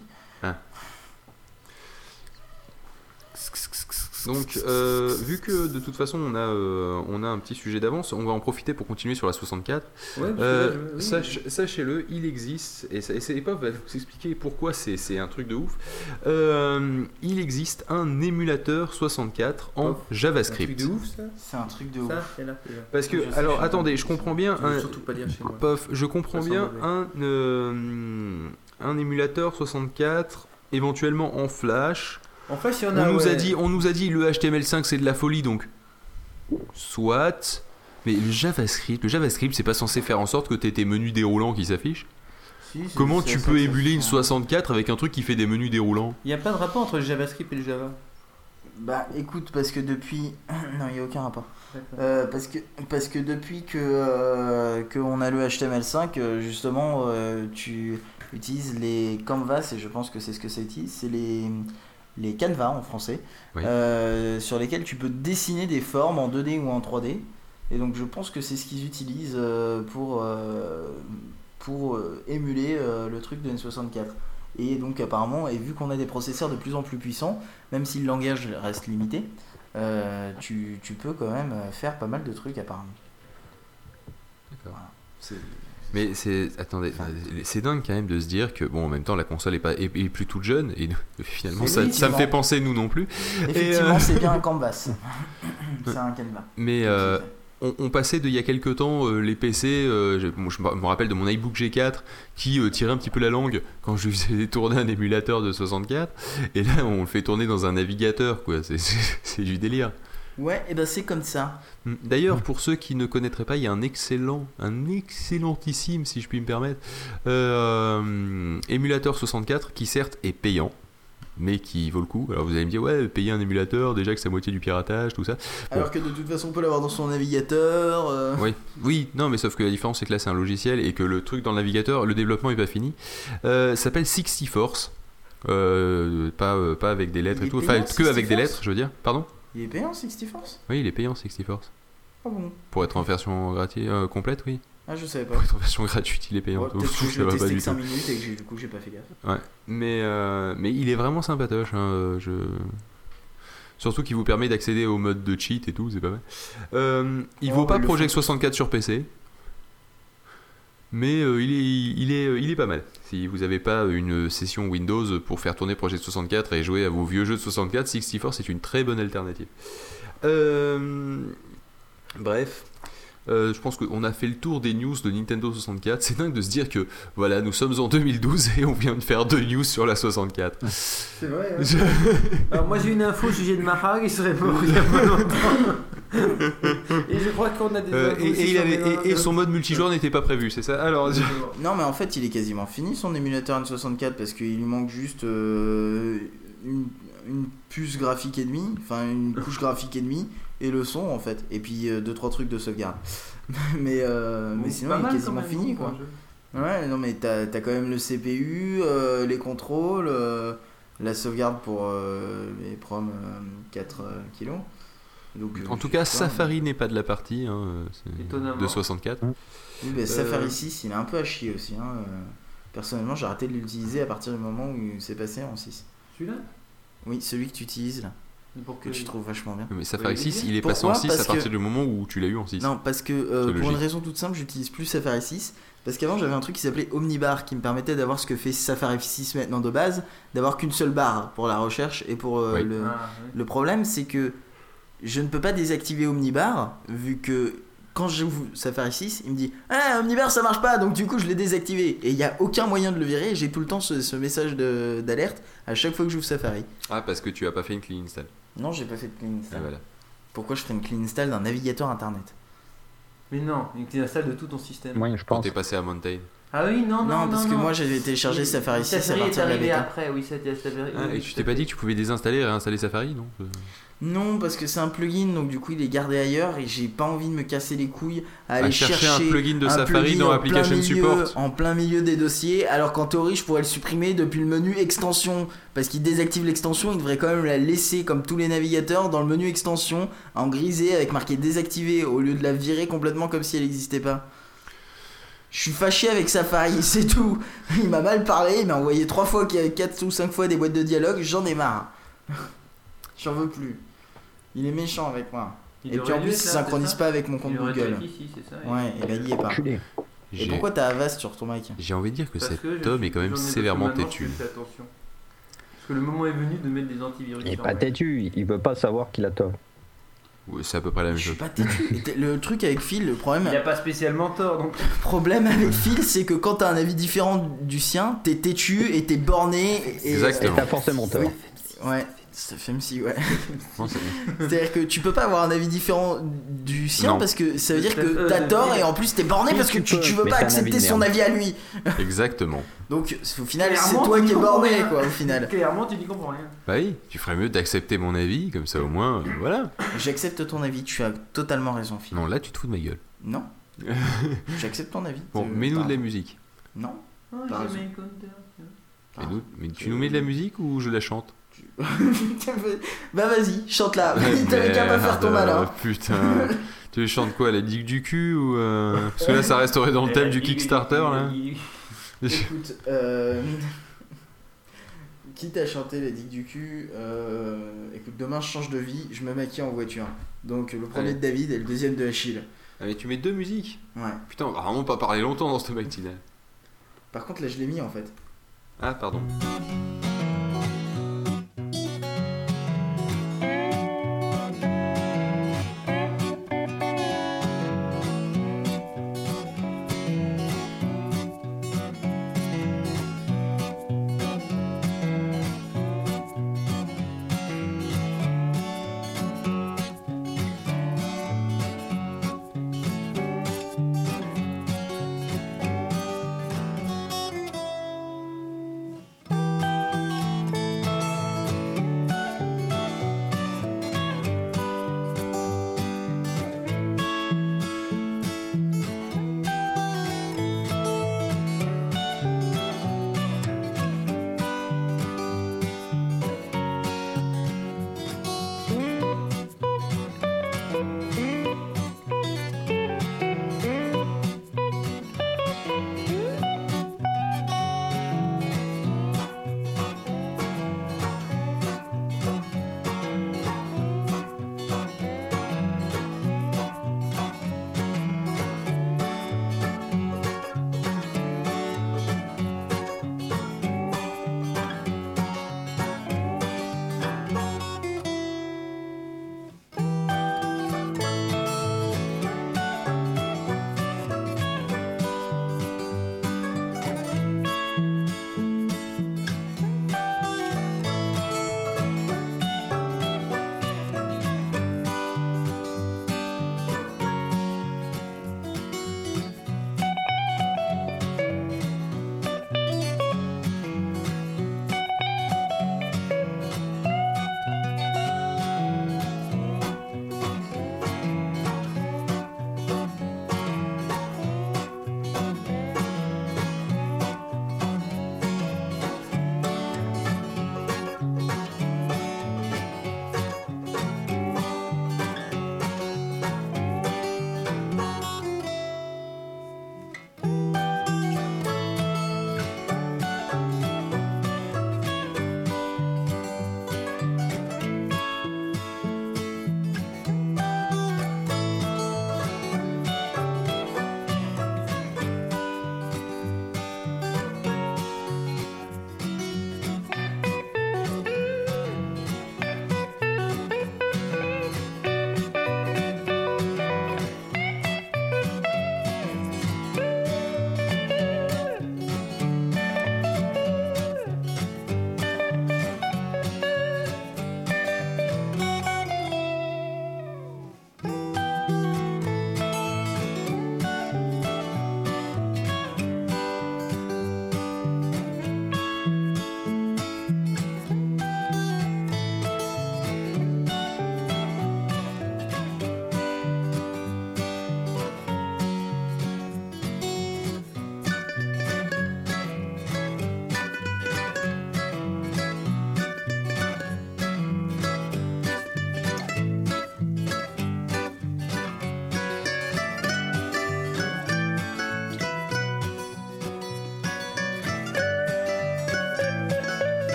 Donc, euh, vu que de toute façon on a, euh, on a un petit sujet d'avance, on va en profiter pour continuer sur la 64. Ouais, parce que Euh, oui, sach- Sachez-le, il existe, et, ça- et c'est pas va vous expliquer pourquoi c'est c'est un truc de ouf. Euh, il existe un émulateur 64 en Oh, C'est un JavaScript. truc de ouf ça C'est un truc de ouf. Ça, c'est là, c'est là. Parce que, Je alors attendez, je comprends bien. Je un- surtout pas lire chez moi. Pof, je comprends Ça bien un, euh, un émulateur 64, éventuellement en Flash. En fait, il y en On nous, a dit, on nous a dit le HTML5 c'est de la folie donc soit. Mais le JavaScript, le JavaScript c'est pas censé faire en sorte que tu aies tes menus déroulants qui s'affichent. Si, Comment tu peux émuler une fait. 64 avec un truc qui fait des menus déroulants? Il n'y a pas de rapport entre le JavaScript et le Java? Bah écoute, parce que depuis. (coughs) non, il n'y a aucun rapport. Euh, parce, que, parce que depuis que euh, qu'on a le HTML5, euh, justement, euh, tu utilises les canvas, et je pense que c'est ce que ça utilise, c'est les, les canvas en français, Oui. euh, sur lesquels tu peux dessiner des formes en 2D ou en 3D. Et donc je pense que c'est ce qu'ils utilisent euh, pour, euh, pour émuler le truc de N64. Et donc apparemment, et vu qu'on a des processeurs de plus en plus puissants, même si le langage reste limité, euh, tu, tu peux quand même faire pas mal de trucs apparemment. D'accord. Voilà. Mais c'est. Attendez, c'est dingue quand même de se dire que, bon, en même temps, la console est, pas, est, est plus toute jeune et (laughs) finalement, ça, ça me fait penser nous non plus. Effectivement, euh, c'est bien un (laughs) canvas. c'est un canevas. Mais euh, on, on passait de il y a quelques temps euh, les PC, euh, je, je me rappelle de mon iBook G4 qui tirait un petit peu la langue quand je lui faisais tourner un émulateur de 64 et là on le fait tourner dans un navigateur quoi, c'est du délire. Ouais, et ben c'est comme ça. Mm. D'ailleurs, pour ceux qui ne connaîtraient pas, il y a un excellent, un excellentissime, si je puis me permettre, euh, émulateur 64 qui certes est payant, mais qui vaut le coup. Alors vous allez me dire, ouais, payer un émulateur, déjà que c'est à moitié du piratage, tout ça. Bon. Alors que de toute façon, on peut l'avoir dans son navigateur. euh, Oui, oui, non, mais sauf que la différence c'est que là c'est un logiciel et que le truc dans le navigateur, le développement est pas fini. Euh, ça s'appelle 60 Force. Euh, pas, pas avec des lettres et tout, enfin que 60 avec des lettres, je veux dire. Pardon? Il est payant, 60 Force? Oui, il est payant 60 Force. Ah bon? Pour être en version gratuite, euh, complète, oui. Ah, je savais pas. Pour être en version gratuite, il est payant. Ouais, Peut-être que je l'ai pas testé du que 5 tout. minutes et que du coup j'ai pas fait gaffe. Ouais, mais, euh, mais il est vraiment sympatoche. hein, euh, je... Surtout qu'il vous permet d'accéder au mode de cheat et tout, c'est pas mal. Euh, il Oh, vaut pas il le Project faut. 64 sur PC, mais euh, il, est, il, est, il est pas mal. Si vous n'avez pas une session Windows pour faire tourner Project 64 et jouer à vos vieux jeux de 64, 64 c'est une très bonne alternative. Euh, Bref. Euh, je pense qu'on a fait le tour des news de Nintendo 64. C'est dingue de se dire que voilà, nous sommes en 2012 et on vient de faire deux news sur la 64. C'est vrai. hein. Je- (laughs) Alors moi j'ai une info au sujet de Mahag, il serait mort il y a pas longtemps. (laughs) Et je crois qu'on a des Euh, et, aussi et il sur avait- les- et- et son mode multijoueur n'était pas prévu, c'est ça Alors, je- (laughs) Non, mais en fait, il est quasiment fini son émulateur N64 parce qu'il lui manque juste euh, une, une puce graphique et demie, enfin une couche graphique et demie et le son en fait, et puis 2 deux trois trucs de sauvegarde. (laughs) mais euh, mais sinon, il est quasiment fini quoi. Ouais, non, mais t'as as quand même le CPU, euh, les contrôles, euh, la sauvegarde pour euh, les prom 4 kilos. Donc, euh, en tout cas. Safari n'est pas de la partie hein, euh, de 64. Oui, bah, Euh, Safari 6, il est un peu à chier aussi. hein, euh. Personnellement, j'ai arrêté de l'utiliser à partir du moment où c'est passé en 6. Celui-là? Oui, celui que tu utilises là, Pour que tu trouves vachement bien. Mais Safari Oui, 6, oui. il est Pourquoi passé en 6 à que- partir du moment où tu l'as eu en 6. Non, parce que euh, pour une raison toute simple, j'utilise plus Safari 6. Parce qu'avant, j'avais un truc qui s'appelait Omnibar qui me permettait d'avoir ce que fait Safari 6 maintenant de base, d'avoir qu'une seule barre pour la recherche et pour euh, Oui. le. Ah, oui. Le problème, c'est que je ne peux pas désactiver Omnibar vu que quand j'ouvre Safari 6, il me dit Ah, Omnibar ça marche pas, donc du coup je l'ai désactivé. Et il n'y a aucun moyen de le virer. J'ai tout le temps ce, ce message d'alerte à chaque fois que j'ouvre Safari. Ah, parce que tu as pas fait une clean install. Non, j'ai pas fait de clean Ah, install. voilà. Pourquoi je ferais une clean install d'un navigateur internet? Mais non, il clean install de tout ton système. Oui, je Quand pense. t'es passé à Mountain. Ah oui, non, non, Non, parce que moi j'avais téléchargé Safari 6 à Safari est partir de la arrivé bêta. après, oui, c'était Safari. Ah, oui, et tu t'es pas dit que tu pouvais désinstaller et réinstaller Safari, non? Euh, Non, parce que c'est un plugin, donc du coup il est gardé ailleurs et j'ai pas envie de me casser les couilles à aller À chercher un plugin de un Safari plugin dans en Application plein milieu- Support. En plein milieu des dossiers, alors qu'en théorie je pourrais le supprimer depuis le menu extension. Parce qu'il désactive l'extension, il devrait quand même la laisser comme tous les navigateurs dans le menu extension en grisé avec marqué désactivé au lieu de la virer complètement comme si elle n'existait pas. Je suis fâché avec Safari, (laughs) c'est tout. Il m'a mal parlé, il m'a envoyé 3 fois, 4 ou 5 fois des boîtes de dialogue, j'en ai marre. J'en veux plus. Il est méchant avec moi. Il et puis en plus, il être là, synchronise pas ça avec mon compte Il Google. ici, c'est ça Ouais, et là il y est pas. Et pourquoi t'as Avast sur ton mic? J'ai envie de dire que Parce cet que homme suis est quand même sévèrement têtu. attention. Parce que le moment est venu de mettre des antivirus. Il est pas têtu, il veut pas savoir qu'il a tort. Ouais, C'est à peu près la même Je suis chose. pas têtu. (laughs) Et Le truc avec Phil, le problème, Il a pas spécialement tort, donc. (laughs) le problème avec Phil, c'est que quand t'as un avis différent du sien, t'es têtu et t'es borné. Et, Et Exactement. t'as forcément tort. Oui. Ouais, ça fait MC, ouais. C'est-à-dire que tu peux pas avoir un avis différent du sien Non. parce que ça veut dire que Euh, t'as euh, tort euh, et en plus t'es borné parce que tu veux mais pas accepter son avis à lui. Exactement. Donc au final, c'est toi qui es borné rien. quoi au final. Clairement, tu n'y comprends rien. Bah oui, tu ferais mieux d'accepter mon avis, comme ça au moins, euh, voilà. J'accepte ton avis, tu as totalement raison, Phil. Non, là tu te fous de ma gueule. Non. (laughs) J'accepte ton avis. Bon, Euh, mets-nous de la musique. Non. Oh. Mais, nous- mais tu nous mets de la musique ou je la chante? (laughs) bah vas-y, chante là. T'avais (laughs) qu'à pas faire ton malin. Putain. (laughs) tu chantes quoi, la digue du cul ou euh, Parce que là ça resterait dans le thème du Kickstarter là. Écoute, euh... quitte à chanter les digues du cul, euh... écoute, demain je change de vie, je me maquille en voiture. Donc le premier Allez. de David et le deuxième de Achille. Ah, mais tu mets deux musiques Ouais. Putain, on va vraiment pas parler longtemps dans ce matinale. Par contre là je l'ai mis en fait. Ah, pardon.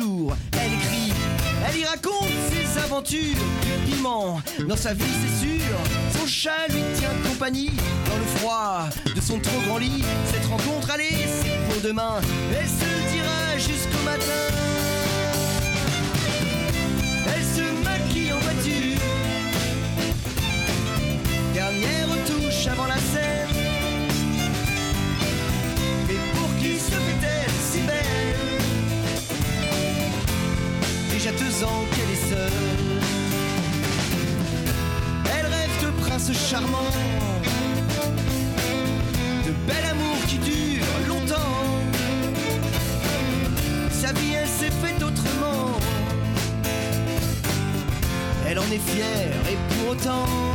Elle écrit. Elle y raconte ses aventures, piment dans sa vie, c'est sûr. Son chat lui tient compagnie dans le froid de son trop grand lit. Cette rencontre, allez, c'est pour demain. Elle se dira jusqu'au matin. Charmant. De bel amour qui dure longtemps. Sa vie, elle s'est faite autrement. Elle en est fière et pour autant.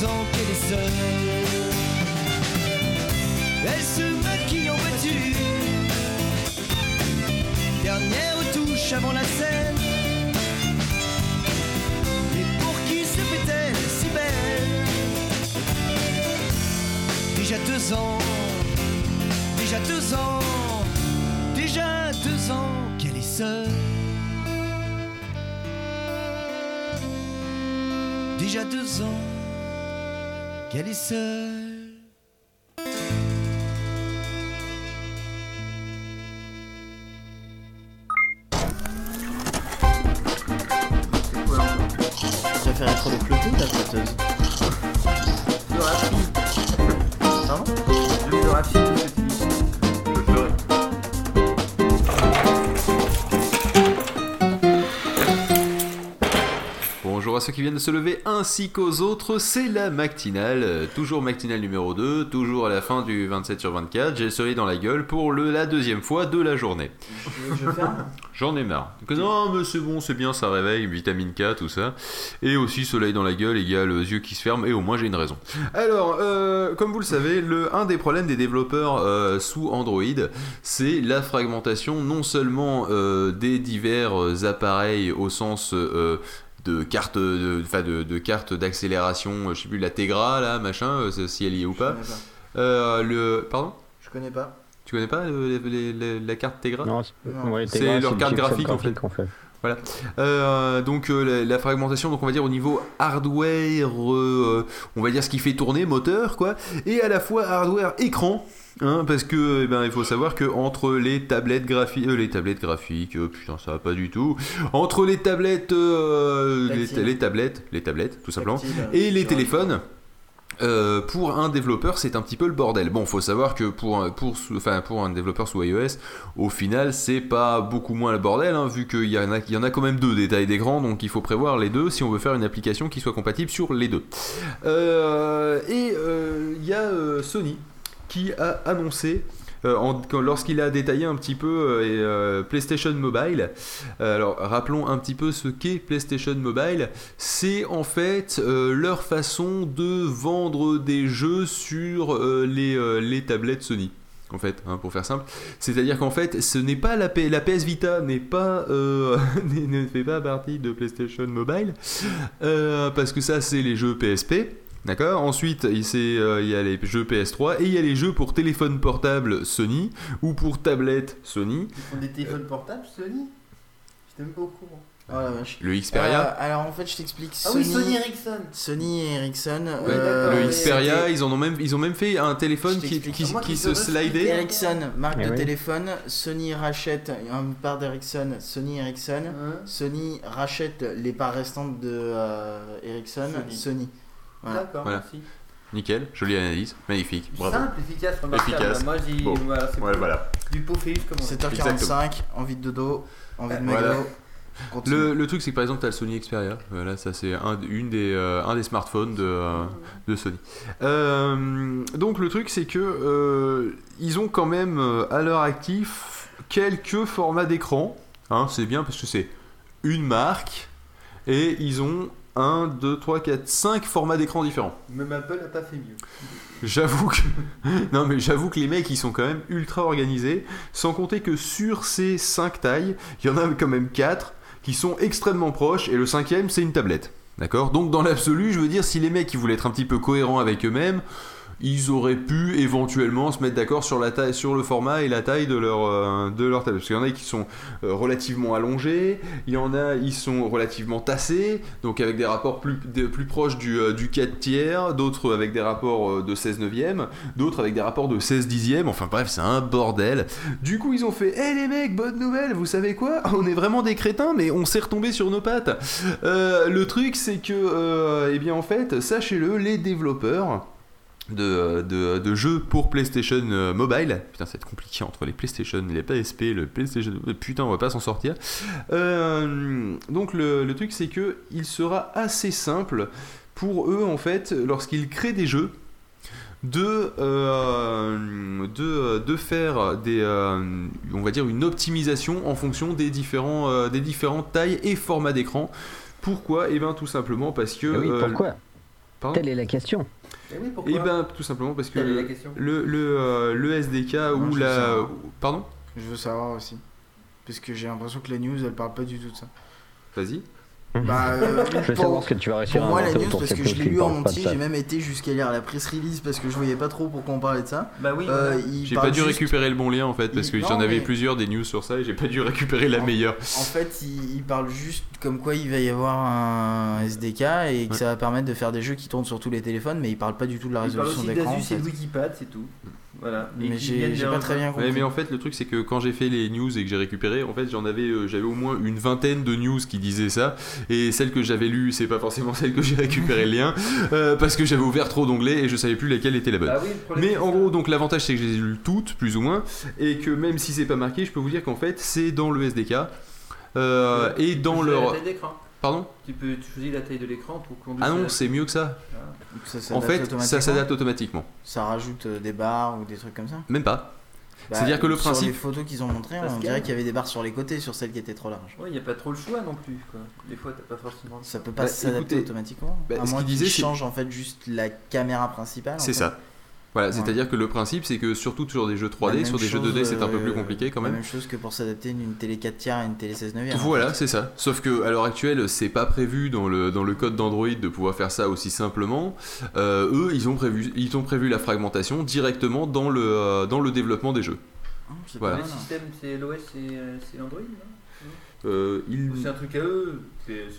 Qu'elle est seule. Elle se maquille en voiture. Dernière touche avant la scène. Et pour qui se fait-elle si belle? Déjà deux ans, déjà deux ans, déjà deux ans qu'elle est seule. Déjà deux ans qu'elle est seule. Qui viennent de se lever ainsi qu'aux autres, c'est la matinale, toujours matinale numéro 2, toujours à la fin du 27 sur 24, j'ai le soleil dans la gueule pour le, la deuxième fois de la journée. J'en ai marre. Non mais c'est bon, c'est bien, ça réveille, vitamine K, tout ça. Et aussi soleil dans la gueule égale yeux qui se ferment, et au moins j'ai une raison. Alors, euh, comme vous le savez, le, un des problèmes des développeurs euh, sous Android, c'est la fragmentation non seulement euh, des divers appareils au sens de cartes de, enfin, de, de cartes d'accélération, je sais plus, la Tegra là, machin, euh, si elle y est ou pas. Euh, le, pardon? Je connais pas. Tu connais pas euh, les- les- les- la carte Tegra? Non, c'est ouais, leur le carte graphique, en fait. graphique, en fait. Voilà. Euh, donc euh, la, la fragmentation, donc on va dire au niveau hardware, euh, on va dire ce qui fait tourner moteur, quoi, et à la fois hardware écran. Hein, parce que eh ben, il faut savoir que entre les tablettes graphiques, euh, les tablettes graphiques, euh, putain ça va pas du tout. Entre les tablettes, euh, les, tablettes, les tablettes tout simplement, Tactile, et les téléphones. euh, pour un développeur, c'est un petit peu le bordel. Bon, faut savoir que pour un, pour, enfin, pour un développeur sous iOS, au final, c'est pas beaucoup moins le bordel, hein, vu qu'il y, en a- il y en a quand même deux des tailles d'écran, donc il faut prévoir les deux si on veut faire une application qui soit compatible sur les deux. Euh, et euh, il y a euh, Sony qui a annoncé. euh, Lorsqu'il a détaillé un petit peu euh, euh, PlayStation Mobile, alors rappelons un petit peu ce qu'est PlayStation Mobile, c'est en fait leur façon de vendre des jeux sur les, les tablettes Sony. En fait, hein, pour faire simple, c'est-à-dire qu'en fait, ce n'est pas la, la PS Vita n'est pas (laughs) ne fait pas partie de PlayStation Mobile parce que ça c'est les jeux PSP. D'accord Ensuite, il euh, il y a les jeux PS3 et il y a les jeux pour téléphone portable Sony ou pour tablette Sony. Ils font des téléphones portables, Sony? J'étais même pas au courant. Oh la vache. Le Xperia? Euh, alors en fait, je t'explique. Ah oui, Sony Ericsson. Sony et Ericsson. Ouais, euh, le Xperia, ils en ont même, ils ont même fait un téléphone qui, t'explique. qui, Moi qui qui se slidait. Ericsson, marque Eh de oui. téléphone. Sony rachète une part d'Ericsson. Sony Ericsson. Hein? Sony rachète les parts restantes de euh, Ericsson. Sony. Sony. Voilà. D'accord, Voilà. merci. Nickel, jolie analyse, magnifique, bravo. Simple, efficace, remarquable. Efficace. Moi, j'ai. Bon. Voilà, c'est Ouais, pour- voilà. Du pot féiche, comme on dit. 7h45, envie de dodo, envie de Voilà. mélo. Continue. Le, le truc, c'est que par exemple, tu as le Sony Xperia. Voilà, ça, c'est un, une des, euh, un des smartphones de, euh, de Sony. Euh, donc, le truc, c'est que euh, ils ont quand même euh, à leur actif quelques formats d'écran. Hein, c'est bien parce que c'est une marque et ils ont 1, 2, 3, 4, 5 formats d'écran différents. Même Apple n'a pas fait mieux. J'avoue que (laughs) non mais j'avoue que les mecs ils sont quand même ultra organisés sans compter que sur ces 5 tailles, il y en a quand même 4 qui sont extrêmement proches et le cinquième c'est une tablette. D'accord? Donc dans l'absolu, je veux dire si les mecs ils voulaient être un petit peu cohérents avec eux-mêmes, ils auraient pu éventuellement se mettre d'accord sur la taille sur le format et la taille de leur euh, de leur tablette parce qu'il y en a qui sont euh, relativement allongés, il y en a ils sont relativement tassés, donc avec des rapports plus plus proches du, euh, du 4 tiers, d'autres avec des rapports euh, de 16 neuvième, d'autres avec des rapports de 16 dixième, enfin bref, c'est un bordel. Du coup, ils ont fait "Eh les mecs, bonne nouvelle, vous savez quoi? On est vraiment des crétins mais on s'est retombé sur nos pattes." Euh, le truc c'est que euh, eh bien en fait, sachez-le, les développeurs de, de, de jeux pour PlayStation euh, Mobile. Putain, ça va être compliqué entre les PlayStation, les PSP, le PlayStation. Putain, on va pas s'en sortir. Euh, donc, le, le truc, c'est que il sera assez simple pour eux, en fait, lorsqu'ils créent des jeux, de, euh, de, de faire des, euh, on va dire une optimisation en fonction des, différents, euh, des différentes tailles et formats d'écran. Pourquoi? Eh bien, tout simplement parce que. Eh oui, euh, pourquoi? Pardon? Telle est la question? Eh oui, pourquoi eh ben tout simplement parce que le, le, le, euh, le SDK ou je veux la... savoir. Pardon? Je veux savoir aussi. Parce que j'ai l'impression que la news elle parle pas du tout de ça. Vas-y. Bah, euh, (laughs) Je veux pour- savoir ce que tu vas réussir Pour à moi, la news, parce que je l'ai lu en parle entier, j'ai même été jusqu'à lire la press release parce que je voyais pas trop pourquoi on parlait de ça. Bah oui, Euh, il J'ai parle pas dû juste- récupérer le bon lien en fait parce Il- que j'en avais mais- plusieurs des news sur ça et j'ai pas dû récupérer la meilleure. En fait, il, il parle juste comme quoi il va y avoir un SDK et que Ouais. ça va permettre de faire des jeux qui tournent sur tous les téléphones, mais il parle pas du tout de la Il parle résolution aussi d'écran. en d'Asus et fait. de Wikipad, c'est tout. Voilà. Et Mais j'ai pas très bien compris. Ouais, mais en fait le truc c'est que quand j'ai fait les news et que j'ai récupéré en fait j'en avais euh, j'avais au moins une vingtaine de news qui disaient ça et celle que j'avais lue c'est pas forcément (laughs) celle que j'ai récupéré le lien euh, parce que j'avais ouvert trop d'onglets et je savais plus laquelle était la bonne. Bah oui, Mais en gros, donc l'avantage c'est que je les ai lues toutes, plus ou moins, et que même si c'est pas marqué, je peux vous dire qu'en fait c'est dans le SDK euh, et dans leur. Pardon Tu peux tu choisis la taille de l'écran pour conduire. Ah non, c'est mieux que ça. Donc ça En fait, ça s'adapte automatiquement. Ça rajoute euh, des barres ou des trucs comme ça. Même pas. Bah, C'est-à-dire que le Sur les principe. photos qu'ils ont montrées, on dirait qu'il y avait des barres sur les côtés sur celles qui étaient trop larges. Ouais, il n'y a pas trop le choix non plus. Quoi. Des fois, t'as pas forcément. Ça peut pas Bah, s'adapter automatiquement. bah, à moins qu'il qu'ils c'est- changent en fait juste la caméra principale. C'est fait. ça. Voilà, Ouais. c'est-à-dire que le principe c'est que surtout sur des jeux La 3D, même sur des jeux chose, 2D c'est un peu euh, plus compliqué quand La même. même chose que pour s'adapter d'une télé 4 tiers à une télé 16 neuvième. en Voilà, fait. c'est ça. Sauf que à l'heure actuelle, c'est pas prévu dans le, dans le code d'Android de pouvoir faire ça aussi simplement. Euh, eux, ils ont prévu, ils ont prévu la fragmentation directement dans le, euh, dans le développement des jeux. C'est Voilà. pas Le système, c'est l'OS et euh, c'est Android non? Euh, ils- Ou C'est un truc à eux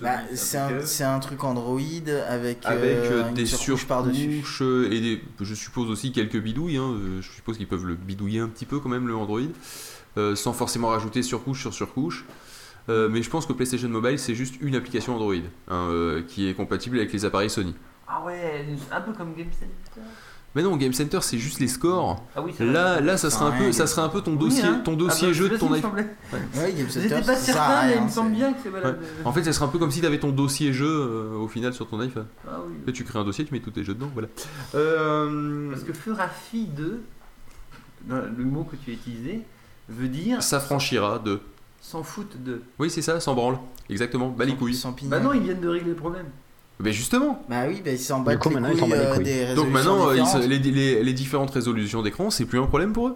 Bah, c'est un truc un, Android avec, avec euh, euh, des par-dessus. surcouches euh, et des, je suppose aussi quelques bidouilles. hein. Je suppose qu'ils peuvent le bidouiller un petit peu quand même le Android, euh, sans forcément rajouter surcouche sur surcouche. Euh, mais je pense que PlayStation Mobile c'est juste une application Android hein, euh, qui est compatible avec les appareils Sony. Ah ouais, un peu comme Game Center. Mais non, Game Center, c'est juste les scores. Ah oui, vrai. Là, là, ça serait un peu, ça serait un peu ton Oui, dossier, hein. ton Ah dossier bah, jeu de ton. Ouais, Game Center, J'étais pas ça sert à certain, mais rien, il me semble c'est- bien que c'est valable. En fait, ça serait un peu comme si tu avais ton dossier jeu euh, au final sur ton iPhone. Ah oui. Et tu crées un dossier, tu mets tous tes jeux dedans, voilà. Euh, Parce que fera fi de, dans le mot que tu as utilisé, veut dire s'affranchira de. s'en foutre de. Oui, c'est ça, sans branle. Exactement, bah les Sans- couilles. Bah non, ils viennent de régler le problème. Mais justement. Bah oui, bah ils s'en battent coup, les maintenant, ils couilles s'en battent les euh, couilles. des Donc maintenant, euh, différentes. les, les- les différentes résolutions d'écran, c'est plus un problème pour eux.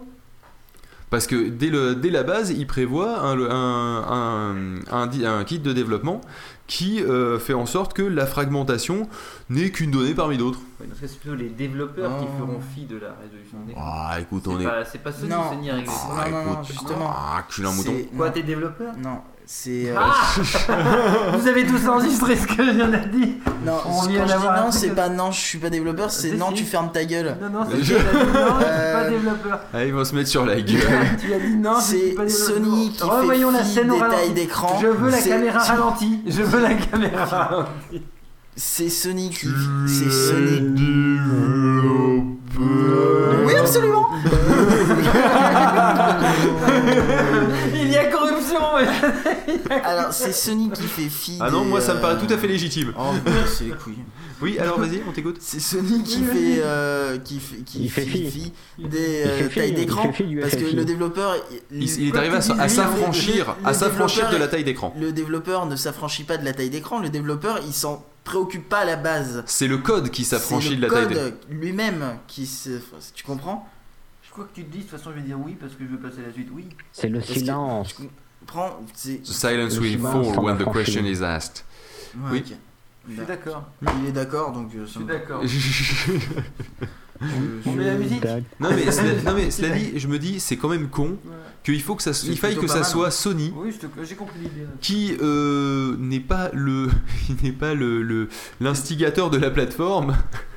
Parce que dès, le, dès la base, ils prévoient un, un, un- un di- un kit de développement qui euh, fait en sorte que la fragmentation n'est qu'une donnée parmi d'autres. Parce que c'est plutôt les développeurs qui feront fi de la résolution d'écran. Ah, écoute, on est. c'est pas Sony, Non. Sony a réglé. Ah, Non, non, justement. Ah, un mouton. Quoi, t'es développeur? Non, c'est. euh, Ah (laughs) Vous avez tous enregistré ce que je viens de dire Non, On quand vient je dis non, c'est pas non, je suis pas développeur, c'est Si, non, si. tu fermes ta gueule. Non, non, c'est Je- pas Euh, développeur. Ah, ils vont se mettre sur la gueule. Tu as dit non, je suis C'est pas développeur. Sony qui Revoyons fait la scène d'écran. Je veux la caméra ralentie. Je veux la caméra ralentie. C'est Sony qui. C'est Sony. Oui, absolument (laughs) (laughs) Alors, c'est Sony qui fait fi. Ah non, des, moi ça me euh, paraît tout à fait légitime. Oh, c'est les couilles. (laughs) Oui, alors vas-y, on t'écoute. C'est Sony qui fait, euh, qui fait, qui Il fait fi. fi des euh, fait fi, tailles il d'écran fait fi du parce que le développeur Il, il est arrivé à, s'affranchir, à s'affranchir de la taille d'écran. le développeur ne s'affranchit pas de la taille d'écran le développeur il s'en préoccupe pas à la base C'est le code qui s'affranchit de la taille code d'écran. lui-même qui se tu comprends? Je crois que tu te dis, de toute façon, je vais dire oui parce que je veux passer à la suite. Oui. C'est le que- silence. Prends silence Le will silence fall when the question is asked. Ouais, Oui. ok. Je suis d'accord. il est d'accord donc euh, Je suis d'accord. je- (laughs) On met la musique non mais, cela, non mais cela dit, je me dis, c'est quand même con qu'il faut que ça, il faille que ça mal. soit Sony Oui, je te- j'ai compris qui euh, n'est pas le (laughs) qui n'est pas le le- l'instigateur de la plateforme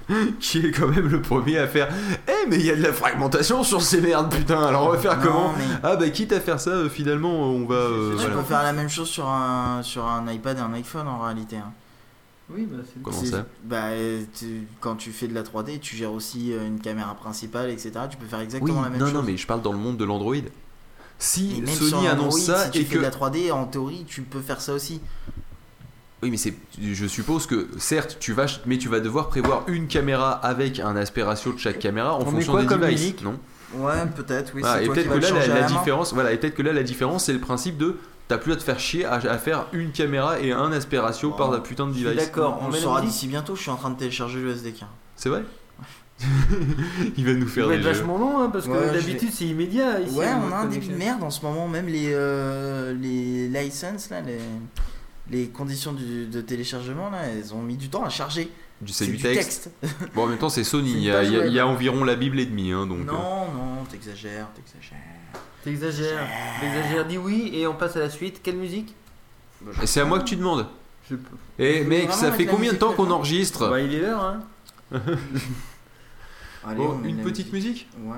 (laughs) qui est quand même le premier à faire eh mais il y a de la fragmentation sur ces merdes putain alors on va faire Non, comment mais ah bah quitte à faire ça euh, finalement on va euh, tu voilà. peux faire la même chose sur un sur un iPad et un iPhone en réalité hein. Oui, bah c'est Comment ça bah, tu- quand tu fais de la 3D, tu gères aussi euh, une caméra principale, etc. Tu peux faire oui exactement la même non chose. non mais je parle dans le monde de l'Android Et si Sony annonce ça si tu et fais que de la 3D, en théorie, tu peux faire ça aussi. Oui, mais c'est, je suppose que certes, tu vas, mais tu vas devoir prévoir une caméra avec un aspect ratio de chaque caméra en On fonction quoi des comme devices, non? Ouais, peut-être, oui. C'est Et peut-être que là, la, différence, voilà, et peut-être que là, la différence, c'est le principe de, t'as plus à te faire chier à, à faire une caméra et un aspect ratio par la putain de device. d'accord. On, On saura d'ici bientôt, je suis en train de télécharger le SDK. C'est vrai? (laughs) Il va nous faire va des être jeux. vachement long hein, parce que Ouais, d'habitude c'est immédiat. Ici, Ouais, on a un début de merde en ce moment, même les, euh, les licenses, là, les, les conditions du- de téléchargement, là, elles ont mis du temps à charger. Du- C'est du, texte. texte. (laughs) Bon, en même temps, c'est Sony. Il y, a, page il y a- web. il y a environ la Bible et demie, hein, donc. euh, non, non, t'exagères, t'exagères. T'exagères. T'exagères. Dis oui et on passe à la suite. Quelle musique? Et c'est à moi que tu demandes. Je peux. Eh veux mec, ça fait combien de temps qu'on enregistre? Bah il est l'heure hein. (laughs) Allez, Bon, une petite musique Ouais.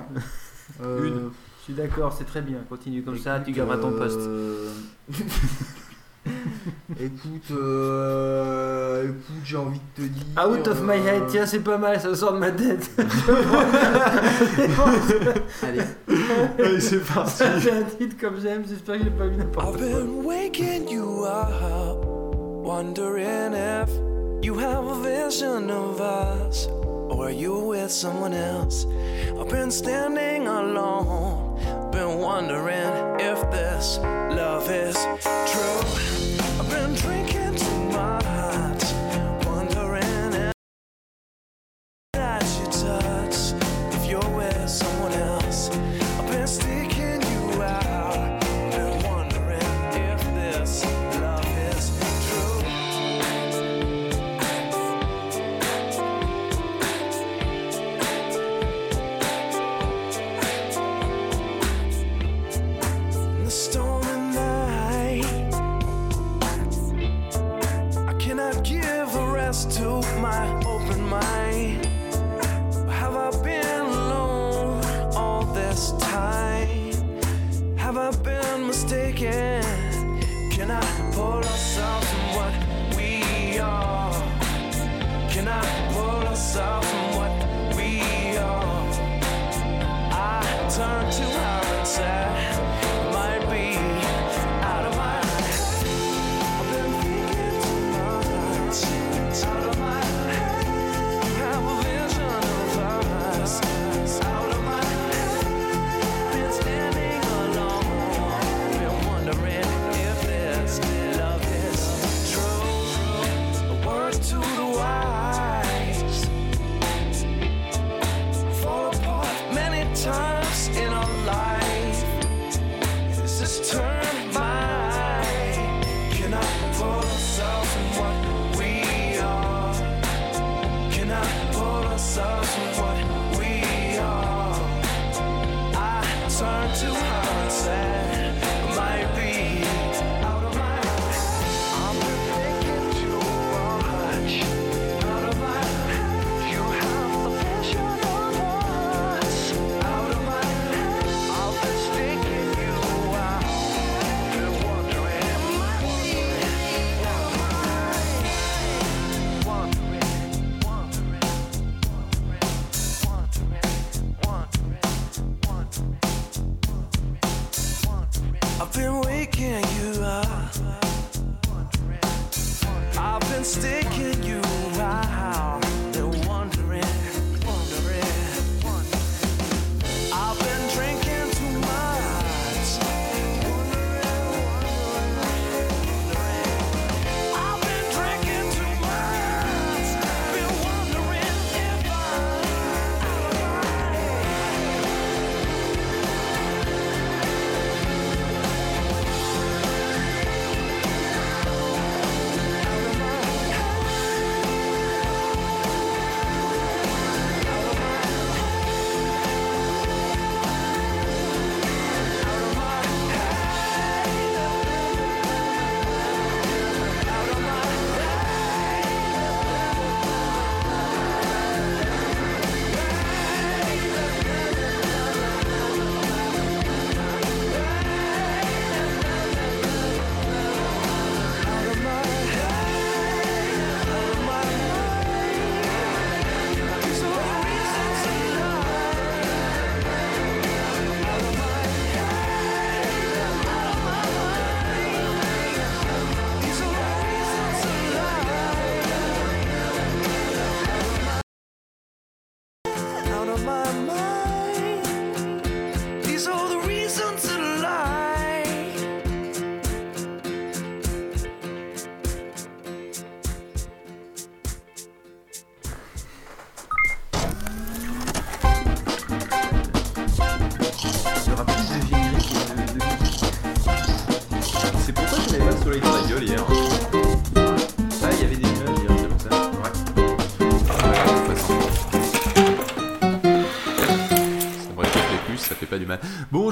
Euh, Une. Je suis d'accord, c'est très bien. Continue comme ça, tu garderas ton poste. (laughs) (laughs) écoute, euh, écoute, j'ai envie de te dire. Out of my head, euh, tiens c'est pas mal, ça sort de ma tête. (laughs) Allez. Allez, c'est parti. C'est un titre comme j'aime, j'espère que je l'ai pas mis n'importe I've quoi. been waking you up, wondering if you have a vision of us, or are you with someone else? I've been standing alone, been wondering if this love is true. I've been drinking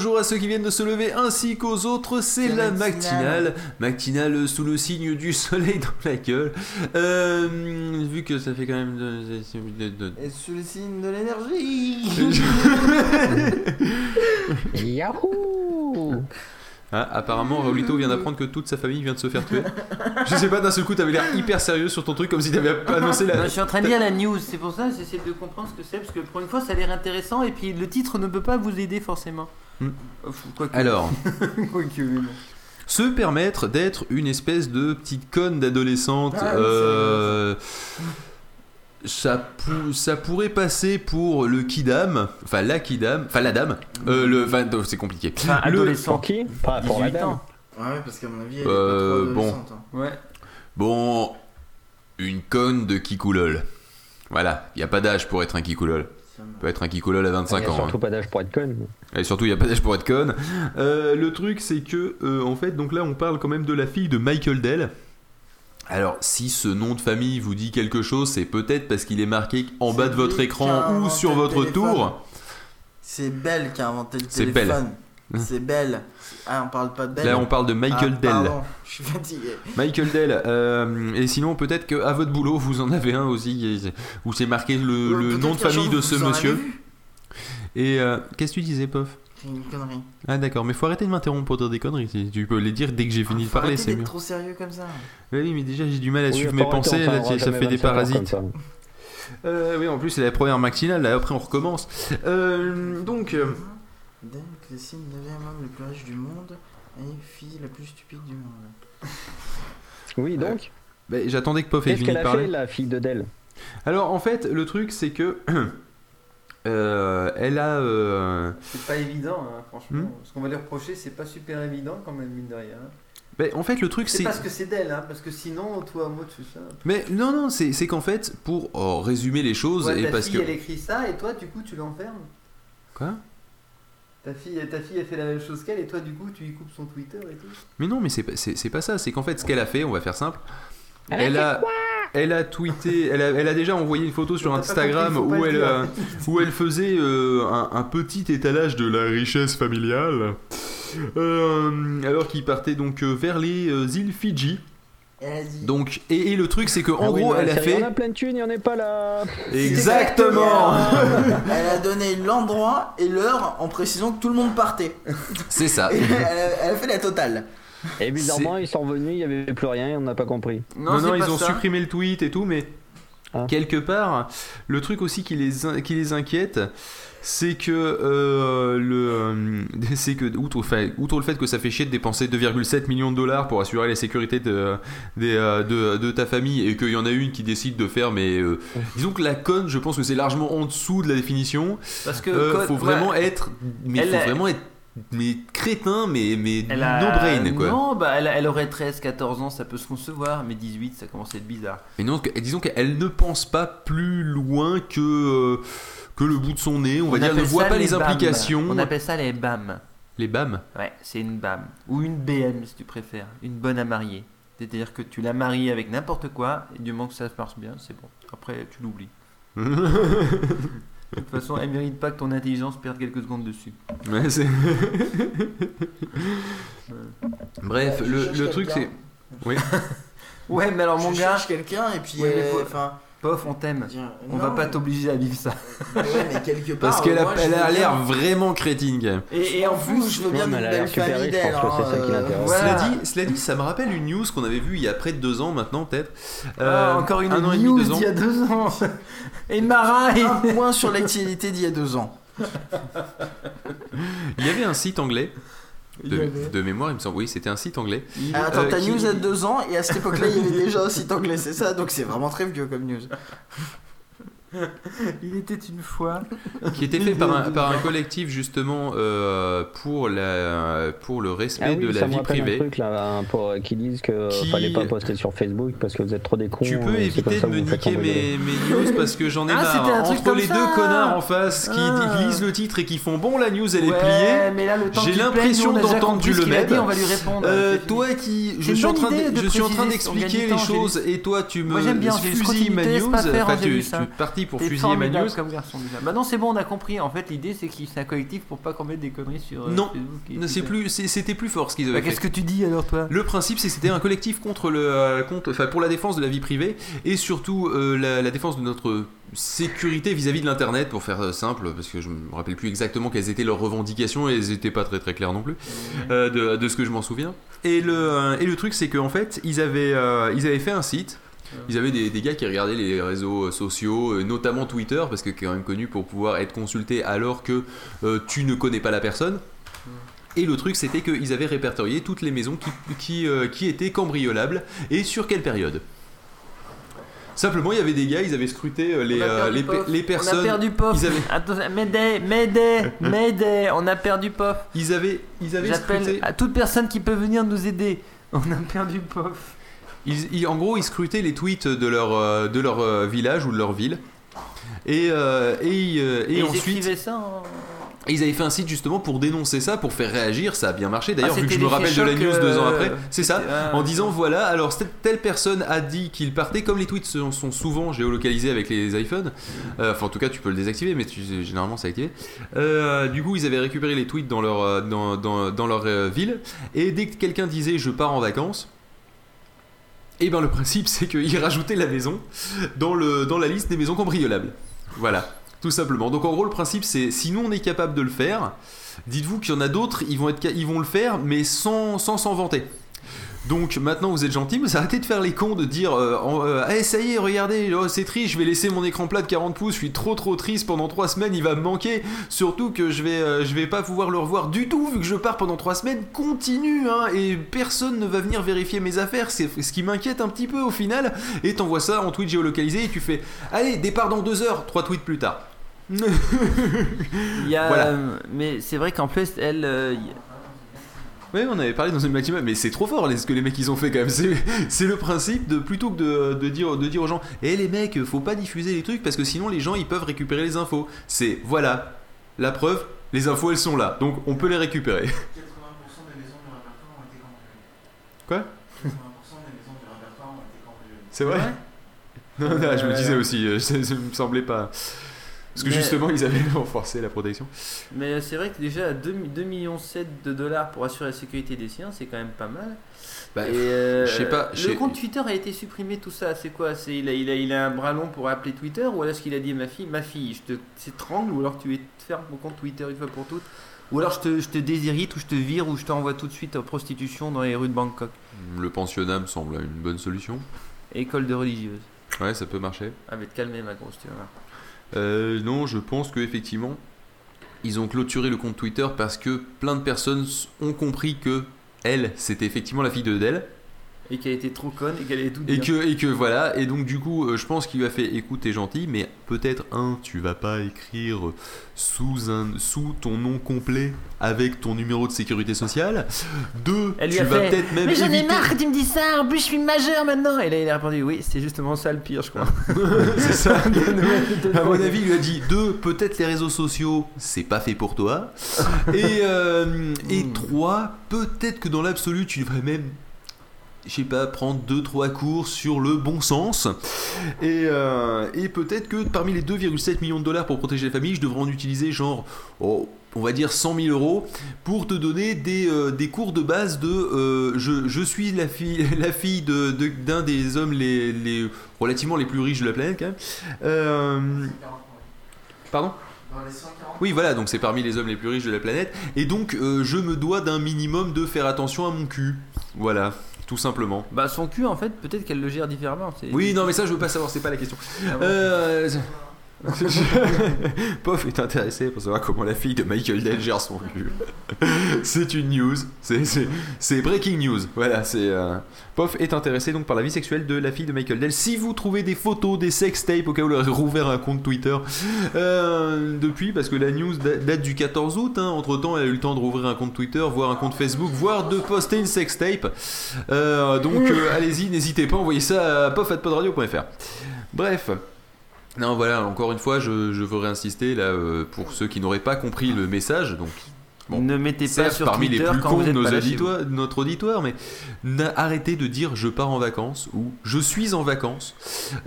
Bonjour à ceux qui viennent de se lever ainsi qu'aux autres, c'est la matinale. matinale. Matinale sous le signe du (laughs) soleil dans la gueule. Euh, vu que ça fait quand même. de- de- de- Et sous le signe de l'énergie. (laughs) Yahoo Ah, apparemment, Raulito vient d'apprendre que toute sa famille vient de se faire tuer. Je sais pas, d'un seul coup, t'avais l'air hyper sérieux sur ton truc, comme si t'avais (laughs) annoncé la. Non, je suis en train de lire la news, c'est pour ça que j'essaie de comprendre ce que c'est, parce que pour une fois ça a l'air intéressant et puis le titre ne peut pas vous aider forcément. Euh, quoique- Alors, quoique, mais bon. se permettre d'être une espèce de petite conne d'adolescente. Ah euh, ça, pou- ça pourrait passer pour le kidam, enfin la kidam, enfin la dame. Euh, le, enfin, c'est compliqué. Enfin, Le- adolescent. Pour qui Pas pour la 18 dame. ans. Ouais, parce qu'à mon avis, elle est Euh, pas trop bon. hein. Ouais. Bon, une conne de kikoulol. Voilà, il n'y a pas d'âge pour être un kikoulol. Peut être un kikoulol à Il 25 n'y a ans. surtout hein. pas d'âge pour être conne. Et surtout, il n'y a pas d'âge pour être conne. Euh, le truc, c'est que, euh, en fait, donc là, on parle quand même de la fille de Michael Dell. Alors, si ce nom de famille vous dit quelque chose, c'est peut-être parce qu'il est marqué en bas de votre écran ou sur votre téléphone. tour. C'est Belle qui a inventé le C'est téléphone. C'est Belle. Ah, on parle pas de Belle. Là, on parle de Michael Ah, Dell. pardon, je suis fatigué. Michael Dell. euh, et sinon, peut-être qu'à votre boulot, vous en avez un aussi, où c'est marqué le, Euh, le nom de famille de ce monsieur. Et euh, qu'est-ce que tu disais, Pof? C'est une connerie. Ah, d'accord, mais faut arrêter de m'interrompre pour dire des conneries. Tu peux les dire dès que j'ai fini de parler, c'est mieux. trop sérieux comme ça. Oui, mais déjà, j'ai du mal à Oui, suivre mes pensées, là, ça, fait des 25 ans parasites. Euh, oui, en plus, c'est la première matinale, là, après on recommence. Euh, donc, euh, Dame Clécine, 9 homme le plus riche du monde et fille la plus stupide du monde. (laughs) Oui, donc Bah, J'attendais que Pof ait Qu'est-ce fini qu'elle de a parler. fait, la fille de Dell Alors en fait, le truc c'est que (clears throat) euh, elle a. euh, C'est pas évident, hein, franchement. Hmm. Ce qu'on va lui reprocher, c'est pas super évident quand même, mine de rien. bah, en fait, le truc C'est c'est. parce que c'est d'elle, hein, parce que sinon, toi, moi, tu fais ça. Mais non, non, c'est c'est qu'en fait, pour oh, résumer les choses, Ouais, et ta parce fille, que. elle écrit ça, et toi, du coup, tu l'enfermes. Quoi? Ta fille, ta fille, elle fait la même chose qu'elle, et toi, du coup, tu lui coupes son Twitter et tout? Mais non, mais c'est pas, c'est- c'est pas ça. C'est qu'en fait, ce qu'elle a fait, on va faire simple. Elle a Elle fait a, elle a tweeté, elle a, elle a déjà envoyé une photo sur Instagram compris, où elle, euh, où elle faisait euh, un, un petit étalage de la richesse familiale. Euh, alors qu'il partait donc vers les îles Fidji. Donc, et, et le truc, c'est que en Ah oui, gros, elle a c'est- Il y fait. en a plein de thunes, il n'y en a pas là. Exactement (laughs) Elle a donné l'endroit et l'heure en précisant que tout le monde partait. (laughs) C'est ça. Et elle, a, elle a fait la totale. Et bizarrement, ils sont revenus, il n'y avait plus rien, on n'a pas compris. Non, non, ils ont supprimé le tweet et tout, mais Ah. quelque part, le truc aussi qui les, qui les inquiète, c'est que euh, le, euh, (laughs) c'est que outre, fait- outre le fait que ça fait chier de dépenser 2,7 millions de dollars pour assurer la sécurité de, des, euh, de, de ta famille et qu'il y en a une qui décide de faire, mais euh, (laughs) disons que la conne, je pense que c'est largement en dessous de la définition. Parce que Euh, conne- faut vraiment ouais. être, mais faut vraiment être, mais crétin, mais mais Elle a... no brain quoi. Non, bah, elle, elle aurait 13, 14 ans, ça peut se concevoir, mais 18, ça commence à être bizarre. Et non, disons qu'elle ne pense pas plus loin que, euh, que le bout de son nez, on, va dire, ne voit pas les, implications. On appelle ça les BAM. Les BAM Ouais, c'est une BAM. Ou une BM si tu préfères. Une bonne à marier. C'est-à-dire que tu la maries avec n'importe quoi, et du moment que ça marche bien, c'est bon. Après, tu l'oublies. (laughs) De toute façon, elle mérite pas que ton intelligence perde quelques secondes dessus. Ouais, c'est- (laughs) Bref, Ouais, le, truc c'est. Oui. (laughs) Ouais, mais alors mon je gars. cherche quelqu'un et puis Ouais, mais euh, faut- enfin Pof, on t'aime. On non, va pas t'obliger à vivre ça. Ouais, mais quelque part. Parce qu'elle euh, a, elle l'air bien- vraiment crétine quand même. Et, et en plus, je veux bien une belle famille d'elle. pense que c'est ça qui hein, l'intéresse. Voilà. Cela, dit, cela dit, ça me rappelle une news qu'on avait vue il y a près de deux ans maintenant, peut-être. Ah, Euh, encore une un an et demi, news deux ans. d'il y a deux ans. (laughs) Et Mara et... Un point sur l'actualité d'il y a deux ans. Il y avait un site anglais. De, mémoire, il me semble. Oui, c'était un site anglais. Ah, attends, Euh, ta qui- news a deux ans et à cette époque-là, il y avait déjà un site anglais, c'est ça? Donc c'est vraiment très vieux comme news. (laughs) Il était une fois. qui était fait par un, par un (laughs) collectif justement euh, pour, la, pour le respect Ah oui, de ça la me vie privée. un truc là, pour, qui disent que Qui- fallait pas poster sur Facebook parce que vous êtes trop des cons. Tu peux euh, éviter de me niquer mes, mes news parce que j'en ai Ah, marre. Entre comme les ça. deux connards en face qui Ah. lisent le titre et qui font bon la news elle est Ouais, pliée. mais là, le temps J'ai l'impression d'entendre du le dit, on va lui répondre. Euh, toi qui, je suis en train je suis en train d'expliquer les choses et toi tu me fusilles ma news. tu, parti pour fusiller ma news. comme garçon déjà. Non, c'est bon, on a compris. En fait, l'idée c'est qu'il c'est un collectif pour pas qu'on mette des conneries sur euh, Non, Facebook. et Non, c'est Twitter. plus, c'est- c'était plus fort ce qu'ils avaient Bah, fait. Qu'est-ce que tu dis alors, toi? Le principe, c'est que c'était un collectif contre le, euh, contre, enfin, pour la défense de la vie privée et surtout euh, la, la défense de notre sécurité vis-à-vis de l'internet, pour faire euh, simple, parce que je me rappelle plus exactement quelles étaient leurs revendications et elles n'étaient pas très très claires non plus, euh, de, de ce que je m'en souviens. Et le, euh, et le truc, c'est qu'en fait, ils avaient, euh, ils avaient fait un site. Ils avaient des, des gars qui regardaient les réseaux euh, sociaux, euh, notamment Twitter, parce que c'est quand même connu pour pouvoir être consulté alors que euh, tu ne connais pas la personne. Et le truc, c'était qu'ils avaient répertorié toutes les maisons qui, qui, euh, qui étaient cambriolables et sur quelle période. Simplement, il y avait des gars, ils avaient scruté les, euh, les, personnes. On a perdu Pof. Ils avaient, Attends. On a perdu Pof. ils avaient, ils avaient J'appelle scruté. à toute personne qui peut venir nous aider. On a perdu Pof. Ils, ils- en gros, ils scrutaient les tweets de leur, euh, de leur euh, village ou de leur ville. Et, euh, et, ensuite, écrivaient ça en- Et ils avaient fait un site justement pour dénoncer ça, pour faire réagir. Ça a bien marché. D'ailleurs, Ah, vu que je me rappelle de la news deux ans après, c'est ça. en disant voilà, alors telle personne a dit qu'il partait. Comme les tweets sont, sont souvent géolocalisés avec les iPhones, euh, enfin en tout cas tu peux le désactiver, mais tu- généralement c'est activé. Du coup, ils avaient récupéré les tweets dans leur dans, dans, dans leur ville. Et dès que quelqu'un disait je pars en vacances. Et ben le principe c'est qu'ils rajoutaient la maison dans, le, dans la liste des maisons cambriolables. Voilà, tout simplement. Donc en gros le principe c'est si nous on est capable de le faire, dites-vous qu'il y en a d'autres, ils vont, le faire mais sans s'en vanter. Donc maintenant vous êtes gentils, mais arrêtez de faire les cons de dire euh, en- euh, Eh, ça y est, regardez, oh, c'est triste, je vais laisser mon écran plat de 40 pouces, je suis trop trop triste pendant 3 semaines, il va me manquer. Surtout que je vais, euh, je vais pas pouvoir le revoir du tout vu que je pars pendant 3 semaines. Continue, hein, et personne ne va venir vérifier mes affaires, c'est ce qui m'inquiète un petit peu au final. Et t'envoies ça en tweet géolocalisé et tu fais Allez, départ dans 2 heures, 3 tweets plus tard. (laughs) (laughs) Il y a, Voilà. euh, mais c'est vrai qu'en plus, elle. euh, y- Ouais, on avait parlé dans une maximum, mais c'est trop fort les- ce que les mecs ils ont fait quand même. C'est, c'est le principe de plutôt que de, de dire, de dire aux gens, hé les mecs, faut pas diffuser les trucs parce que sinon les gens ils peuvent récupérer les infos. C'est voilà, la preuve, les infos elles sont là, donc on peut les récupérer. 80% (laughs) des maisons du répertoire ont été cambriolées. Quoi? 80% des maisons du répertoire ont été cambriolées. C'est vrai? Non, non, je me disais aussi, euh, (laughs) ça, ça me semblait pas. Parce que Mais- justement ils avaient (laughs) renforcé la protection. Mais c'est vrai que déjà à 2, 2 millions 7 de dollars pour assurer la sécurité des siens, c'est quand même pas mal. Bah, Et euh, je sais pas, Le compte Twitter a été supprimé, tout ça. C'est quoi? C'est il a, il a, il a un bras long pour appeler Twitter ou alors est-ce qu'il a dit ma fille, ma fille, je te t'étrangle ou alors tu es ferme mon compte Twitter une fois pour toutes? Ou alors je te, je te déshérite ou je te vire ou je t'envoie tout de suite en prostitution dans les rues de Bangkok. Le pensionnat me semble une bonne solution. École de religieuse. Ouais, ça peut marcher. Ah mais te calmer ma grosse, tu vas voir. Euh, non, je pense que effectivement, ils ont clôturé le compte Twitter parce que plein de personnes ont compris que elle, c'était effectivement la fille de Dell, Et qu'elle était trop conne et qu'elle allait tout et dire. que et que voilà, et donc du coup, euh, je pense qu'il lui a fait écoute, t'es gentil, mais peut-être un, tu vas pas écrire sous un sous ton nom complet avec ton numéro de sécurité sociale. Deux, Elle lui tu a vas fait, peut-être même Mais j'en ai éviter- marre que tu me dis ça, en plus je suis majeur maintenant Et là il a répondu oui, c'est justement ça le pire je crois. (laughs) c'est ça. (laughs) à mon avis, il lui a dit deux, peut-être les réseaux sociaux, c'est pas fait pour toi. Et, euh, et trois, peut-être que dans l'absolu, tu devrais même, je sais pas, prendre deux, trois cours sur le bon sens. Et, euh, et peut-être que parmi les 2,7 millions de dollars pour protéger les familles, je devrais en utiliser genre, oh, on va dire 100 000 euros pour te donner des, euh, des cours de base de euh, je, je suis la fille, (laughs) la fille de- de- d'un des hommes les, les relativement les plus riches de la planète quand même. Euh, pardon? Dans les 140 oui, voilà, donc c'est parmi les hommes les plus riches de la planète. Et donc, je me dois d'un minimum de faire attention à mon cul. Voilà, tout simplement. Bah son cul en fait, peut-être qu'elle le gère différemment. Oui, non, mais ça, je veux pas savoir, c'est pas la question. Ah bon Euh, (laughs) Pof est intéressé pour savoir comment la fille de Michael Dell gère son cul. c'est une news, c'est- breaking news. Voilà, c'est euh, Pof est intéressé donc par la vie sexuelle de la fille de Michael Dell. Si vous trouvez des photos, des sex tapes au cas où il aurait rouvert un compte Twitter euh, depuis, parce que la news da- date du 14 août. Entre temps, elle a eu le temps de rouvrir un compte Twitter, voir un compte Facebook, voire de poster une sex tape. Euh, donc allez-y, n'hésitez pas, envoyez ça à pof@podradio.fr. Bref. Non, voilà, encore une fois, je, je veux réinsister là euh, pour ceux qui n'auraient pas compris le message. Donc, bon, ne mettez pas sur parmi Twitter les plus quand cons vous de êtes nos pas auditoires- notre auditoire, mais arrêtez de dire je pars en vacances ou je suis en vacances.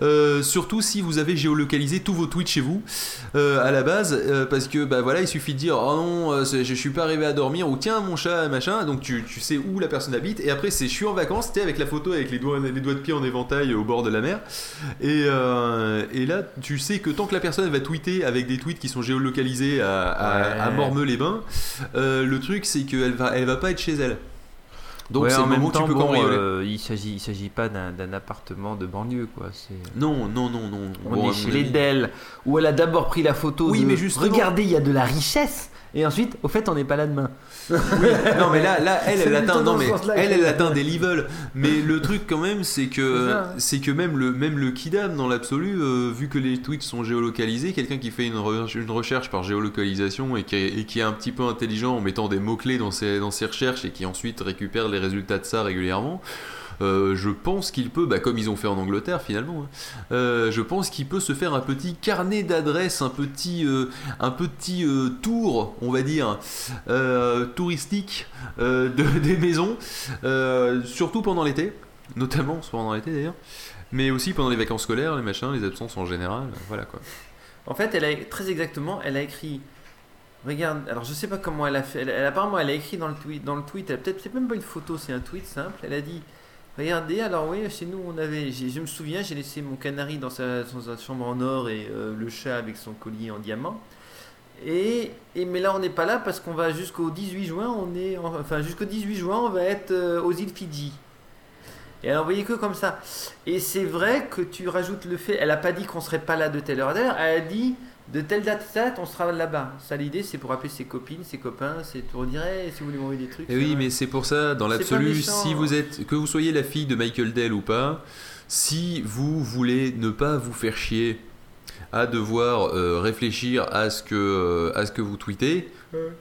Euh, surtout si vous avez géolocalisé tous vos tweets chez vous euh, à la base, euh, parce que bah voilà, il suffit de dire oh non, je suis pas arrivé à dormir ou tiens mon chat machin, donc tu, tu sais où la personne habite et après c'est je suis en vacances, sais avec la photo avec les doigts, les doigts de pied en éventail au bord de la mer et, et là tu sais que tant que la personne va tweeter avec des tweets qui sont géolocalisés à, à, Ouais. à Mormeux-les-Bains, euh, le truc c'est qu'elle va, elle va pas être chez elle. Donc Ouais, c'est en même moment où temps, tu peux bon, cambrioler. euh, il s'agit, il s'agit pas d'un, appartement de banlieue quoi. Non, non, non, non. On Bon, est chez les Dell, où elle a d'abord pris la photo Oui, de mais justement- regardez, il y a de la richesse. Et ensuite, au fait, on n'est pas là demain. non mais là, là elle, elle atteint, non mais elle, elle atteint des levels. Mais le truc quand même, c'est que c'est que même le même le kidam dans l'absolu, euh, vu que les tweets sont géolocalisés, quelqu'un qui fait une, re- une recherche par géolocalisation et qui, est, et qui est un petit peu intelligent en mettant des mots clés dans ses dans ses recherches et qui ensuite récupère les résultats de ça régulièrement. Euh, je pense qu'il peut, bah, comme ils ont fait en Angleterre finalement, hein, euh, je pense qu'il peut se faire un petit carnet d'adresses, un petit, euh, un petit tour, on va dire, touristique de- (laughs) des maisons, surtout pendant l'été, notamment pendant l'été d'ailleurs, mais aussi pendant les vacances scolaires, les machins, les absences en général, voilà quoi. En fait, très exactement, elle a écrit. Regarde, alors je sais pas comment elle a fait. Elle, apparemment, elle a écrit dans le tweet. Dans le tweet, peut-être c'est même pas une photo, c'est un tweet simple. Elle a dit. Regardez, alors oui, chez nous on avait, je me souviens, j'ai laissé mon canari dans sa, chambre en or et euh, le chat avec son collier en diamant. Et, mais là on n'est pas là parce qu'on va jusqu'au 18 juin, on est, en- enfin jusqu'au 18 juin on va être euh, aux îles Fidji. Et elle envoyait que comme ça. Et c'est vrai que tu rajoutes le fait, elle a pas dit qu'on serait pas là de telle heure à telle elle a dit de telle date à date, on sera là-bas. Ça, l'idée, c'est pour appeler ses copines, ses copains, c'est pour dire, Eh, si vous voulez m'envoyer des trucs. Et oui, ça- mais c'est pour ça, dans l'absolu, si vous êtes, que vous soyez la fille de Michael Dell ou pas, si vous voulez ne pas vous faire chier à devoir euh, réfléchir à ce que euh, à ce que vous tweetez,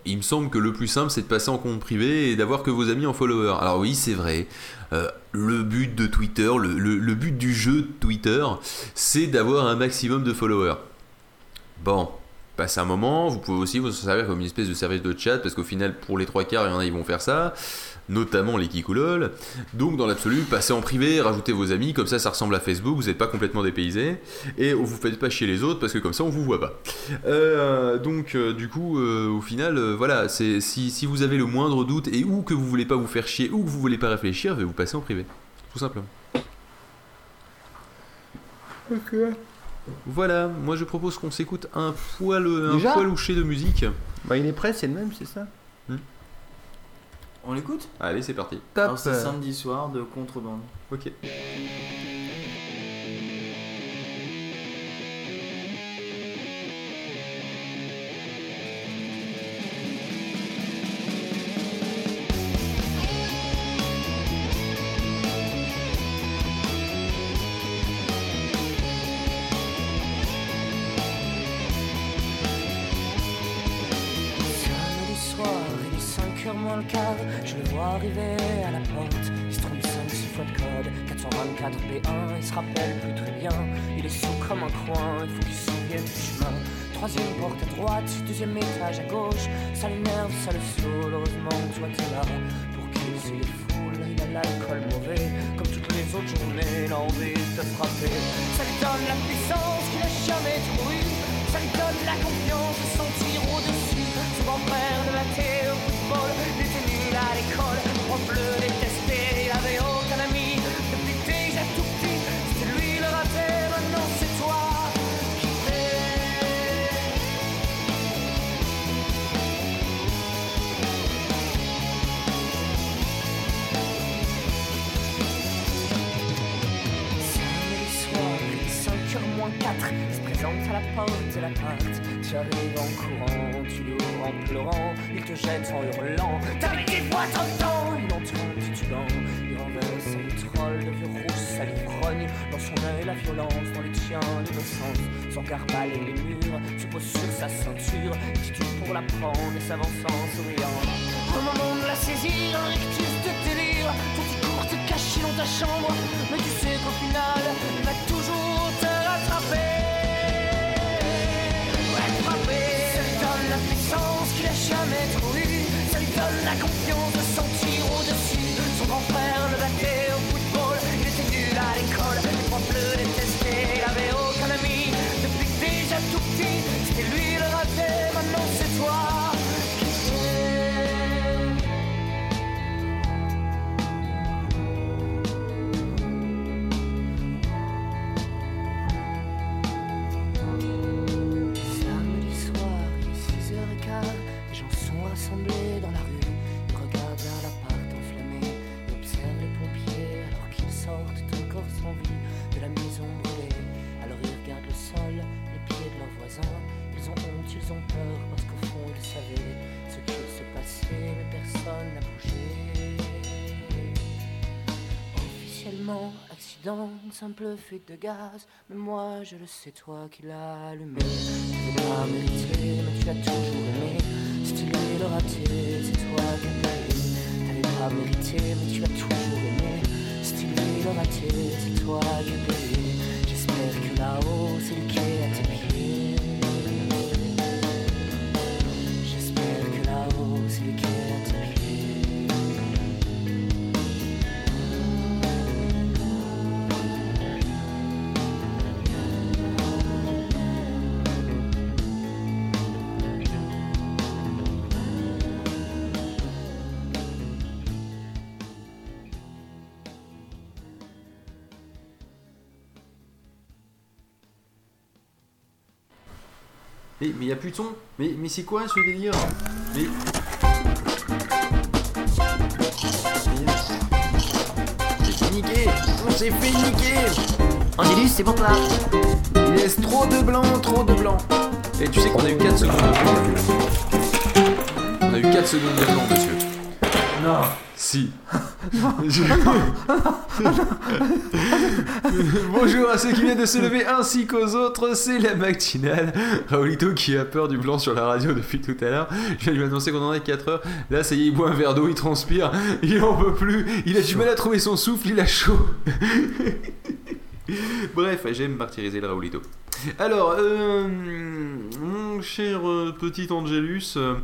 il me semble que le plus simple c'est de passer en compte privé et d'avoir que vos amis en follower. Alors oui, c'est vrai. euh, le but de Twitter, le, le- le but du jeu de Twitter, c'est d'avoir un maximum de followers. Bon, passe un moment, vous pouvez aussi vous servir comme une espèce de service de chat, parce qu'au final, pour les trois quarts, il y en a, ils vont faire ça, notamment les Kikoulol. Donc, dans l'absolu, passez en privé, rajoutez vos amis, comme ça, ça ressemble à Facebook, vous n'êtes pas complètement dépaysé, et vous faites pas chier les autres, parce que comme ça, on vous voit pas. Euh, donc, euh, du coup, euh, au final, voilà, si, vous avez le moindre doute, et ou que vous voulez pas vous faire chier, ou que vous voulez pas réfléchir, vous passez en privé. Tout simplement. Voilà, moi je propose qu'on s'écoute un poil, un Déjà poil louché de musique. Bah, il est prêt, c'est le même, c'est ça On l'écoute? Allez, c'est parti. Top. Alors c'est samedi soir de contrebande. Ok. Arriver à la porte. Il se trompe 5 6 fois de code. 424 B1, il se rappelle plus très bien. Il est sous comme un coin, il faut qu'il se souvienne du chemin. Troisième porte à droite, deuxième étage à gauche. Ça l'énerve, ça le saoule. Heureusement, toi t'es là pour qu'il se défoule. Il a l'alcool mauvais, comme toutes les autres journées. Il a envie de te frapper. Ça lui donne la puissance qu'il a jamais eu. Ça lui donne la confiance de se sentir au-dessus. Son grand-père de la au football, à l'école. Prof le détestait, il avait aucun ami. Depuis déjà tout petit, c'était lui le raté. Maintenant c'est toi qui. Samedi soir, il est 5h moins 4 Il se présente à la porte de l'appart Tu arrives en courant, tu l'ouvres en pleurant Il te jette en hurlant. T'avais des voix t'entends Il entend titulant Il renverse un troll de vieux rouge Ça l'ivrogne Dans son œil la violence Dans les tiens l'innocence. Son regard balaye les murs Se pose sur sa ceinture. Titube pour la prendre Et s'avance en souriant. Au moment de la saisir Un rictus de délire. Ton petit court te caché dans ta chambre. Mais tu sais qu'au final Il va lui donne la parce qu'au fond ils savaient ce qu'il se passait, mais personne n'a bougé. Officiellement, accident, simple fuite de gaz. Mais moi, je le sais, toi qui l'as allumé. Tu l'as mérité, mais tu l'as toujours aimé. Lui le raté, c'est toi qui as payé. T'avais pas mérité, mais tu l'as toujours aimé. Lui le raté, c'est toi qui as payé. J'espère que là-haut, c'est qui est à Mais il y a plus de son. Mais, mais c'est quoi ce délire? Mais. C'est niqué s'est fait niquer Angélus, c'est pour toi. Il laisse trop de blanc, trop de blanc. Et tu sais qu'on a eu 4 secondes de blanc. On a eu 4 secondes de blanc, monsieur. Non. Si. (laughs) Bonjour à ceux qui viennent de se lever ainsi qu'aux autres, c'est la matinale. Raoulito qui a peur du blanc sur la radio depuis tout à l'heure. Je viens de lui annoncer qu'on en est 4 heures. Là, ça y est, il boit un verre d'eau, il transpire, il en peut plus, il a du mal à trouver son souffle, il a chaud. (laughs) Bref, j'aime martyriser le Raoulito. Alors, euh, mon cher euh, petit Angelus, euh,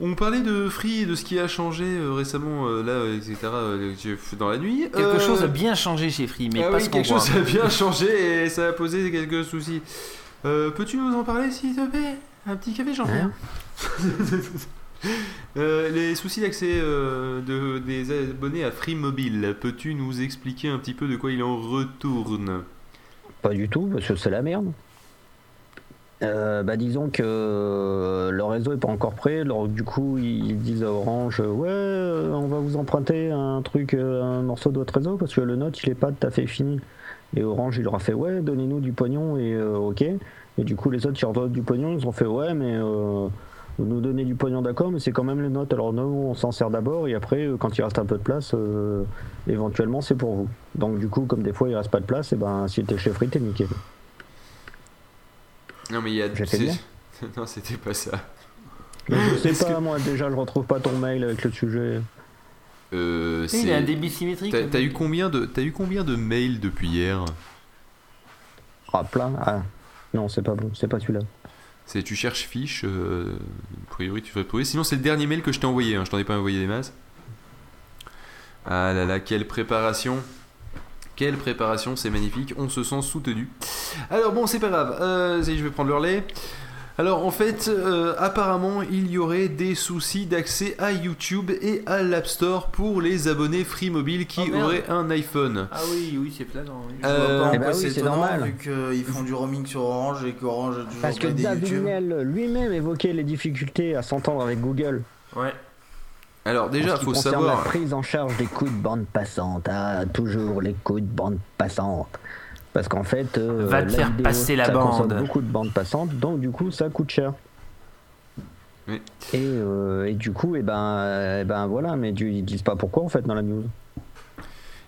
on parlait de Free et de ce qui a changé euh, récemment, euh, là, etc., euh, dans la nuit. Quelque Euh, chose a bien changé chez Free, mais ah pas oui, ce qu'on quelque voit. chose a bien changé et ça a posé quelques soucis. Euh, Peux-tu nous en parler, s'il te plaît? Un petit café, j'en Hein? (laughs) Euh, les soucis d'accès euh, de, des abonnés à Free Mobile, peux-tu nous expliquer un petit peu de quoi il en retourne? Pas du tout, parce que c'est la merde. Euh, bah disons que euh, le réseau est pas encore prêt, alors du coup ils disent à Orange ouais euh, on va vous emprunter un truc, un morceau de votre réseau parce que le note il est pas tout à fait fini. Et Orange il leur a fait ouais donnez-nous du pognon et ok. Et du coup les autres ils redonnent du pognon, ils ont fait ouais mais vous nous donnez du pognon d'accord mais c'est quand même les notes alors nous on s'en sert d'abord et après euh, quand il reste un peu de place euh, éventuellement c'est pour vous. Donc du coup comme des fois il reste pas de place et ben si t'es chez Free t'es niqué. Non, mais il y a. J'ai fait c'est- bien (laughs) non, c'était pas ça. Mais je sais Est-ce pas, que- moi déjà je retrouve pas ton mail avec le sujet. Euh, Il a un débit symétrique. T'as t'as eu combien de t'as eu combien de mails depuis hier? Ah, plein Ah, non, c'est pas bon, c'est pas celui-là. C'est tu cherches fiche, euh, a priori tu devrais trouver. Sinon c'est le dernier mail que je t'ai envoyé, hein, je t'en ai pas envoyé des masses. Ah là là, quelle préparation Quelle préparation, c'est magnifique, on se sent soutenu. Alors bon, c'est pas grave, euh, je vais prendre le relais. Alors en fait, euh, apparemment, il y aurait des soucis d'accès à YouTube et à l'App Store pour les abonnés Free Mobile qui Oh, merde. auraient un iPhone. Ah oui, oui, c'est oui. Vois Euh, eh bah oui, c'est normal. vu qu'ils font du roaming sur Orange et qu'Orange a toujours Parce que David lui-même évoquait les difficultés à s'entendre avec Google. Ouais. Alors déjà, ce qui faut concerne savoir. la prise en charge des coûts de bande passante. Ah, toujours les coûts de bande passante. Parce qu'en fait, euh, Va te faire vidéo, passer la ça consomme bande. beaucoup de bande passante, donc du coup ça coûte cher. Oui. Et, euh, et du coup, et ben, eh ben voilà, mais du- ils disent pas pourquoi en fait dans la news.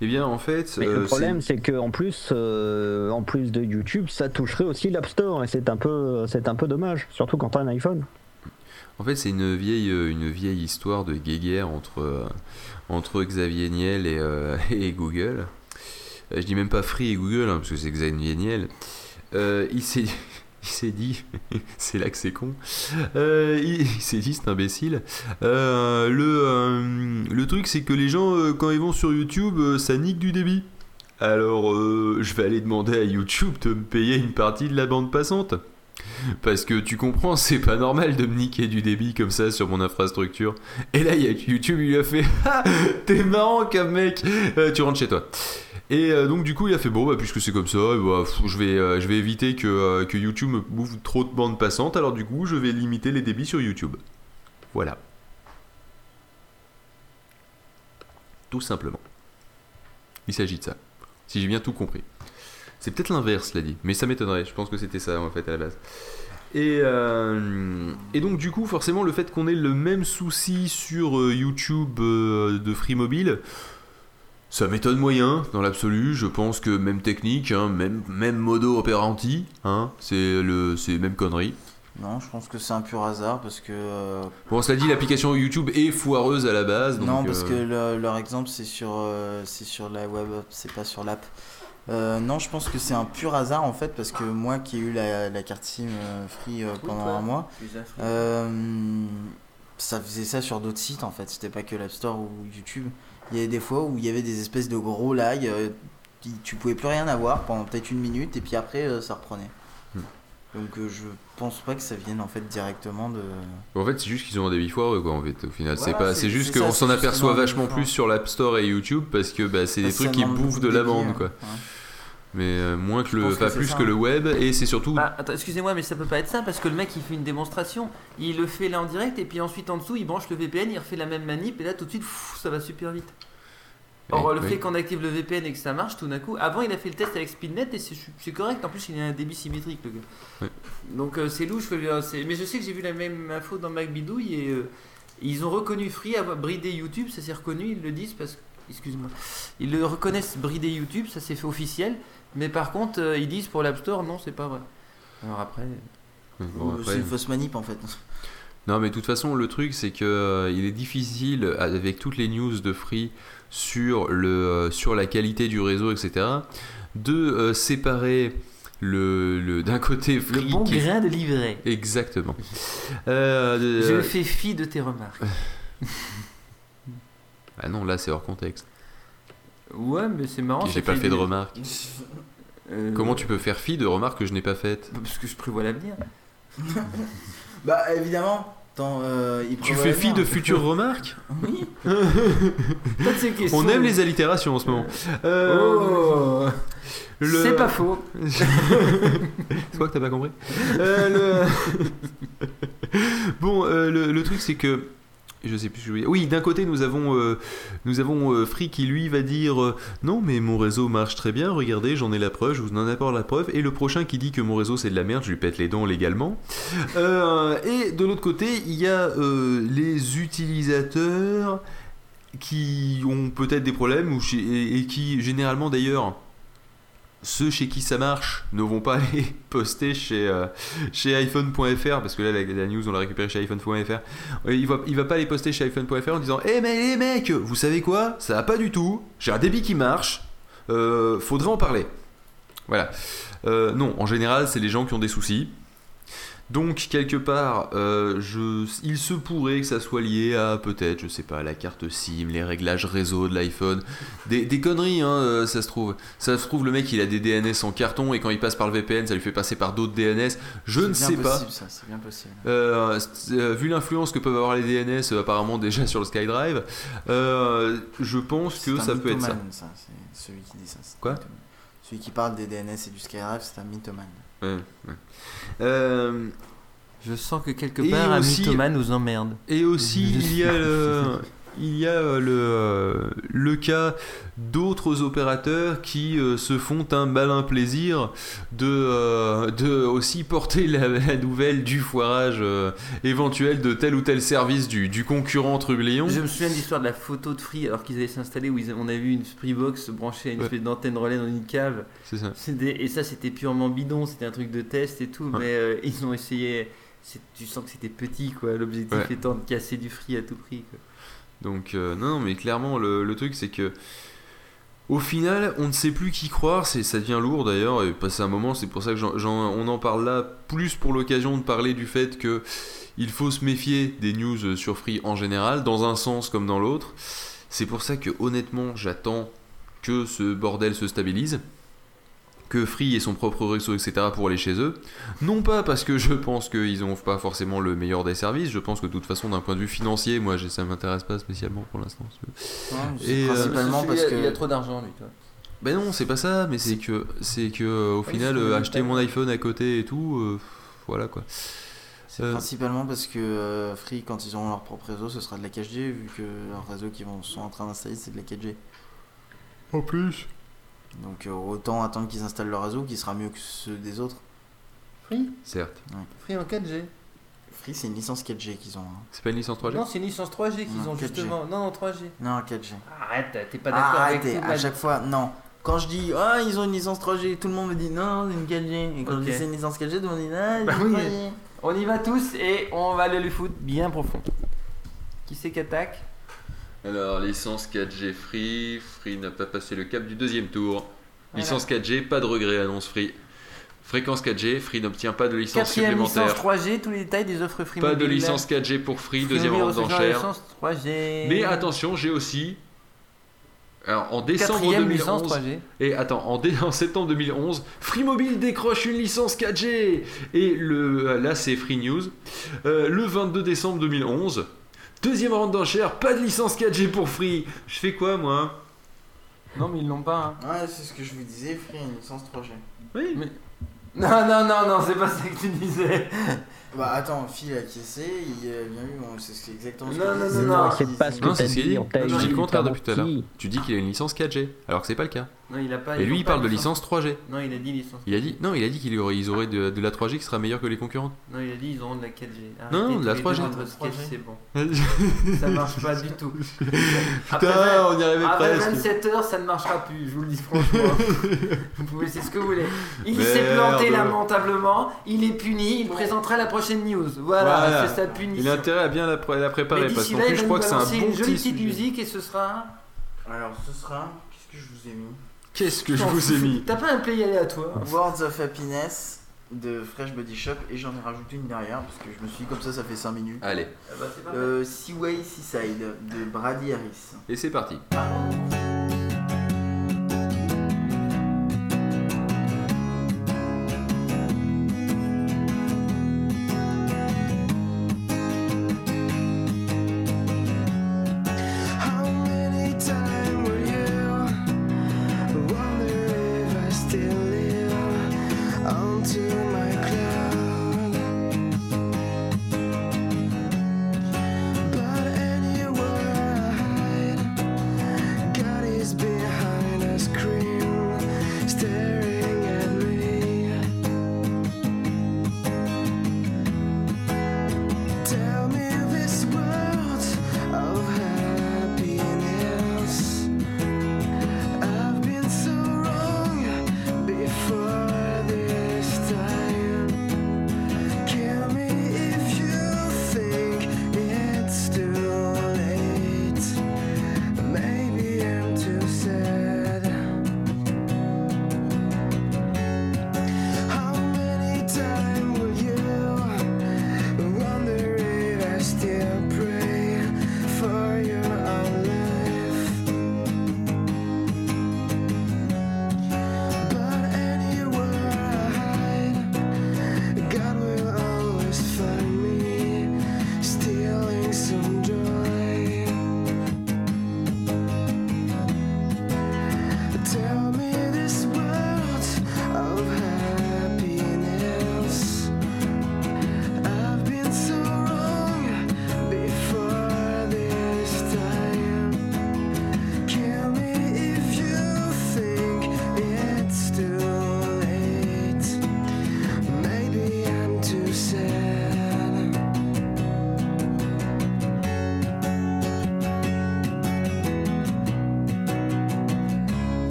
Eh bien, en fait, Mais euh, le problème, c'est que en plus, euh, en plus de YouTube, ça toucherait aussi l'App Store et c'est un peu, c'est un peu dommage, surtout quand t'as un iPhone. En fait, c'est une vieille, une vieille histoire de guéguerre entre, entre Xavier Niel et, euh, (laughs) et Google. Euh, je dis même pas Free et Google, hein, parce que c'est Xavier Niel. Euh, il s'est (laughs) il s'est dit, (laughs) c'est là que c'est con, Euh, il, s'est dit, c'est imbécile, euh, le, le truc c'est que les gens, quand ils vont sur YouTube, ça nique du débit. Alors, je vais aller demander à YouTube de me payer une partie de la bande passante. Parce que tu comprends, c'est pas normal de me niquer du débit comme ça sur mon infrastructure. Et là, YouTube, il lui a fait (laughs) Ah, T'es marrant comme mec Tu rentres chez toi. Et euh, donc, du coup, il a fait Bon, bah, puisque c'est comme ça, bah, je, vais, euh, je vais éviter que, euh, que YouTube me bouffe trop de bandes passantes. Alors, du coup, je vais limiter les débits sur YouTube. Voilà. Tout simplement. Il s'agit de ça. Si j'ai bien tout compris. C'est peut-être l'inverse, l'a dit, mais ça m'étonnerait. Je pense que c'était ça en fait à la base. Et, et donc du coup, forcément, le fait qu'on ait le même souci sur YouTube de Free Mobile, ça m'étonne moyen dans l'absolu. Je pense que même technique, hein, même, même modo operandi, hein, c'est le, c'est même connerie. Non, je pense que c'est un pur hasard parce que. euh, Bon, cela dit, l'application YouTube est foireuse à la base. Donc, non, parce euh, que le- leur exemple c'est sur, euh, c'est sur la web, c'est pas sur l'app. Euh, non, je pense que c'est un pur hasard en fait parce que moi qui ai eu la, la carte SIM euh, free euh, pendant un mois, euh, ça faisait ça sur d'autres sites en fait. C'était pas que l'App Store ou YouTube. Il y avait des fois où il y avait des espèces de gros lags. euh, tu pouvais plus rien avoir pendant peut-être une minute et puis après euh, ça reprenait. Hmm. Donc euh, je pense pas que ça vienne en fait directement de. En fait, c'est juste qu'ils ont un débit foireux, quoi, en fait, au final. c'est pas, c'est- juste qu'on s'en aperçoit vachement plus sur l'App Store et YouTube parce que bah, c'est des trucs qui bouffent de la bande, hein. quoi. Ouais. Mais euh, moins que le, que pas plus ça, que le hein. web, et c'est surtout. Bah, excusez-moi, mais ça peut pas être ça parce que le mec il fait une démonstration, il le fait là en direct et puis ensuite en dessous il branche le VPN, il refait la même manip et là tout de suite pff, ça va super vite. Or, Ouais, le oui. fait qu'on active le VPN et que ça marche, tout d'un coup. Avant, il a fait le test avec Speednet et c'est correct. En plus, il a un débit symétrique, le gars. Donc, euh, c'est louche. Mais je sais que j'ai vu la même info dans MacBidouille et euh, ils ont reconnu Free avoir bridé YouTube. Ça s'est reconnu, ils le disent parce que. Excuse-moi. Ils le reconnaissent bridé YouTube, ça s'est fait officiel. Mais par contre, euh, ils disent pour l'App Store, non, c'est pas vrai. Alors après. Bon, Ou après- C'est une fausse manip en fait. Non, mais de toute façon, le truc, c'est que euh, il est difficile, avec toutes les news de Free sur, le, euh, sur la qualité du réseau, etc., de euh, séparer le, le- d'un côté Free. Le bon qui- grain de livret. Exactement. Euh, de- Je fais fi de tes remarques. Ah non, là, c'est hors contexte. Ouais, mais c'est marrant. J'ai pas fait de remarques. (laughs) Euh, Comment tu peux faire fi de remarques que je n'ai pas faites? Parce que je prévois l'avenir. (laughs) Bah évidemment. Attends, euh, il Tu fais fi de futures remarques? (laughs) Oui. On aime les allitérations en ce moment. Euh, Oh. le- C'est pas faux. C'est quoi que t'as pas compris? Euh, le- Bon, euh, le, le truc c'est que je sais plus ce que je dire. Oui, d'un côté nous avons euh, avons euh, Free qui lui va dire euh, non mais mon réseau marche très bien. Regardez, j'en ai la preuve, je vous en apporte la preuve. Et le prochain qui dit que mon réseau c'est de la merde, je lui pète les dents légalement. Euh, et de l'autre côté, il y a les utilisateurs qui ont peut-être des problèmes ou et qui généralement d'ailleurs ceux chez qui ça marche ne vont pas (laughs) aller poster chez, euh, chez iPhone.fr parce que là la, news on l'a récupérée chez iPhone.fr Euh, il va, il va pas aller poster chez iPhone.fr en disant Eh mais les mecs vous savez quoi? Ça va pas du tout. J'ai un débit qui marche. Euh, faudrait en parler. Voilà. Non en général c'est les gens qui ont des soucis donc quelque part, euh, je, il se pourrait que ça soit lié à peut-être, je sais pas, la carte SIM, les réglages réseau de l'iPhone, des, des conneries, hein, euh, ça se trouve. Ça se trouve le mec il a des DNS en carton et quand il passe par le VPN, ça lui fait passer par d'autres DNS. Je ne sais pas. possible, ça, c'est bien possible. Euh, euh, vu l'influence que peuvent avoir les DNS apparemment déjà sur le SkyDrive, je pense que ça peut être ça. ça. C'est celui qui dit ça. Quoi? Celui qui parle des DNS et du Skydrive, c'est un mythomane. Ouais, ouais. Euh, Je sens que quelque part, un aussi- mythomane nous emmerde. Et aussi, il y a le, (laughs) il y a euh, le, euh, le cas d'autres opérateurs qui euh, se font un malin plaisir de, euh, de aussi porter la, (laughs) la nouvelle du foirage euh, éventuel de tel ou tel service du, du concurrent Trubléon. Je me souviens de l'histoire de la photo de Free alors qu'ils allaient s'installer où ils- on a vu une Freebox branchée à une Ouais. espèce d'antenne relais dans une cave. C'est ça. Et ça, c'était purement bidon, c'était un truc de test et tout, Ouais. mais ils ont essayé. Tu sens que c'était petit, quoi. L'objectif Ouais. étant de casser du free à tout prix. Quoi. Donc euh, non, mais clairement le, truc c'est que au final on ne sait plus qui croire, c'est ça devient lourd d'ailleurs et passé un moment c'est pour ça que j'en- j'en- on en parle là plus pour l'occasion de parler du fait que il faut se méfier des news sur Free en général dans un sens comme dans l'autre. C'est pour ça que honnêtement j'attends que ce bordel se stabilise. Que Free ait son propre réseau, etc. pour aller chez eux. Non pas parce que je pense qu'ils n'ont pas forcément le meilleur des services, je pense que de toute façon, d'un point de vue financier, moi ça m'intéresse pas spécialement pour l'instant. Ouais, c'est Et, euh, principalement parce que. Il a trop d'argent, lui, toi. Ben non, c'est pas ça, mais c'est que, c'est que euh, au Oui, final, euh, acheter mon iPhone à côté et tout, euh, voilà quoi. C'est Euh, principalement parce que euh, Free, quand ils auront leur propre réseau, ce sera de la 4G, vu que leur réseau qu'ils vont- sont en train d'installer, c'est de la 4G. En plus. Donc euh, autant attendre qu'ils installent leur réseau, qui sera mieux que ceux des autres. Free Certes. Free en 4G. Free, c'est une licence 4G qu'ils ont. hein. C'est pas une licence 3G Non, c'est une licence 3G qu'ils Non, ont 4G. justement. Non, non, 3G. Non, 4G. Arrête, t'es pas d'accord avec Arrêtez, tout, à chaque fois, non. Quand je dis, ah, ils ont une licence 3G, tout le monde me dit, non, c'est une 4G. Et quand Ok. je dis, c'est une licence 4G, tout le monde dit, ah, c'est Bah une oui. 3G. On y va tous et on va aller lui foutre bien profond. Qui c'est qui attaque? Alors, licence 4G Free, Free n'a pas passé le cap du deuxième tour. Voilà. Licence 4G, pas de regret, annonce Free. Fréquence 4G, Free n'obtient pas de licence Quatrième licence supplémentaire. 3G, tous les détails des offres Free Pas de licence 4G pour Free, Free deuxième round d'enchères. licence 3G. Mais attention, j'ai aussi. Alors, en décembre Quatrième 2011. licence 3G. Et attends, en, dé- (laughs) en septembre 2011, Free Mobile décroche une licence 4G. Et le, là, c'est Free News. Euh, le 22 décembre 2011, deuxième round d'enchères, pas de licence 4G pour Free. Je fais quoi, moi Non, mais ils l'ont pas. hein. Ouais, c'est ce que je vous disais, Free a une licence 3G. Oui. Mais- (laughs) Non, non, non, non, c'est pas ça que tu disais. Bah attends, Phil a caissé, il a bien vu, on- c'est c'est exactement ce Non, que non, je disais. non, non. C'est pas ce que Non, ce qu'il dit. Tu dis le contraire t'as depuis tout à l'heure. Tu dis qu'il a une licence 4G, alors que c'est pas le cas. Non, il a pas. Et lui, il pas parle de licence. licence 3G. Non, il a dit licence. Il a dit non, il a dit qu'il aurait, ils auraient de, de la 3G qui sera meilleure que les concurrentes. Non, il a dit ils auront de la 4G. Non, Arrêtez de la tous les deux 3G. dans votre sketch, c'est bon. Putain, (laughs) Ça marche pas du tout. on y arrivait Après presque. 27 heures, ça ne marchera plus, je vous le dis franchement. (laughs) vous pouvez, c'est ce que vous voulez. Il s'est planté lamentablement, il est puni, il présentera la prochaine news. Voilà, Voilà. c'est sa punition. Il a intérêt à bien la, pré- la préparer Mais parce qu'en plus, je crois que c'est un bon une jolie petit petite musique et ce sera. Alors ce sera, qu'est-ce que je vous ai mis? Qu'est-ce que je vous ai mis T'as pas un play aléatoire Words of Happiness de Fresh Body Shop et j'en ai rajouté une derrière parce que je me suis dit comme ça ça fait 5 minutes. Allez, pas mal. Euh, Seaway Seaside de Brady Harris. et c'est parti.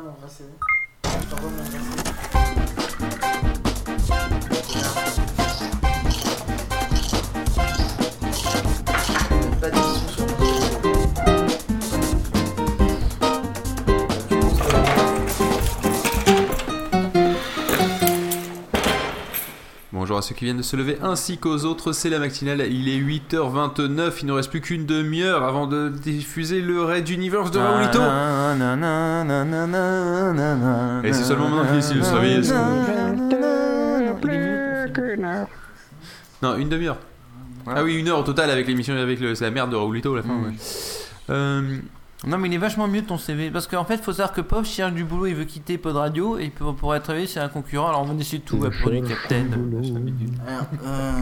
Pas. À ceux qui viennent de se lever ainsi qu'aux autres, c'est la matinale, il est 8h29, il ne reste plus qu'une demi-heure avant de diffuser le Red Universe de Raoulito. Et c'est seulement maintenant qu'il décide de se réveiller. Non, une demi-heure. Ah oui, une heure au total avec l'émission avec le, la merde de Raoulito à la fin. Euh, Non, mais il est vachement mieux ton CV. Parce qu'en fait, faut savoir que Pop cherche du boulot, il veut quitter Pod Radio et il peut, pourrait travailler chez un concurrent. Alors on va essayer de tout ouais, pour du Captain. Alors, euh,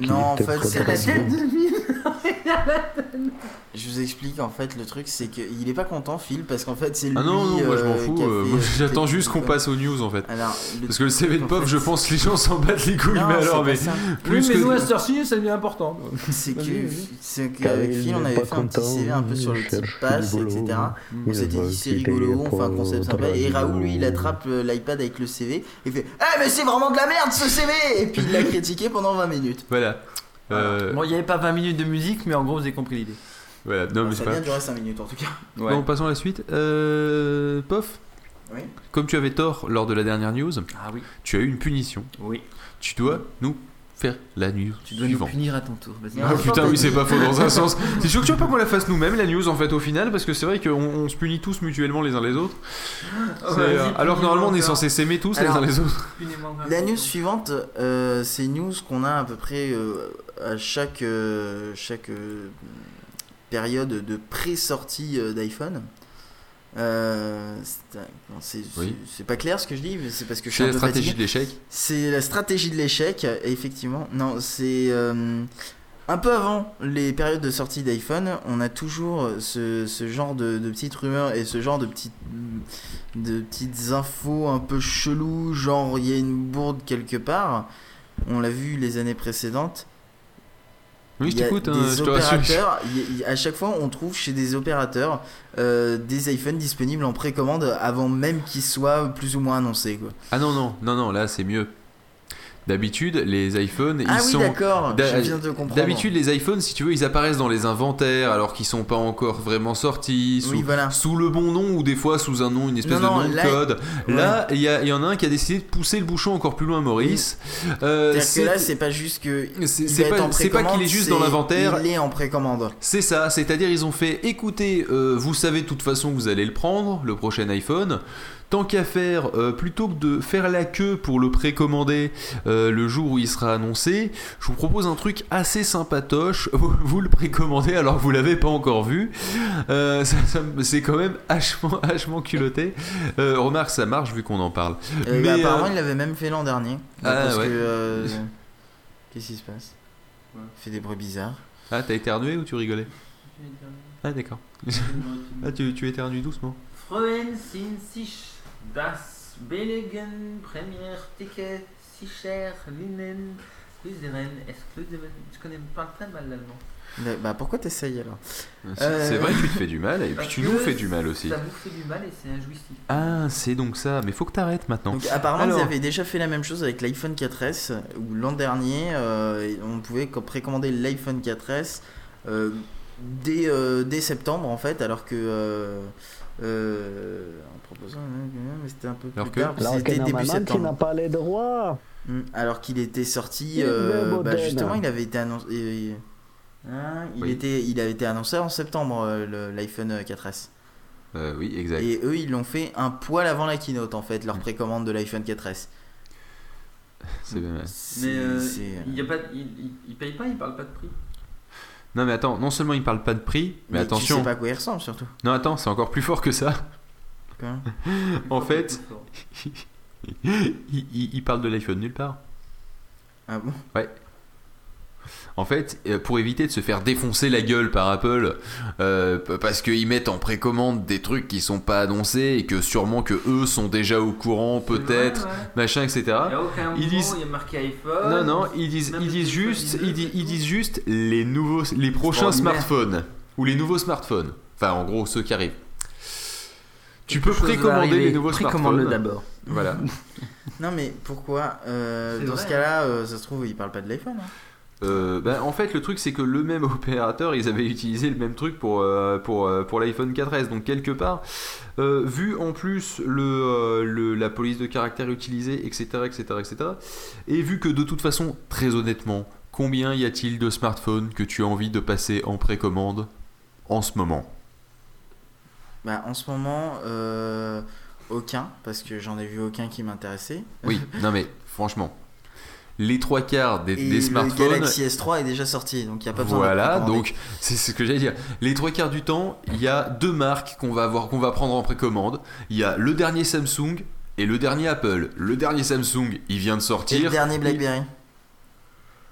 non, en fait, c'est parce que. (laughs) Je vous explique, en fait, le truc, c'est qu'il est pas content, Phil, parce qu'en fait, c'est lui. Ah non, non, moi je m'en euh, fous. euh, euh, (laughs) J'attends juste qu'on passe aux news en fait. Alors, Parce que le CV de fait, je pense que les gens s'en battent les couilles, Non, mais c'est alors, mais (laughs) plus oui, mais que. nous à cette heure-ci, ça devient important. C'est qu'avec Phil, il on avait fait un petit CV un peu sur le du boulot. etc. On s'était dit c'est rigolo, on fait un concept sympa. Et. Raoul, lui, il attrape l'iPad avec le CV et fait Eh, mais c'est vraiment de la merde ce CV Et puis il l'a critiqué pendant 20 minutes. Voilà. Euh, Bon, il n'y avait pas 20 minutes de musique, mais en gros, vous avez compris l'idée. Voilà, non, mais Ça c'est vient pas. durer 5 minutes en tout cas. Bon, passons à la suite. Euh, Pof, Oui. comme tu avais tort lors de la dernière news, Ah oui. tu as eu une punition. Oui. Tu dois nous faire la news Tu dois nous suivante. punir à ton tour. Ah putain, oui, c'est pas faux dans un (laughs) sens. C'est sûr que tu veux pas qu'on la fasse nous-mêmes, la news, en fait, au final, parce que c'est vrai qu'on on se punit tous mutuellement les uns les autres. Vas-y, euh, alors que normalement, on est censé s'aimer tous Alors, les uns les autres. La news suivante, euh, c'est une news qu'on a à peu près euh, à chaque, euh, chaque euh, période de pré-sortie euh, d'iPhone. Euh, c'est c'est- Oui. c'est- c'est pas clair ce que je dis, mais c'est parce que je suis C'est un la peu stratégie fatigué. de l'échec. C'est la stratégie de l'échec, effectivement. Non, c'est euh, un peu avant les périodes de sortie d'iPhone, on a toujours ce, ce genre de, de petites rumeurs et ce genre de petites, de petites infos un peu cheloues, genre il y a une bourde quelque part. On l'a vu les années précédentes. Oui, je t'écoute, hein, des je te rassure. à chaque fois, on trouve chez des opérateurs euh, des iPhones disponibles en précommande avant même qu'ils soient plus ou moins annoncés. Quoi. Ah non, non, non, non, là, c'est mieux. D'habitude, les iPhones, ils ah oui, sont. d'accord, D'a- je viens de comprendre. D'habitude, les iPhones, si tu veux, ils apparaissent dans les inventaires alors qu'ils sont pas encore vraiment sortis, sous, Oui, voilà. sous le bon nom ou des fois sous un nom, une espèce Non, de nom là- de code. Ouais. Là, il y, y en a un qui a décidé de pousser le bouchon encore plus loin, Maurice. Euh, C'est-à-dire que là, c'est pas juste que. c'est- c'est pas- c'est pas qu'il est juste dans c'est- l'inventaire. Il est en précommande. C'est ça, c'est-à-dire ils ont fait écoutez, euh, vous savez de toute façon que vous allez le prendre, le prochain iPhone. Tant qu'à faire, euh, plutôt que de faire la queue pour le précommander euh, le jour où il sera annoncé, je vous propose un truc assez sympatoche. (laughs) Vous, vous le précommandez alors que vous l'avez pas encore vu. Euh, ça- ça- c'est quand même hachement, (laughs) hachement culotté. Euh, remarque, ça marche vu qu'on en parle. Euh, Mais, apparemment, euh, il l'avait même fait l'an dernier. Ah, parce ouais. que. euh, Qu'est-ce qui se passe? Il fait des bruits bizarres. Ah, t'as éternué ou tu rigolais? Ah, d'accord. (laughs) ah, tu, tu éternues doucement. Freuen sind sich das billigen Premier Ticket si cher Linen Useren exclusiven. Je connais pas très mal l'allemand. Mais- Bah, pourquoi t'essayes alors C'est Euh, c'est vrai que tu te fais du mal et puis tu que nous fais du mal aussi. Ça vous fait du mal et c'est injouissif. Ah, c'est donc ça. Mais faut que t'arrêtes maintenant. Donc, apparemment, Alors- ils avaient déjà fait la même chose avec l'iPhone 4S, où l'an dernier, euh, on pouvait co- précommander l'iPhone 4S euh, dès, euh, dès septembre, en fait, alors que. Euh, en proposant. Mais c'était un peu Alors plus que- tard, Alors que c'était début septembre. n'as pas les droits. Mm, Alors qu'il était sorti, Il euh, bah, justement, il avait été annoncé. euh, hein, il, Oui. était, il avait été annoncé en septembre, le- l'iPhone 4S. Euh, oui, exact. Et eux, ils l'ont fait un poil avant la keynote, en fait, leur précommande de l'iPhone 4S. C'est bien. Mais euh, il, y a pas, il, il, il paye pas, il parle pas de prix? Non, mais attends, non seulement il parle pas de prix, mais, Mais tu attention. sais pas à quoi il ressemble, surtout. Non, attends, c'est encore plus fort que ça. (laughs) En fait, (laughs) il, il- il parle de l'iPhone nulle part. Ah bon? Ouais. En fait, euh, pour éviter de se faire défoncer la gueule par Apple, euh, parce qu'ils mettent en précommande des trucs qui sont pas annoncés et que sûrement que eux sont déjà au courant, peut-être, Ouais, ouais. machin, etc. Il y a aucun moment Ils disent- où il y a marqué iPhone. Non, non, ils disent, ils disent juste, il ils, disent, ils disent juste les nouveaux, les prochains smartphones ou les nouveaux smartphones. Enfin, en gros, ceux qui arrivent. Tu peux précommander arriver. les nouveaux Précommande-le smartphones. d'abord. Voilà. (laughs) Non mais pourquoi euh, Dans vrai. ce cas-là, euh, ça se trouve, il parle pas de l'iPhone. hein. Euh, bah, en fait, le truc, c'est que le même (laughs) opérateur, ils avaient utilisé le même truc pour, euh, pour, euh, pour l'iPhone 4S. Donc, quelque part, vu en plus le, le- la police de caractère utilisée, etc., etc., etc., et vu que de toute façon, très honnêtement, combien y a-t-il de smartphones que tu as envie de passer en précommande en ce moment? Bah, en ce moment, aucun, parce que j'en ai vu aucun qui m'intéressait. Oui, (laughs) non mais franchement, les trois quarts des, Et des le smartphones. Galaxy S3 est déjà sorti, donc il n'y a pas besoin de Voilà, donc c'est ce que j'allais dire. Les trois quarts du temps, il y a deux marques qu'on va avoir, qu'on va prendre en précommande. Il y a le dernier Samsung et le dernier Apple. Le dernier Samsung, il vient de Et sortir. le dernier BlackBerry.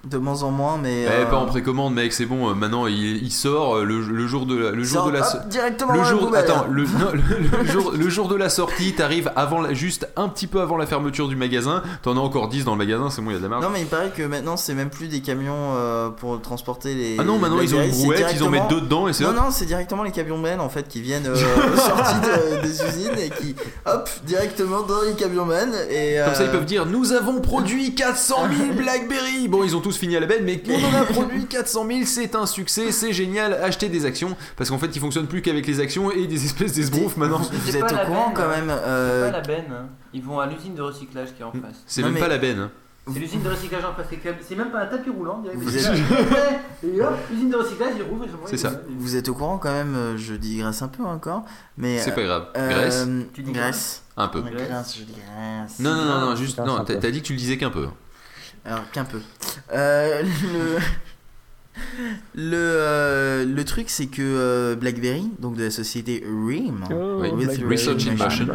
De moins en moins, mais. Eh, euh, pas en précommande, mec, c'est bon. euh, Maintenant, il, il sort euh, le, le jour de la, le jour de la. hop, directement le dans la jour, poubelle. attends, le, non, le- le (laughs) jour, le jour de la sortie, t'arrives avant, la- juste un petit peu avant la fermeture du magasin. T'en as encore 10 dans le magasin, c'est bon, il y a de la marge. Non, mais il paraît que maintenant, c'est même plus des camions euh, pour transporter les. ah non, maintenant ils ont une c'est brouette, ils en mettent directement- deux dedans et c'est Non, hop. non, c'est directement les camions Ben en fait qui viennent euh, (laughs) (laughs) sortis de- des usines et qui, hop, directement dans les camions Ben. Et, Comme ça, ils euh, peuvent dire Nous avons produit 400 000 Blackberry Bon, ils ont tous fini à la benne, mais on en a produit 400 000, c'est un succès, c'est génial, achetez des actions. Parce qu'en fait, ils fonctionnent plus qu'avec les actions et des espèces d'esbroufs maintenant. Vous C'est êtes pas au la courant benne, quand même C'est euh, pas la benne. hein. Ils vont à l'usine de recyclage qui est en face. C'est même mais- pas la benne. hein. C'est l'usine de recyclage en face. c'est même pas un tapis roulant. direct. Vous C'est êtes- là. Et hop, usine de recyclage, ils rouvrent. C'est ça. Vous êtes au courant quand même, euh, je digresse un peu encore, mais. C'est pas grave. euh, Grèce Tu dis Grèce. Un peu. Grèce, je dis Grèce. Non, non, non, non, juste. Non, t'as dit que tu le disais qu'un peu. Alors qu'un peu. Euh, le... Le, euh, le truc c'est que euh, BlackBerry, donc de la société RIM, Oh, Oui. Research in Motion.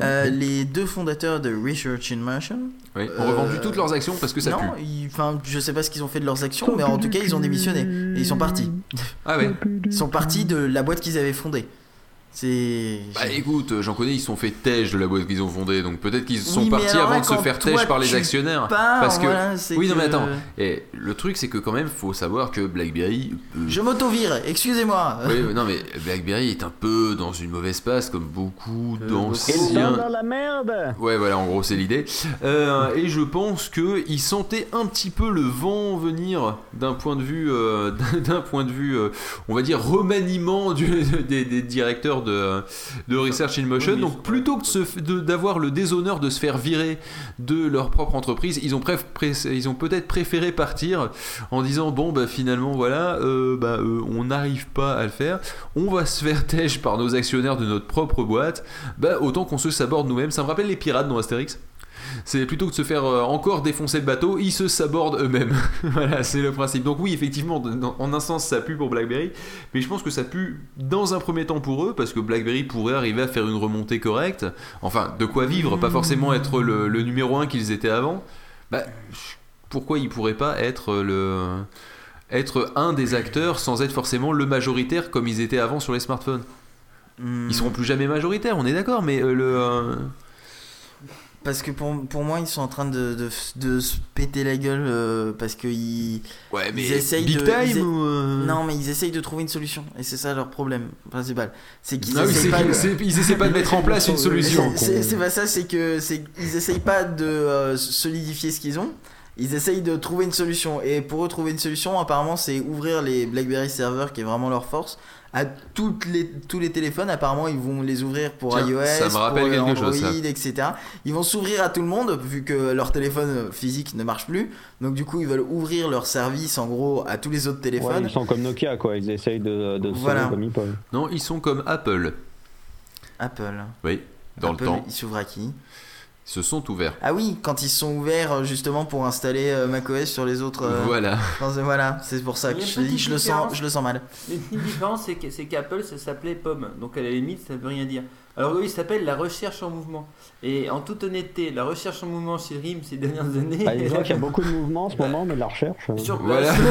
euh, les deux fondateurs de Research in Motion, Oui, ont Euh, revendu toutes leurs actions parce que ça non, pue. ils- je sais pas ce qu'ils ont fait de leurs actions, mais en tout cas ils ont démissionné et ils sont partis. Ah ouais. Ils sont partis de la boîte qu'ils avaient fondée. C'est. Bah écoute, euh, j'en connais, ils se sont fait tège de la boîte qu'ils ont fondée, donc peut-être qu'ils sont Oui, partis là, avant de se faire tège par les actionnaires. Pas, Parce que- voilà, Oui, non, mais attends. Et le truc, c'est que quand même, faut savoir que BlackBerry. euh, Je m'auto-vire, excusez-moi. Oui, non mais BlackBerry est un peu dans une mauvaise passe comme beaucoup Euh, d'anciens. dans la merde Ouais, voilà, en gros, c'est l'idée. Euh, et je pense que ils sentaient un petit peu le vent venir d'un point de vue, euh, (laughs) d'un point de vue, euh, on va dire remaniement du- (laughs) des, des directeurs de, de Research in Motion. Donc, plutôt que d'avoir le déshonneur de se faire virer de leur propre entreprise, ils ont, ils ont peut-être préféré partir en disant bon, bah finalement, voilà, euh, bah, euh, on n'arrive pas à le faire. On va se faire tèche par nos actionnaires de notre propre boîte. Bah, autant qu'on se saborde nous-mêmes. Ça me rappelle les pirates dans Astérix. C'est plutôt que de se faire euh, encore défoncer le bateau, ils se sabordent eux-mêmes. (laughs) voilà, c'est le principe. Donc oui, effectivement, en un sens, ça pue pour BlackBerry, mais je pense que ça pue dans un premier temps pour eux, parce que BlackBerry pourrait arriver à faire une remontée correcte. Enfin, de quoi vivre, pas forcément être le, le numéro un qu'ils étaient avant. Bah, pourquoi ils pourraient pas être le être un des acteurs sans être forcément le majoritaire comme ils étaient avant sur les smartphones? Hmm. Ils seront plus jamais majoritaires, on est d'accord, mais euh, le euh, Parce que pour, pour moi, ils sont en train de, de, de se péter la gueule euh, parce que ils. ouais, mais Ils essayent big de- time ils e- ou euh, Non, mais ils essayent de trouver une solution. Et c'est ça leur problème principal. C'est qu'ils Ah essayent c'est- pas de- ils essaient pas de mettre en (laughs) place une solution. C'est- C'est c'est pas ça, c'est que c'est ils essayent pas de euh, solidifier ce qu'ils ont. Ils essayent de trouver une solution. Et pour eux, trouver une solution, apparemment, c'est ouvrir les BlackBerry serveurs, qui est vraiment leur force, à toutes les, tous les téléphones. Apparemment, ils vont les ouvrir pour Tiens, iOS, ça me rappelle pour quelque Android, chose, ça. etc. Ils vont s'ouvrir à tout le monde, vu que leur téléphone physique ne marche plus. Donc, du coup, ils veulent ouvrir leur service, en gros, à tous les autres Ouais, téléphones. ils sont comme Nokia, quoi. Ils essayent de, de se Voilà. comme ils peuvent. Non, ils sont comme Apple. Apple. Oui, dans Apple, le temps, Ils s'ouvrent à qui? Se sont ouverts. Ah oui, quand ils se sont ouverts euh, justement pour installer euh, macOS sur les autres. euh, Voilà. enfin, voilà, c'est pour ça que je te dis, petite je le sens, différence. je le sens mal. Une différence, c'est que- c'est qu'Apple, ça s'appelait Pomme. Donc à la limite, ça veut rien dire. Alors eux, il s'appelle la recherche en mouvement. Et en toute honnêteté, la recherche en mouvement chez RIM ces dernières années. Bah, disons qu'il y a (laughs) beaucoup de mouvements en ce moment, mais de la recherche. euh, Sur Voilà. (laughs)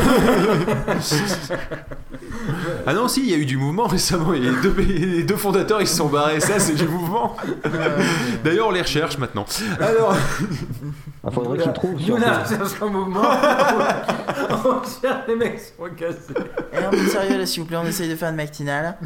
Ah non, si, il y a eu du mouvement récemment. Les, deux, les deux fondateurs, ils se sont barrés. Ça, c'est du mouvement. D'ailleurs, on les recherche maintenant. Alors, (laughs) Il faudrait Nous, qu'il là- trouve. On cherche un mouvement. (laughs) on cherche les mecs qui sont cassés. Et un peu sérieux là, s'il vous plaît, on essaye de faire une matinale.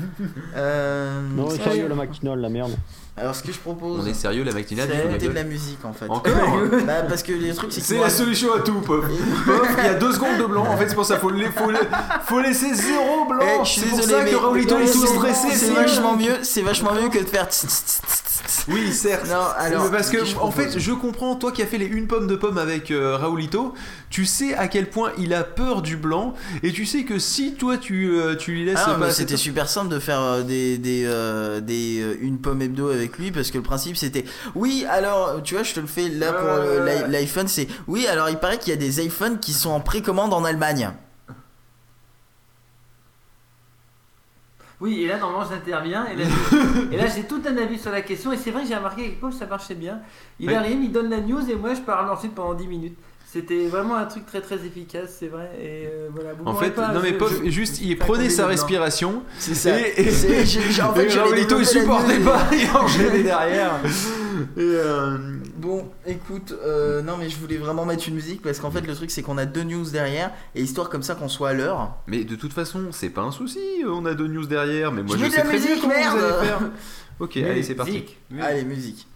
Euh, Non, sérieux, le matinal, la merde. Alors, ce que je propose, On est sérieux, la matinale c'est de la musique en fait. Encore (laughs) Bah, (laughs) parce que les trucs, c'est la solution à tout, Pop. Pop, il y a deux secondes de blanc. En fait, c'est pour ça, faut, la- faut, la- faut laisser zéro blanc. Eh, je suis c'est pour désolé, ça mais que Raoulito mais est tout stressé. C'est vachement mieux, c'est vachement mieux que de faire. tss, tss, tss, tss, tss. Oui, certes. Non, alors. Mais parce que, en fait, je comprends, toi qui as fait les une pomme de pomme avec euh, Raoulito, tu sais à quel point il a peur du blanc, et tu sais que si toi tu, euh, tu lui laisses Ah c'était super simple de faire euh, des, des, euh, des euh, une pomme hebdo avec lui parce que le principe c'était oui alors tu vois je te le fais là pour euh, l'i- l'iPhone c'est oui alors il paraît qu'il y a des iPhones qui sont en précommande en Allemagne Oui, et là, normalement, j'interviens. Et là, j'ai- et là, j'ai tout un avis sur la question. Et c'est vrai que j'ai remarqué l'époque, ça marchait bien. Il Oui. arrive, il donne la news, et moi, je parle ensuite pendant 10 minutes. C'était vraiment un truc très très efficace, c'est vrai. Et euh, voilà. vous En fait, pas, non mais je- Pop, je- juste, il prenait sa respiration. c'est ça Et, et, j'ai- j'ai- en fait (laughs) et Raoulito, il supportait pas, et- il enchaînait (laughs) derrière. Et euh, Bon, écoute, euh, non mais je voulais vraiment mettre une musique parce qu'en fait le truc c'est qu'on a deux news derrière et histoire comme ça qu'on soit à l'heure. Mais de toute façon, c'est pas un souci, on a deux news derrière, mais moi Je je, sais la très bien musique, comment vous merde allez faire. Ok, allez, c'est parti. Musique. Allez, musique.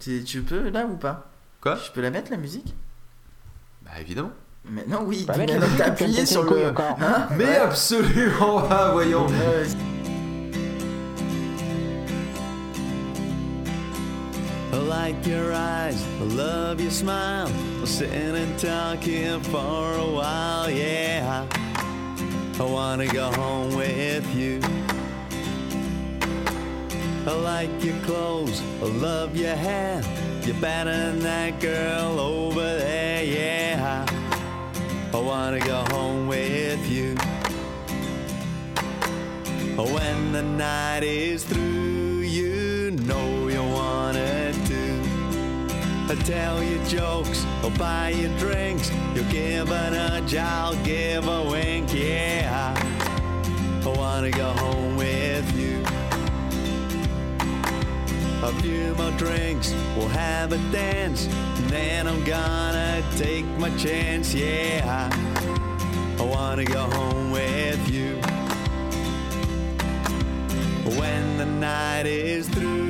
Tu, tu peux là ou pas? Quoi? Je peux la mettre la musique? Bah évidemment. Mais non, oui, Bah, tu mec, t'as appuyé sur fait une couille le. encore. Hein Mais Ouais. absolument, ah, voyons. Euh, I like your eyes, I love your smile. We're sitting and talking for a while, yeah. I wanna go home with you. I like your clothes, I love your hair. You're better than that girl over there, yeah. I wanna go home with you. When the night is through, you know you wanna do. I tell you jokes, I'll buy you drinks. You'll give a nudge, I'll give a wink, yeah. I wanna go home with you. A few more drinks, we'll have a dance. And then I'm gonna take my chance, yeah. I wanna go home with you. When the night is through,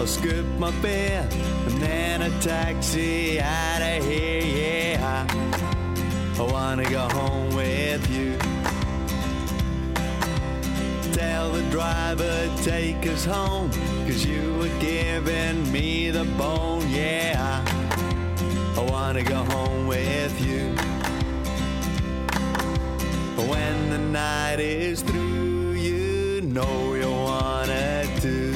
I'll scoop my beer, and then a taxi out of here, yeah. I wanna go home with you. Tell the driver, take us home, cause you were giving me the bone, yeah. I wanna go home with you. When the night is through, you know you wanna do.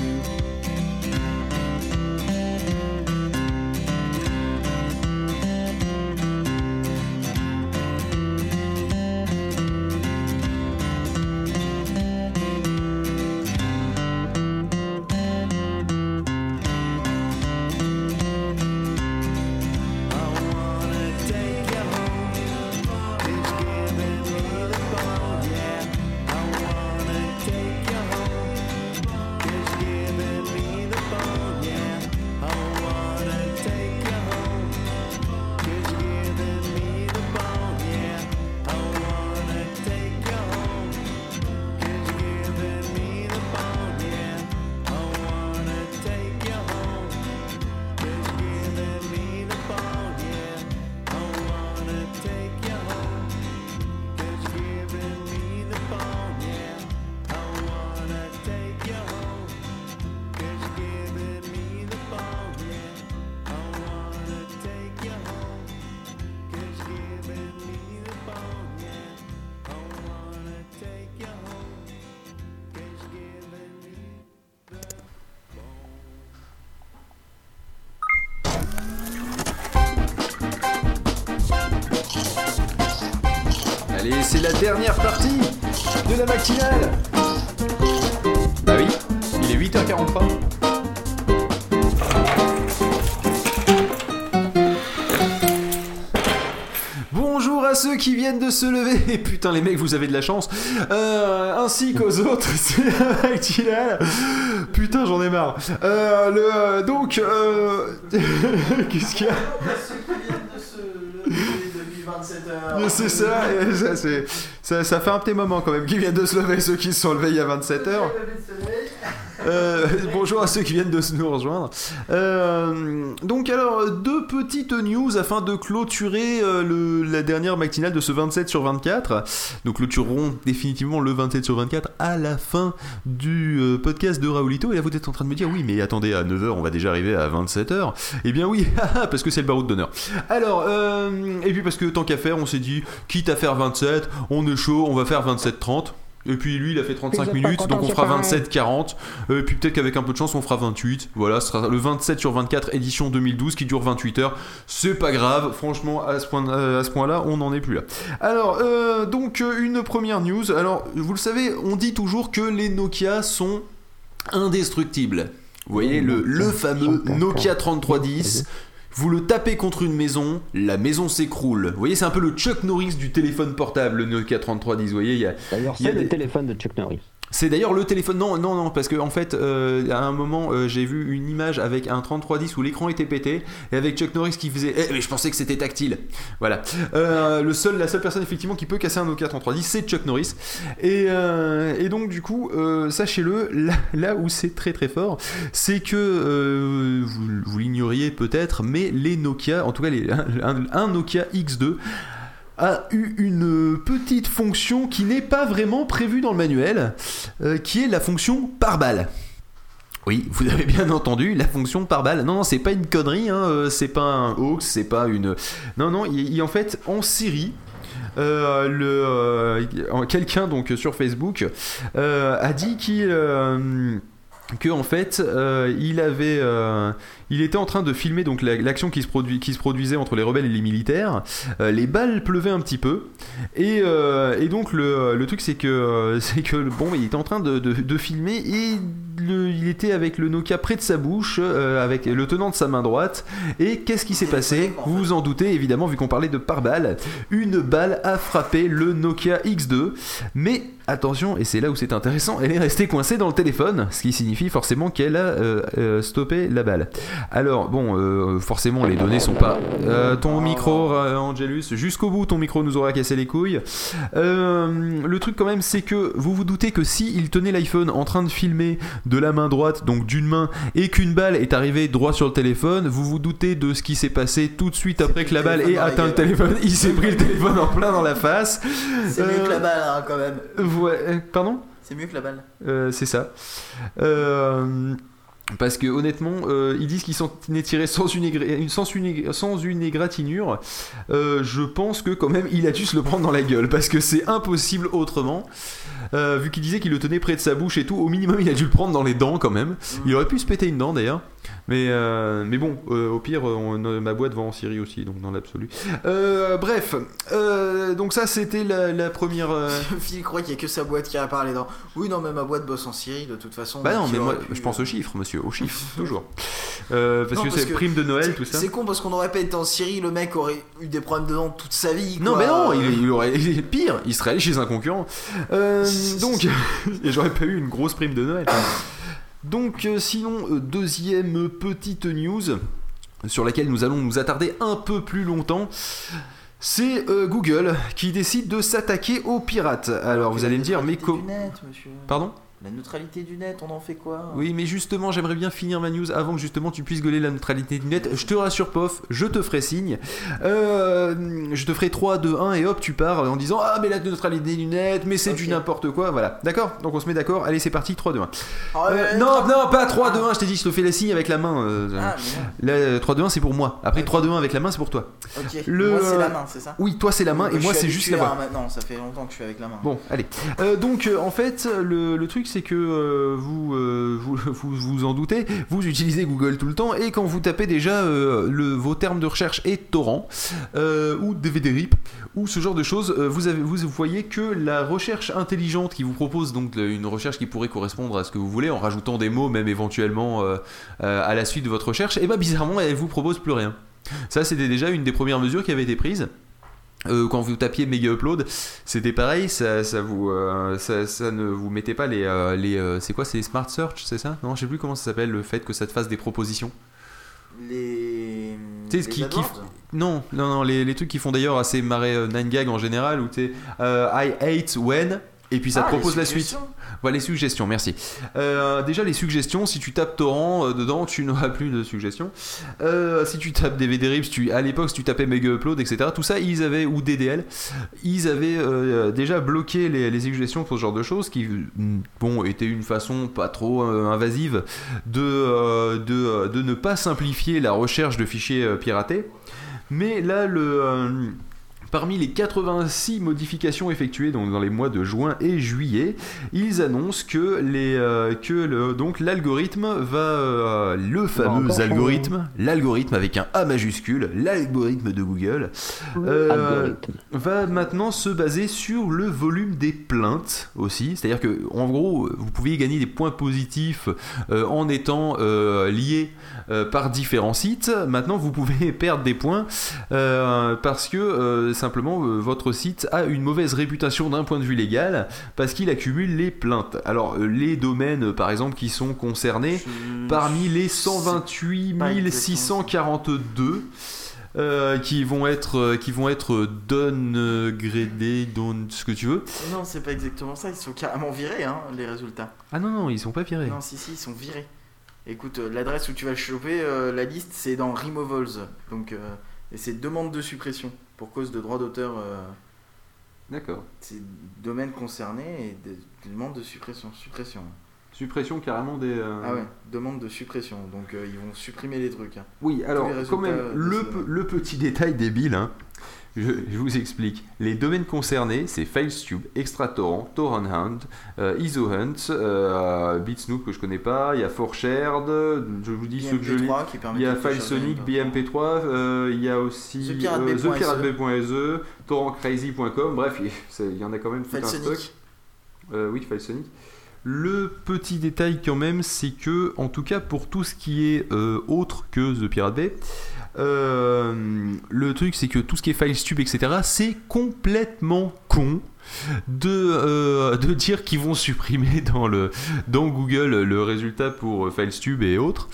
De se lever. (laughs) Et putain, les mecs, vous avez de la chance. Euh, ainsi qu'aux autres, (laughs) c'est. Putain, j'en ai marre. Euh, le, donc, euh, (laughs) qu'est-ce qu'il y a C'est ça, ça, c'est- ça, ça fait un petit moment quand même qu'ils viennent de se lever, ceux qui se sont levés il y a 27 heures. Euh, (laughs) bonjour à ceux qui viennent de nous rejoindre. Euh, donc alors, deux petites news afin de clôturer euh, la dernière matinale de ce 27 sur 24. Nous clôturerons définitivement le 27 sur 24 à la fin du euh, podcast de Raoulito. Et là, vous êtes en train de me dire, oui, mais attendez, à 9h, on va déjà arriver à 27h. Eh bien oui, (laughs) parce que c'est le baroud d'honneur. Alors, euh, et puis parce que tant qu'à faire, on s'est dit, quitte à faire 27, on est chaud, on va faire 27-30. Et puis lui, il a fait 35 Vous êtes pas minutes, content, donc on fera pareil. 27-40. Euh, Et puis peut-être qu'avec un peu de chance, on fera 28. Voilà, ce sera le 27 sur 24 édition 2012 qui dure 28 heures. C'est pas grave, franchement, à ce point- euh, à ce point-là, on n'en est plus là. Alors, euh, donc euh, une première news. Alors, vous le savez, on dit toujours que les Nokia sont indestructibles. Vous voyez, le, le fameux Nokia 3310. Vous le tapez contre une maison, la maison s'écroule. Vous voyez, c'est un peu le Chuck Norris du téléphone portable, le Nokia 3310. Vous voyez, il y a, D'ailleurs, c'est le des- téléphone de Chuck Norris. C'est d'ailleurs le téléphone. Non, non, non, parce que en fait, euh, à un moment, euh, j'ai vu une image avec un 3310 où l'écran était pété et avec Chuck Norris qui faisait. Eh, mais je pensais que c'était tactile. Voilà. Euh, le seul, la seule personne effectivement qui peut casser un Nokia 3310, c'est Chuck Norris. Et, euh, et donc du coup, euh, sachez-le, là, où c'est très très fort, c'est que vous, l'ignoriez peut-être, mais les Nokia, en tout cas les, un Nokia X2 a eu une petite fonction qui n'est pas vraiment prévue dans le manuel, euh, qui est la fonction par balle. Oui, vous avez bien entendu, la fonction par balle. Non, non, c'est pas une connerie, hein, euh, c'est pas un hoax, c'est pas une. Non, non, il, en fait, en Syrie. euh, quelqu'un donc sur Facebook a dit qu'il que en fait euh, il avait euh, il était en train de filmer donc la- l'action qui se produit qui se produisait entre les rebelles et les militaires. Euh, les balles pleuvaient un petit peu. Et, donc le, truc c'est que (laughs) c'est que bon il était en train de, filmer et il était avec le Nokia près de sa bouche avec le tenant de sa main droite. Et qu'est-ce qui s'est passé? Vous vous en doutez évidemment vu qu'on parlait de pare-balles. Une balle a frappé le Nokia X2 mais attention et c'est là où c'est intéressant elle est restée coincée dans le téléphone ce qui signifie forcément qu'elle a euh, euh, stoppé la balle. Alors bon euh, forcément les données sont pas Euh, ton micro euh, Angelus jusqu'au bout ton micro nous aura cassé les couilles. Euh, le truc quand même c'est que vous vous doutez que si il tenait l'iPhone en train de filmer de la main droite donc d'une main et qu'une balle est arrivée droit sur le téléphone vous vous doutez de ce qui s'est passé tout de suite après que la balle ait atteint le téléphone. Il s'est pris le téléphone en plein dans la face. C'est mieux Euh, que la balle, hein, quand même. Ouais, euh, pardon C'est mieux que la balle. euh, c'est ça. Euh, parce que honnêtement, euh, ils disent qu'ils s'en est tiré sans une, égra- sans une, ég- sans une égratignure. Euh, je pense que quand même, il a dû se le prendre dans la gueule parce que c'est impossible autrement. Euh, vu qu'il disait qu'il le tenait près de sa bouche et tout, au minimum, il a dû le prendre dans les dents quand même. Il aurait pu se péter une dent d'ailleurs. Mais, euh, mais bon, euh, au pire, on- ma boîte va en Syrie aussi, donc dans l'absolu. Euh, bref, donc ça c'était la, la première. (laughs) Phil croit qu'il y a que sa boîte qui répare les dents. Oui, non, mais ma boîte bosse en Syrie de toute façon. Bah non, mais moi, pu, je pense aux chiffres, monsieur, aux chiffres, (laughs) toujours. Parce Non, que c'est prime de Noël, tout ça. C'est con parce qu'on aurait pas été en Syrie, le mec aurait eu des problèmes de dents toute sa vie. Non, mais non, il, il aurait il est pire, il serait allé chez un concurrent. (laughs) Donc, et j'aurais pas eu une grosse prime de Noël. Donc, euh, sinon, euh, deuxième petite news sur laquelle nous allons nous attarder un peu plus longtemps. C'est euh, Google qui décide de s'attaquer aux pirates. Alors vous allez me dire, mais neutralité co- du net, monsieur. Pardon? La neutralité du net, on en fait quoi? Oui, mais justement, j'aimerais bien finir ma news avant que justement tu puisses gueuler la neutralité du net. Je te rassure, Pof, je te ferai signe. Euh, je te ferai 3, 2, 1 et hop, tu pars en disant Ah, mais la neutralité du net, mais c'est du n'importe quoi. Voilà, d'accord? Donc on se met d'accord. Allez, c'est parti, 3, 2, 1. Ah, Euh, non, non, pas 3, 2, 1, je t'ai dit, je te fais les signes avec la main. euh, Ah, là, 3, 2, 1, c'est pour moi. Après, 3, 2, 1 avec la main, c'est pour toi. Ok, Le- moi c'est la main, c'est ça? Oui, toi c'est la main Donc, et moi c'est juste la à- main. Maintenant, ça fait longtemps que je suis avec la main. Bon, allez. Euh, donc, euh, en fait, le, le truc, c'est que euh, vous, euh, (laughs) vous, vous en doutez, vous utilisez Google tout le temps et quand vous tapez déjà euh, le, vos termes de recherche est torrent ou DVD rip ou ce genre de choses, vous, voyez que la recherche intelligente qui vous propose donc une recherche qui pourrait correspondre à ce que vous voulez en rajoutant des mots même éventuellement à la suite de votre recherche, et bah bizarrement elle vous propose plus rien. Ça c'était déjà une des premières mesures qui avait été prise. Euh, quand vous tapiez Mega Upload, c'était pareil, ça, ça vous, euh, ça, ça ne vous mettait pas les, euh, les c'est quoi, c'est les Smart Search, c'est ça? Non, je sais plus comment ça s'appelle, le fait que ça te fasse des propositions. Les. Tu sais, qui, qui- non, non, non, les, les trucs qui font d'ailleurs assez marrer euh, 9gag en général, où euh, I hate when, et puis ça te Ah, propose la suite. suggestions. Voilà les suggestions, merci. Euh, déjà les suggestions, si tu tapes torrent euh, dedans, tu (laughs) n'auras plus de suggestions. Euh, si tu tapes DVD rips, tu, à l'époque si tu tapais Mega Upload, etc. Tout ça, ils avaient ou DDL, ils avaient déjà bloqué les, les suggestions pour ce genre de choses, qui mm, bon étaient une façon pas trop invasive de, de, de ne pas simplifier la recherche de fichiers piratés. Mais là le Parmi les 86 modifications effectuées donc dans les mois de juin et juillet, ils annoncent que les euh, que le, donc l'algorithme va euh, le fameux encore algorithme, l'algorithme avec un A majuscule, l'algorithme de Google euh, va maintenant se baser sur le volume des plaintes aussi, c'est-à-dire que en gros vous pouviez gagner des points positifs en étant lié par différents sites. Maintenant vous pouvez (laughs) perdre des points parce que euh, simplement euh, votre site a une mauvaise réputation d'un point de vue légal parce qu'il accumule les plaintes. Alors euh, les domaines par exemple qui sont concernés Je- parmi les 128 pas exactement 642 euh, qui vont être euh, qui vont être downgradés, down ce que tu veux. Non, c'est pas exactement ça. Ils sont carrément virés, hein, les résultats. Ah non non, ils sont pas virés. Non, si, si, ils sont virés. Écoute, euh, l'adresse où tu vas choper la liste, c'est dans Removals. Donc, et c'est demande de suppression pour cause de droit d'auteur. euh, D'accord. c'est domaine concerné et des des demandes de suppression. Suppression. Suppression carrément des. euh, Ah ouais, demande de suppression. Donc, euh, ils vont supprimer les trucs. hein. Oui, alors quand même, le, le petit détail débile, hein, je, je vous explique. Les domaines concernés, c'est FileStube, ExtraTorrent, TorrentHunt, euh, IsoHunt, euh, BitSnoop que je connais pas, il y a ForShared, je vous dis ceux que je lis. BMP3 Il y a FileSonic, un peu. BMP3, euh, il y a aussi ThePiratebay.se. euh, ThePiratebay.se, TorrentCrazy.com, bref, il y en a quand même tout un stock. Oui, FileSonic. Le petit détail quand même, c'est que, en tout cas pour tout ce qui est autre que The Pirate Bay, euh, le truc c'est que tout ce qui est FileStube, etc., c'est complètement con de, euh, de dire qu'ils vont supprimer dans, dans Google le résultat pour euh, FileStube et autres.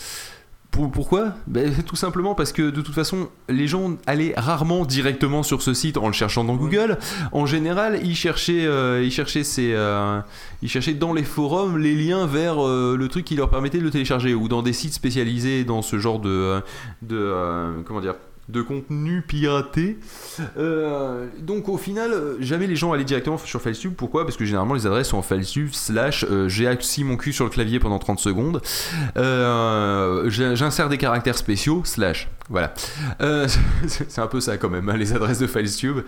Pour- pourquoi? Ben, Tout simplement parce que de toute façon, les gens allaient rarement directement sur ce site en le cherchant dans Google. En général, ils cherchaient, euh, ils cherchaient, ces, euh, ils cherchaient dans les forums les liens vers euh, le truc qui leur permettait de le télécharger ou dans des sites spécialisés dans ce genre de, de comment dire, de contenu piraté. Euh, donc au final, euh, jamais les gens allaient directement sur FileStube. Pourquoi? Parce que généralement les adresses sont en FileStube slash euh, j'ai mon cul sur le clavier pendant 30 secondes. J'insère des caractères spéciaux slash. Voilà. Euh, (laughs) c'est un peu ça quand même, hein, les adresses de FileStube.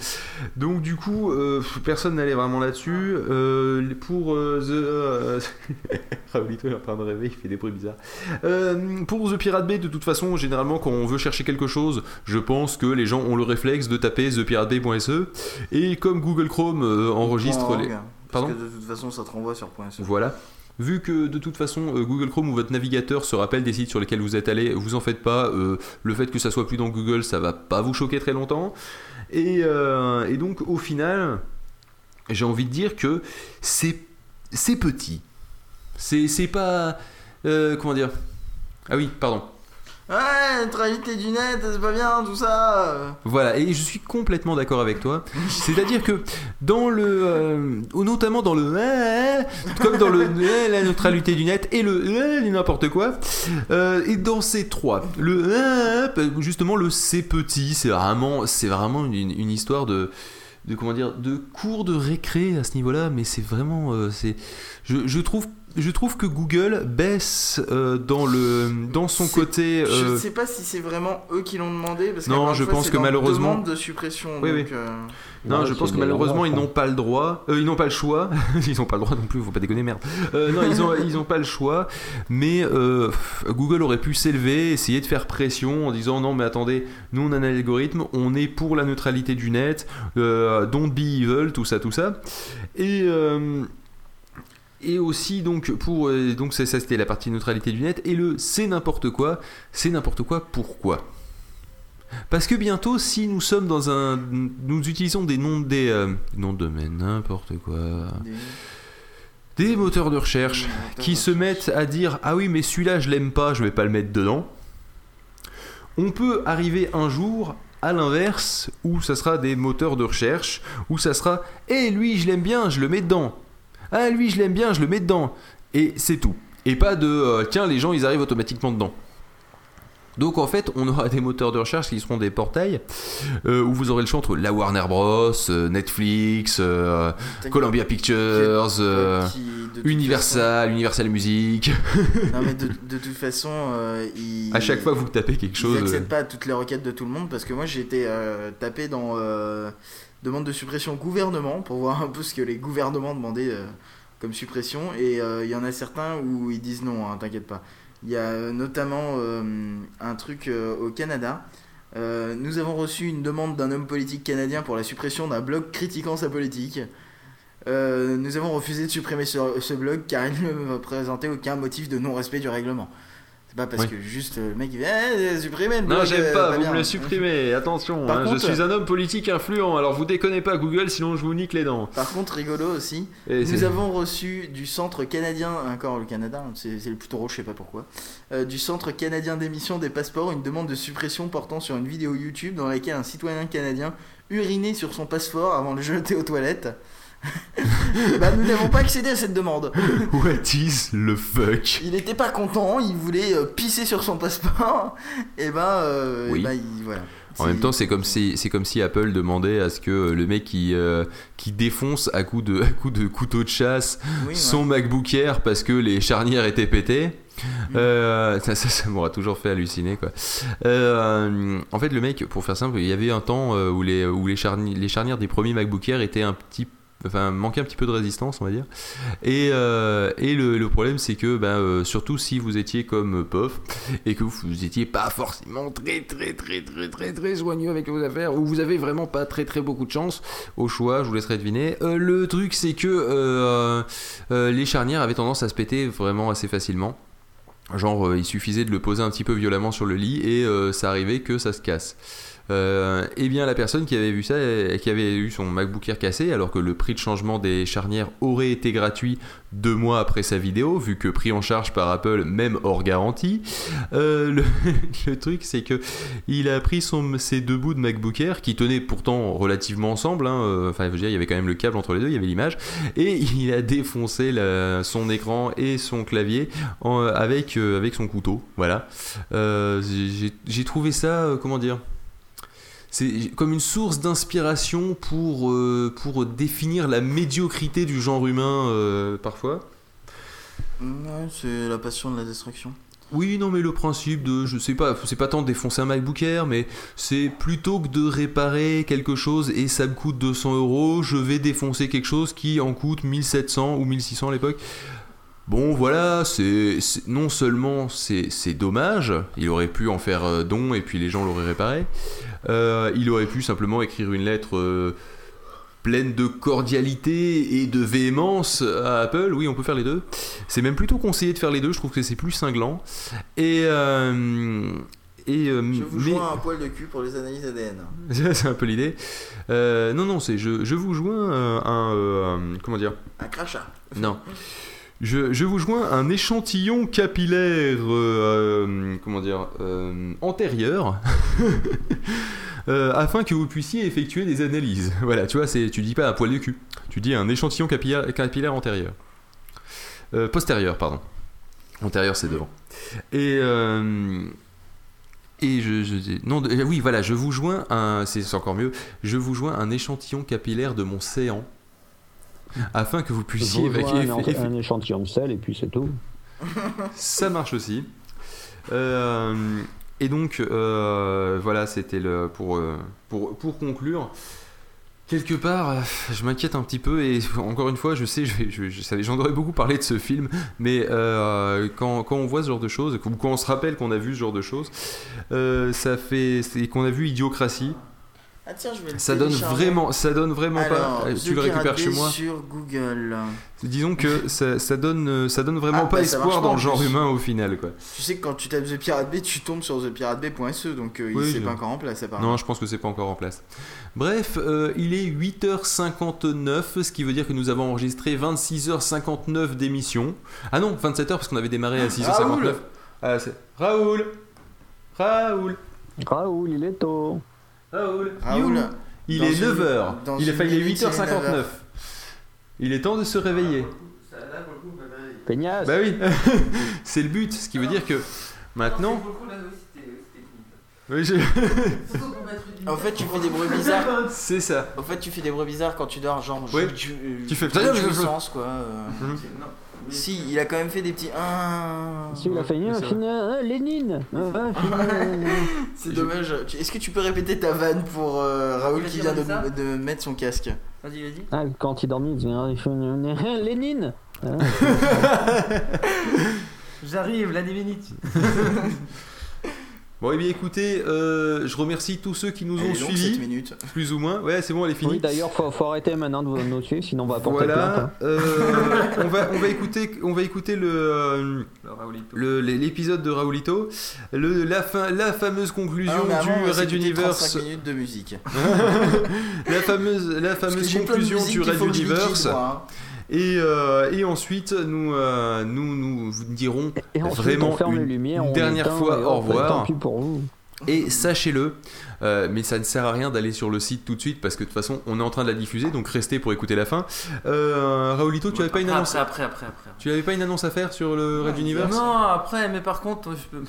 Donc du coup, euh, personne n'allait vraiment là-dessus. Euh, pour euh, The... euh, (laughs) Raoulito est en train de rêver, il fait des bruits bizarres. Euh, pour The Pirate Bay, de toute façon, généralement, quand on veut chercher quelque chose, je pense que les gens ont le réflexe de taper thepiratebay.se. Et comme Google Chrome enregistre les... Pardon Parce que de toute façon, ça te renvoie sur .se. Voilà. Vu que de toute façon euh, Google Chrome ou votre navigateur se rappelle des sites sur lesquels vous êtes allé, vous en faites pas. euh, le fait que ça soit plus dans Google, ça va pas vous choquer très longtemps. Et, euh, donc au final, j'ai envie de dire que c'est c'est petit. C'est pas comment dire? Ah oui, pardon. Ouais, neutralité du net, c'est pas bien, tout ça. Voilà, et je suis complètement d'accord avec toi. (laughs) C'est-à-dire que dans le, euh, ou notamment dans le, euh, comme dans le euh, la neutralité du net et le n'importe quoi, euh, et dans ces trois, le justement le c'est petit, c'est vraiment, c'est vraiment une, une histoire de de comment dire de cours de récré à ce niveau-là mais c'est vraiment euh, c'est je, je trouve je trouve que Google baisse euh, dans le dans son côté. Je euh, sais pas si c'est vraiment eux qui l'ont demandé. Parce Non, je fois, pense que dans malheureusement- demande de suppression. Oui, donc, oui. euh, Non, Ouais, je pense que malheureusement ils n'ont pas le droit, euh, ils n'ont pas le choix, (laughs) ils n'ont pas le droit non plus, faut pas déconner merde. Euh, non, ils ont ils ont pas le choix, mais euh, Google aurait pu s'élever, essayer de faire pression en disant non mais attendez, nous on a un algorithme, on est pour la neutralité du net, euh, don't be evil, tout ça tout ça, et euh, et aussi donc pour euh, donc ça ça, c'était la partie neutralité du net et le c'est n'importe quoi, c'est n'importe quoi pourquoi? Parce que bientôt, si nous sommes dans un, nous utilisons des noms des euh, noms de domaine, n'importe quoi, des- des moteurs de recherche qui se mettent à dire ah oui mais celui-là je l'aime pas, je vais pas le mettre dedans. On peut arriver un jour à l'inverse où ça sera des moteurs de recherche où ça sera eh lui je l'aime bien, je le mets dedans. Ah lui je l'aime bien, je le mets dedans. Et c'est tout. Et pas de euh, tiens les gens ils arrivent automatiquement dedans. Donc en fait, on aura (laughs) des moteurs de recherche qui seront des portails euh, où vous aurez le choix entre la Warner Bros, euh, Netflix, euh, Columbia Pictures, qui, Universal, Universal Music. Non, mais de, (laughs) de toute façon, ils. À chaque fois que vous tapez quelque chose. Ils n'acceptent pas toutes les requêtes de tout le monde parce que moi j'ai été tapé dans demande de suppression gouvernement pour voir un peu ce que les gouvernements demandaient euh, comme suppression et euh, il y en a certains où ils disent non, hein, t'inquiète pas. Il y a euh, notamment euh, un truc euh, au Canada. Euh, nous avons reçu une demande d'un homme politique canadien pour la suppression d'un blog critiquant sa politique. Euh, nous avons refusé de supprimer ce blog car il ne présentait aucun motif de non-respect du règlement. C'est pas parce Oui. que juste euh, le mec il fait eh, supprimer le Non, j'aime euh, pas, vous bien. me le supprimez, attention, hein, contre- je suis un homme politique influent, alors vous déconnez pas Google, sinon je vous nique les dents. Par contre, rigolo aussi, Et nous avons reçu du centre canadien, encore le Canada, c'est c'est le plus drôle, je sais pas pourquoi, euh, du centre canadien d'émission des passeports, une demande de suppression portant sur une vidéo YouTube dans laquelle un citoyen canadien urinait sur son passeport avant de le jeter aux toilettes. (laughs) bah, nous n'avons pas accédé à cette demande. (laughs) What is le fuck? Il était pas content, il voulait euh, pisser sur son passeport, et ben, euh, Oui. et ben, voilà. En même temps, c'est comme si c'est comme si Apple demandait à ce que le mec qui euh, qui défonce à coup de (laughs) à coup de couteau de chasse Oui, son MacBook Air parce que les charnières étaient pétées. Euh, ça, ça, ça m'aura toujours fait halluciner quoi. Euh, en fait, le mec, pour faire simple, il y avait un temps euh, où les où les, charni- les charnières des premiers MacBook Air étaient un petit enfin manquaient un petit peu de résistance on va dire. Et, euh, le, problème c'est que ben, euh, surtout si vous étiez comme POF et que vous, vous étiez pas forcément très très très très très très soigneux avec vos affaires ou vous avez vraiment pas très très beaucoup de chance au choix je vous laisserai deviner. Euh, le truc c'est que les charnières avaient tendance à se péter vraiment assez facilement. Genre, il suffisait de le poser un petit peu violemment sur le lit et ça arrivait que ça se casse. Euh, et bien, la personne qui avait vu ça, et qui avait eu son MacBook Air cassé, alors que le prix de changement des charnières aurait été gratuit deux mois après sa vidéo, vu que pris en charge par Apple, même hors garantie, euh, le, (laughs) truc c'est que il a pris ses deux bouts de MacBook Air qui tenaient pourtant relativement ensemble. hein, euh, Enfin, je veux dire, il y avait quand même le câble entre les deux, il y avait l'image, et il a défoncé son écran et son clavier avec, euh, avec son couteau. Voilà. Euh, j'ai- trouvé ça, euh, comment dire c'est comme une source d'inspiration pour, euh, pour définir la médiocrité du genre humain euh, parfois. Ouais, c'est la passion de la destruction. Oui, non, mais le principe de, je sais pas, c'est pas tant de défoncer un MacBook Air, mais c'est plutôt que de réparer quelque chose et ça me coûte 200 euros, je vais défoncer quelque chose qui en coûte 1700 ou 1600 à l'époque. Bon, voilà, c'est non seulement c'est c'est dommage, il aurait pu en faire euh, don et puis les gens l'auraient réparé. Euh, il aurait pu simplement écrire une lettre euh, pleine de cordialité et de véhémence à Apple. Oui, on peut faire les deux. C'est même plutôt conseillé de faire les deux. Je trouve que c'est plus cinglant. Et euh, et euh, Je vous mais- joins un poil de cul pour les analyses ADN. (laughs) c'est un peu l'idée. Euh, non, non, c'est je, je vous joins un, un- comment dire? Un crachat. Non. (laughs) Je, vous joins un échantillon capillaire, euh, euh, comment dire, euh, antérieur, (laughs) afin que vous puissiez effectuer des analyses. Voilà, tu vois, tu dis pas un poil de cul, tu dis un échantillon capillaire, capillaire antérieur. Postérieur, pardon. Antérieur, c'est devant. Et et je, non, oui, voilà, je vous joins un, c'est encore mieux, je vous joins un échantillon capillaire de mon séant afin que vous puissiez rejoins évacuer. un, un échantillon de sel et puis c'est tout. (laughs) Ça marche aussi. Euh, et donc, euh, voilà, c'était le pour, euh, pour, pour conclure. Quelque part, je m'inquiète un petit peu et encore une fois, je sais, je, vais- je, je j'en aurais beaucoup parlé de ce film, mais euh, quand, quand on voit ce genre de choses, ou quand on se rappelle qu'on a vu ce genre de choses, ça fait, qu'on a vu Idiocratie. Ah tiens, je vais le Ça donne vraiment, ça donne vraiment Alors, pas. The Tu le récupères Pirate chez moi. sur Google. Disons que ça, ça donne, ça donne vraiment Ah, pas bah, espoir dans le genre plus. humain au final, quoi. Tu sais que quand tu tapes The Pirate Bay, tu tombes sur thepiratebay.se, donc euh, Oui, il c'est pas encore en place apparemment. Non, je pense que c'est pas encore en place. Bref, euh, il est 8h59, ce qui veut dire que nous avons enregistré 26h59 d'émission. Ah non, 27h parce qu'on avait démarré à 6h59. Raoul Ah, c'est- Raoul Raoul Raoul, il est tôt. Raoul Raoul, You. Il dans est une- 9h. dans Il est il est 8h59. Il est temps de se réveiller. Peignasse. Bah oui, (laughs) c'est le but, ce qui veut dire que maintenant. Oui, j'ai- (laughs) En fait, tu fais des bruits bizarres. c'est ça. En fait, tu fais des bruits bizarres quand tu dors, genre. Oui. Tu fais- jouissance, quoi. euh. Mhm. Si, il a quand même fait des petits. Ah. Si il a fait Oui, un film, euh, Lénine. C'est dommage. Est-ce que tu peux répéter ta vanne pour euh, Raoul qui vient de, mettre son casque? Vas-y, vas-y. Ah, quand il dormit, il disait euh, (laughs) Lénine. Hein (laughs) J'arrive, la 10 minutes. (laughs) Bon, et bien écoutez, euh, je remercie tous ceux qui nous ont suivis, cette minute. plus ou moins. Ouais, c'est bon, elle est finie. Oui, d'ailleurs, faut, faut arrêter maintenant de vous nous suivre, sinon on va porter plainte. Voilà, hein. euh, on, va, on va écouter, on va écouter le, euh, Le Raoulito. le- l'épisode de Raoulito, le, la, fin, la fameuse conclusion Ah, avant, du Red Universe, 35 minutes de musique. (laughs) la fameuse, la fameuse conclusion du Red liquide, Universe, moi, hein. Et, euh, et ensuite nous, euh, nous, nous vous dirons Et ensuite, vraiment on une, les lumières, une on dernière éteint, fois au revoir. Tant pis pour vous. Et sachez-le, euh, mais ça ne sert à rien d'aller sur le site tout de suite parce que de toute façon on est en train de la diffuser, donc restez pour écouter la fin. Euh, Raoulito, tu avais pas une Après, annonce Après, après, après. après. Tu avais pas une annonce à faire sur le Red Universe Non, après, mais par contre, je peux.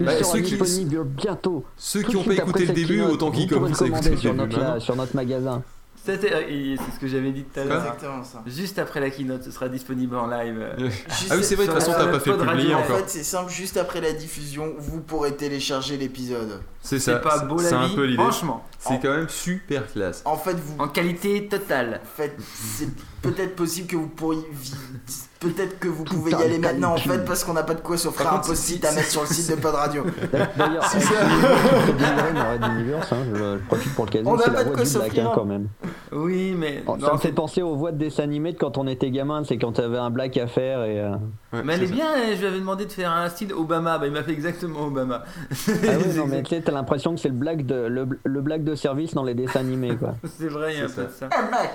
(laughs) Bah, ceux qui- disponible bientôt. Ceux Tout qui n'ont pas écouté le début, autant qu'ils commencent à écouter sur notre, sur notre magasin. Euh, C'est ce que j'avais dit tout à l'heure. Exactement ça. Juste après la keynote, ce sera disponible en live. euh, Ah oui, c'est vrai, de toute façon, t'as pas fait publier radio. En encore. fait, c'est simple, juste après la diffusion, vous pourrez télécharger l'épisode. C'est ça. C'est pas beau la un vie, peu l'idée. franchement. C'est quand même super classe. En fait, vous. En qualité totale. En fait, c'est peut-être possible que vous pourriez. Peut-être que vous pouvez y aller maintenant en fait parce qu'on n'a pas de quoi s'offrir un post-it à mettre sur le site de Pod Radio. (laughs) D'ailleurs, C'est ça. je hein, je, je profite pour le caser, On n'a c'est pas la de voix quoi du Black s'offrir. hein, quand même. Oui, mais. Oh, ça non, me fait penser aux voix de dessins animés de quand on était gamin, c'est quand t'avais un black à faire et. euh, Ouais, Mais elle est bien, hein, je lui avais demandé de faire un style Obama, bah, il m'a fait exactement Obama. Ah oui, (laughs) non, mais tu sais, t'as l'impression que c'est le black de le, le black de service dans les dessins animés quoi. (laughs) C'est vrai, il y a un ça. Ah, Mac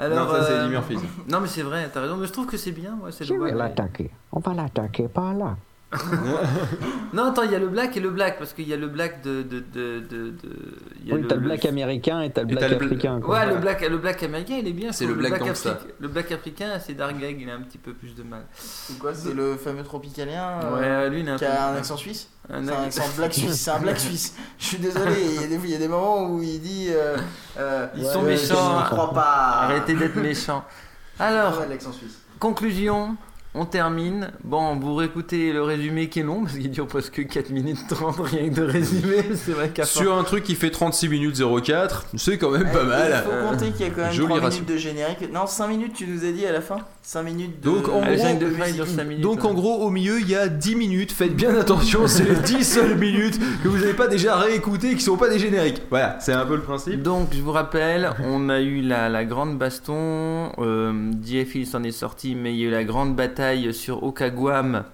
Alors, Non, ça, c'est euh, Eddie Murphy. (laughs) Non, mais c'est vrai, t'as raison, mais je trouve que c'est bien, ouais, c'est Je le vais l'attaquer. On va l'attaquer par là. (laughs) Non, attends, il y a le black et le black, parce qu'il y a le black de. de, de, de, de- il y a Oui, t'as le black américain et t'as le black t'as le bl- africain. quoi. Ouais, le black, le black américain, il est bien. C'est le black gangsta. africain- Le black africain, c'est Dargag, il a un petit peu plus de mal. C'est quoi C'est le fameux tropicalien euh, Ouais, lui, il a un qui a un accent suisse un C'est un ac- accent black suisse. C'est un black (laughs) suisse. Je suis désolé, il y a des, il y a des moments où il dit. euh, euh, Ils ouais, sont méchants. Je ne crois pas. Arrêtez d'être méchant. (laughs) Alors, Ouais, l'accent suisse. conclusion, on termine. Bon, vous réécoutez le résumé qui est long, parce qu'il dure presque 4 minutes 30, rien que de résumé. C'est vrai qu'à Sur un truc qui fait 36 minutes 04, c'est quand même pas Eh, mal. Il faut compter qu'il y a quand même Joli 3 ratio. minutes de générique. Non, 5 minutes, tu nous as dit à la fin? 5 minutes de. Donc, en gros, générique de de fin, il dure musique. 5 minutes. Donc en gros au milieu il y a 10 minutes, faites bien attention, c'est (laughs) les 10 seules minutes que vous n'avez pas déjà réécoutées qui sont pas des génériques. Voilà, c'est un peu le principe. Donc, je vous rappelle, on a eu la, la grande baston. Euh, DFI s'en est sorti, mais il y a eu la grande bataille sur Okaguam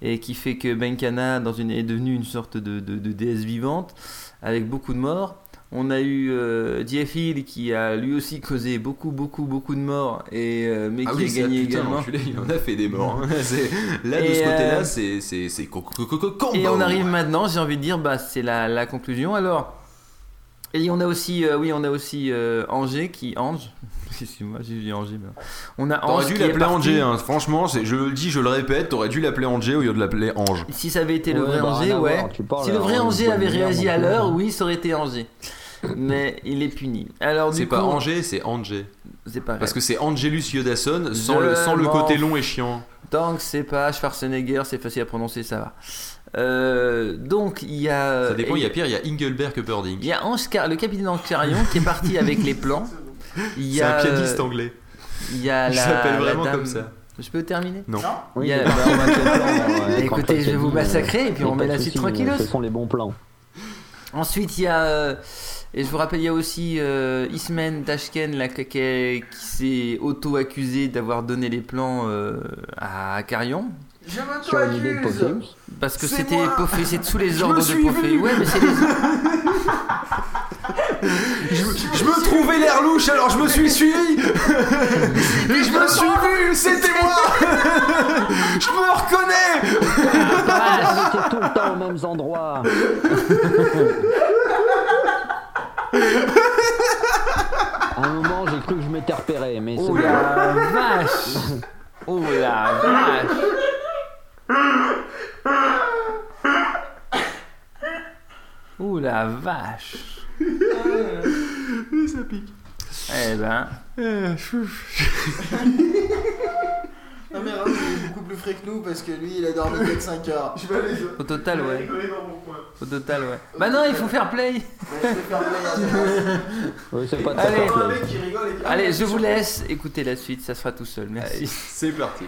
et qui fait que Benkana dans une, est devenu une sorte de, de- de déesse vivante avec beaucoup de morts. On a eu euh, DFI qui a lui aussi causé beaucoup, beaucoup, beaucoup de morts, et, euh, mais qui a ça, gagné Ah putain, également. l'enculé, il en a fait des morts. hein. (laughs) C'est- Là de Et, ce côté-là, euh, c'est c'est c'est. Et on arrive maintenant, j'ai envie de dire, bah, c'est la, la conclusion. Alors, et on a aussi, euh, oui, on a aussi euh, Angers qui Ange. (laughs) Excuse-moi, j'ai dit Angers. mais- On a T'aurais Ange dû l'appeler. Angers, hein. franchement, c'est- je le dis, je le répète, t'aurais dû l'appeler Angers au lieu de l'appeler Ange. Si ça avait été le Ouais, vrai bah, Angers, ouais. parles, si le vrai Angers avait réagi à l'heure, oui, ça aurait été Angers. Mais il est puni. Alors du C'est pas coup, Angers, c'est Angers. c'est pas Parce que c'est Angelus Yodasson sans, le, sans le côté long et chiant. Tant que c'est pas Schwarzenegger, c'est facile à prononcer, ça va. Euh, donc il y a. Ça dépend, il y a pire, il y a Engelbert que Birding. il y a Ange le capitaine Ange Carion qui est parti avec les plans. (laughs) Il y C'est un a, pianiste euh, anglais. Il y a Il la, s'appelle la vraiment dame- comme ça. Je peux terminer? Non. Oui, Il y a- bah, on va Écoutez, je vais vous massacrer et puis y a on met la suite souci, tranquillos. Ce sont les bons plans. Ensuite, il y a. et je vous rappelle, il y a aussi euh, Ismen Tashken là, qui, qui- s'est auto-accusé d'avoir donné les plans euh, à Carion. Je me Sur une idée de possible. Parce que c'était c'est sous les Je ordres me de vu. Ouais, mais c'est les. Je me trouvais l'air louche alors je me suis suivi Et je me suis vu, c'était moi Je me reconnais On était tout le temps aux mêmes endroits. À un moment, j'ai cru que je m'étais repéré, mais c'est Oh la vache. Oh la vache. Oh la vache. Ça pique. Eh ben. (laughs) Non mais Raoul il est beaucoup plus frais que nous parce que lui il a dormi 4-5 heures. Je vais aller Au total, ouais. Au total, ouais. Bah non, il faut faire play de (laughs) Allez. Allez, je vous laisse écouter la suite, ça sera tout seul. Merci. C'est parti.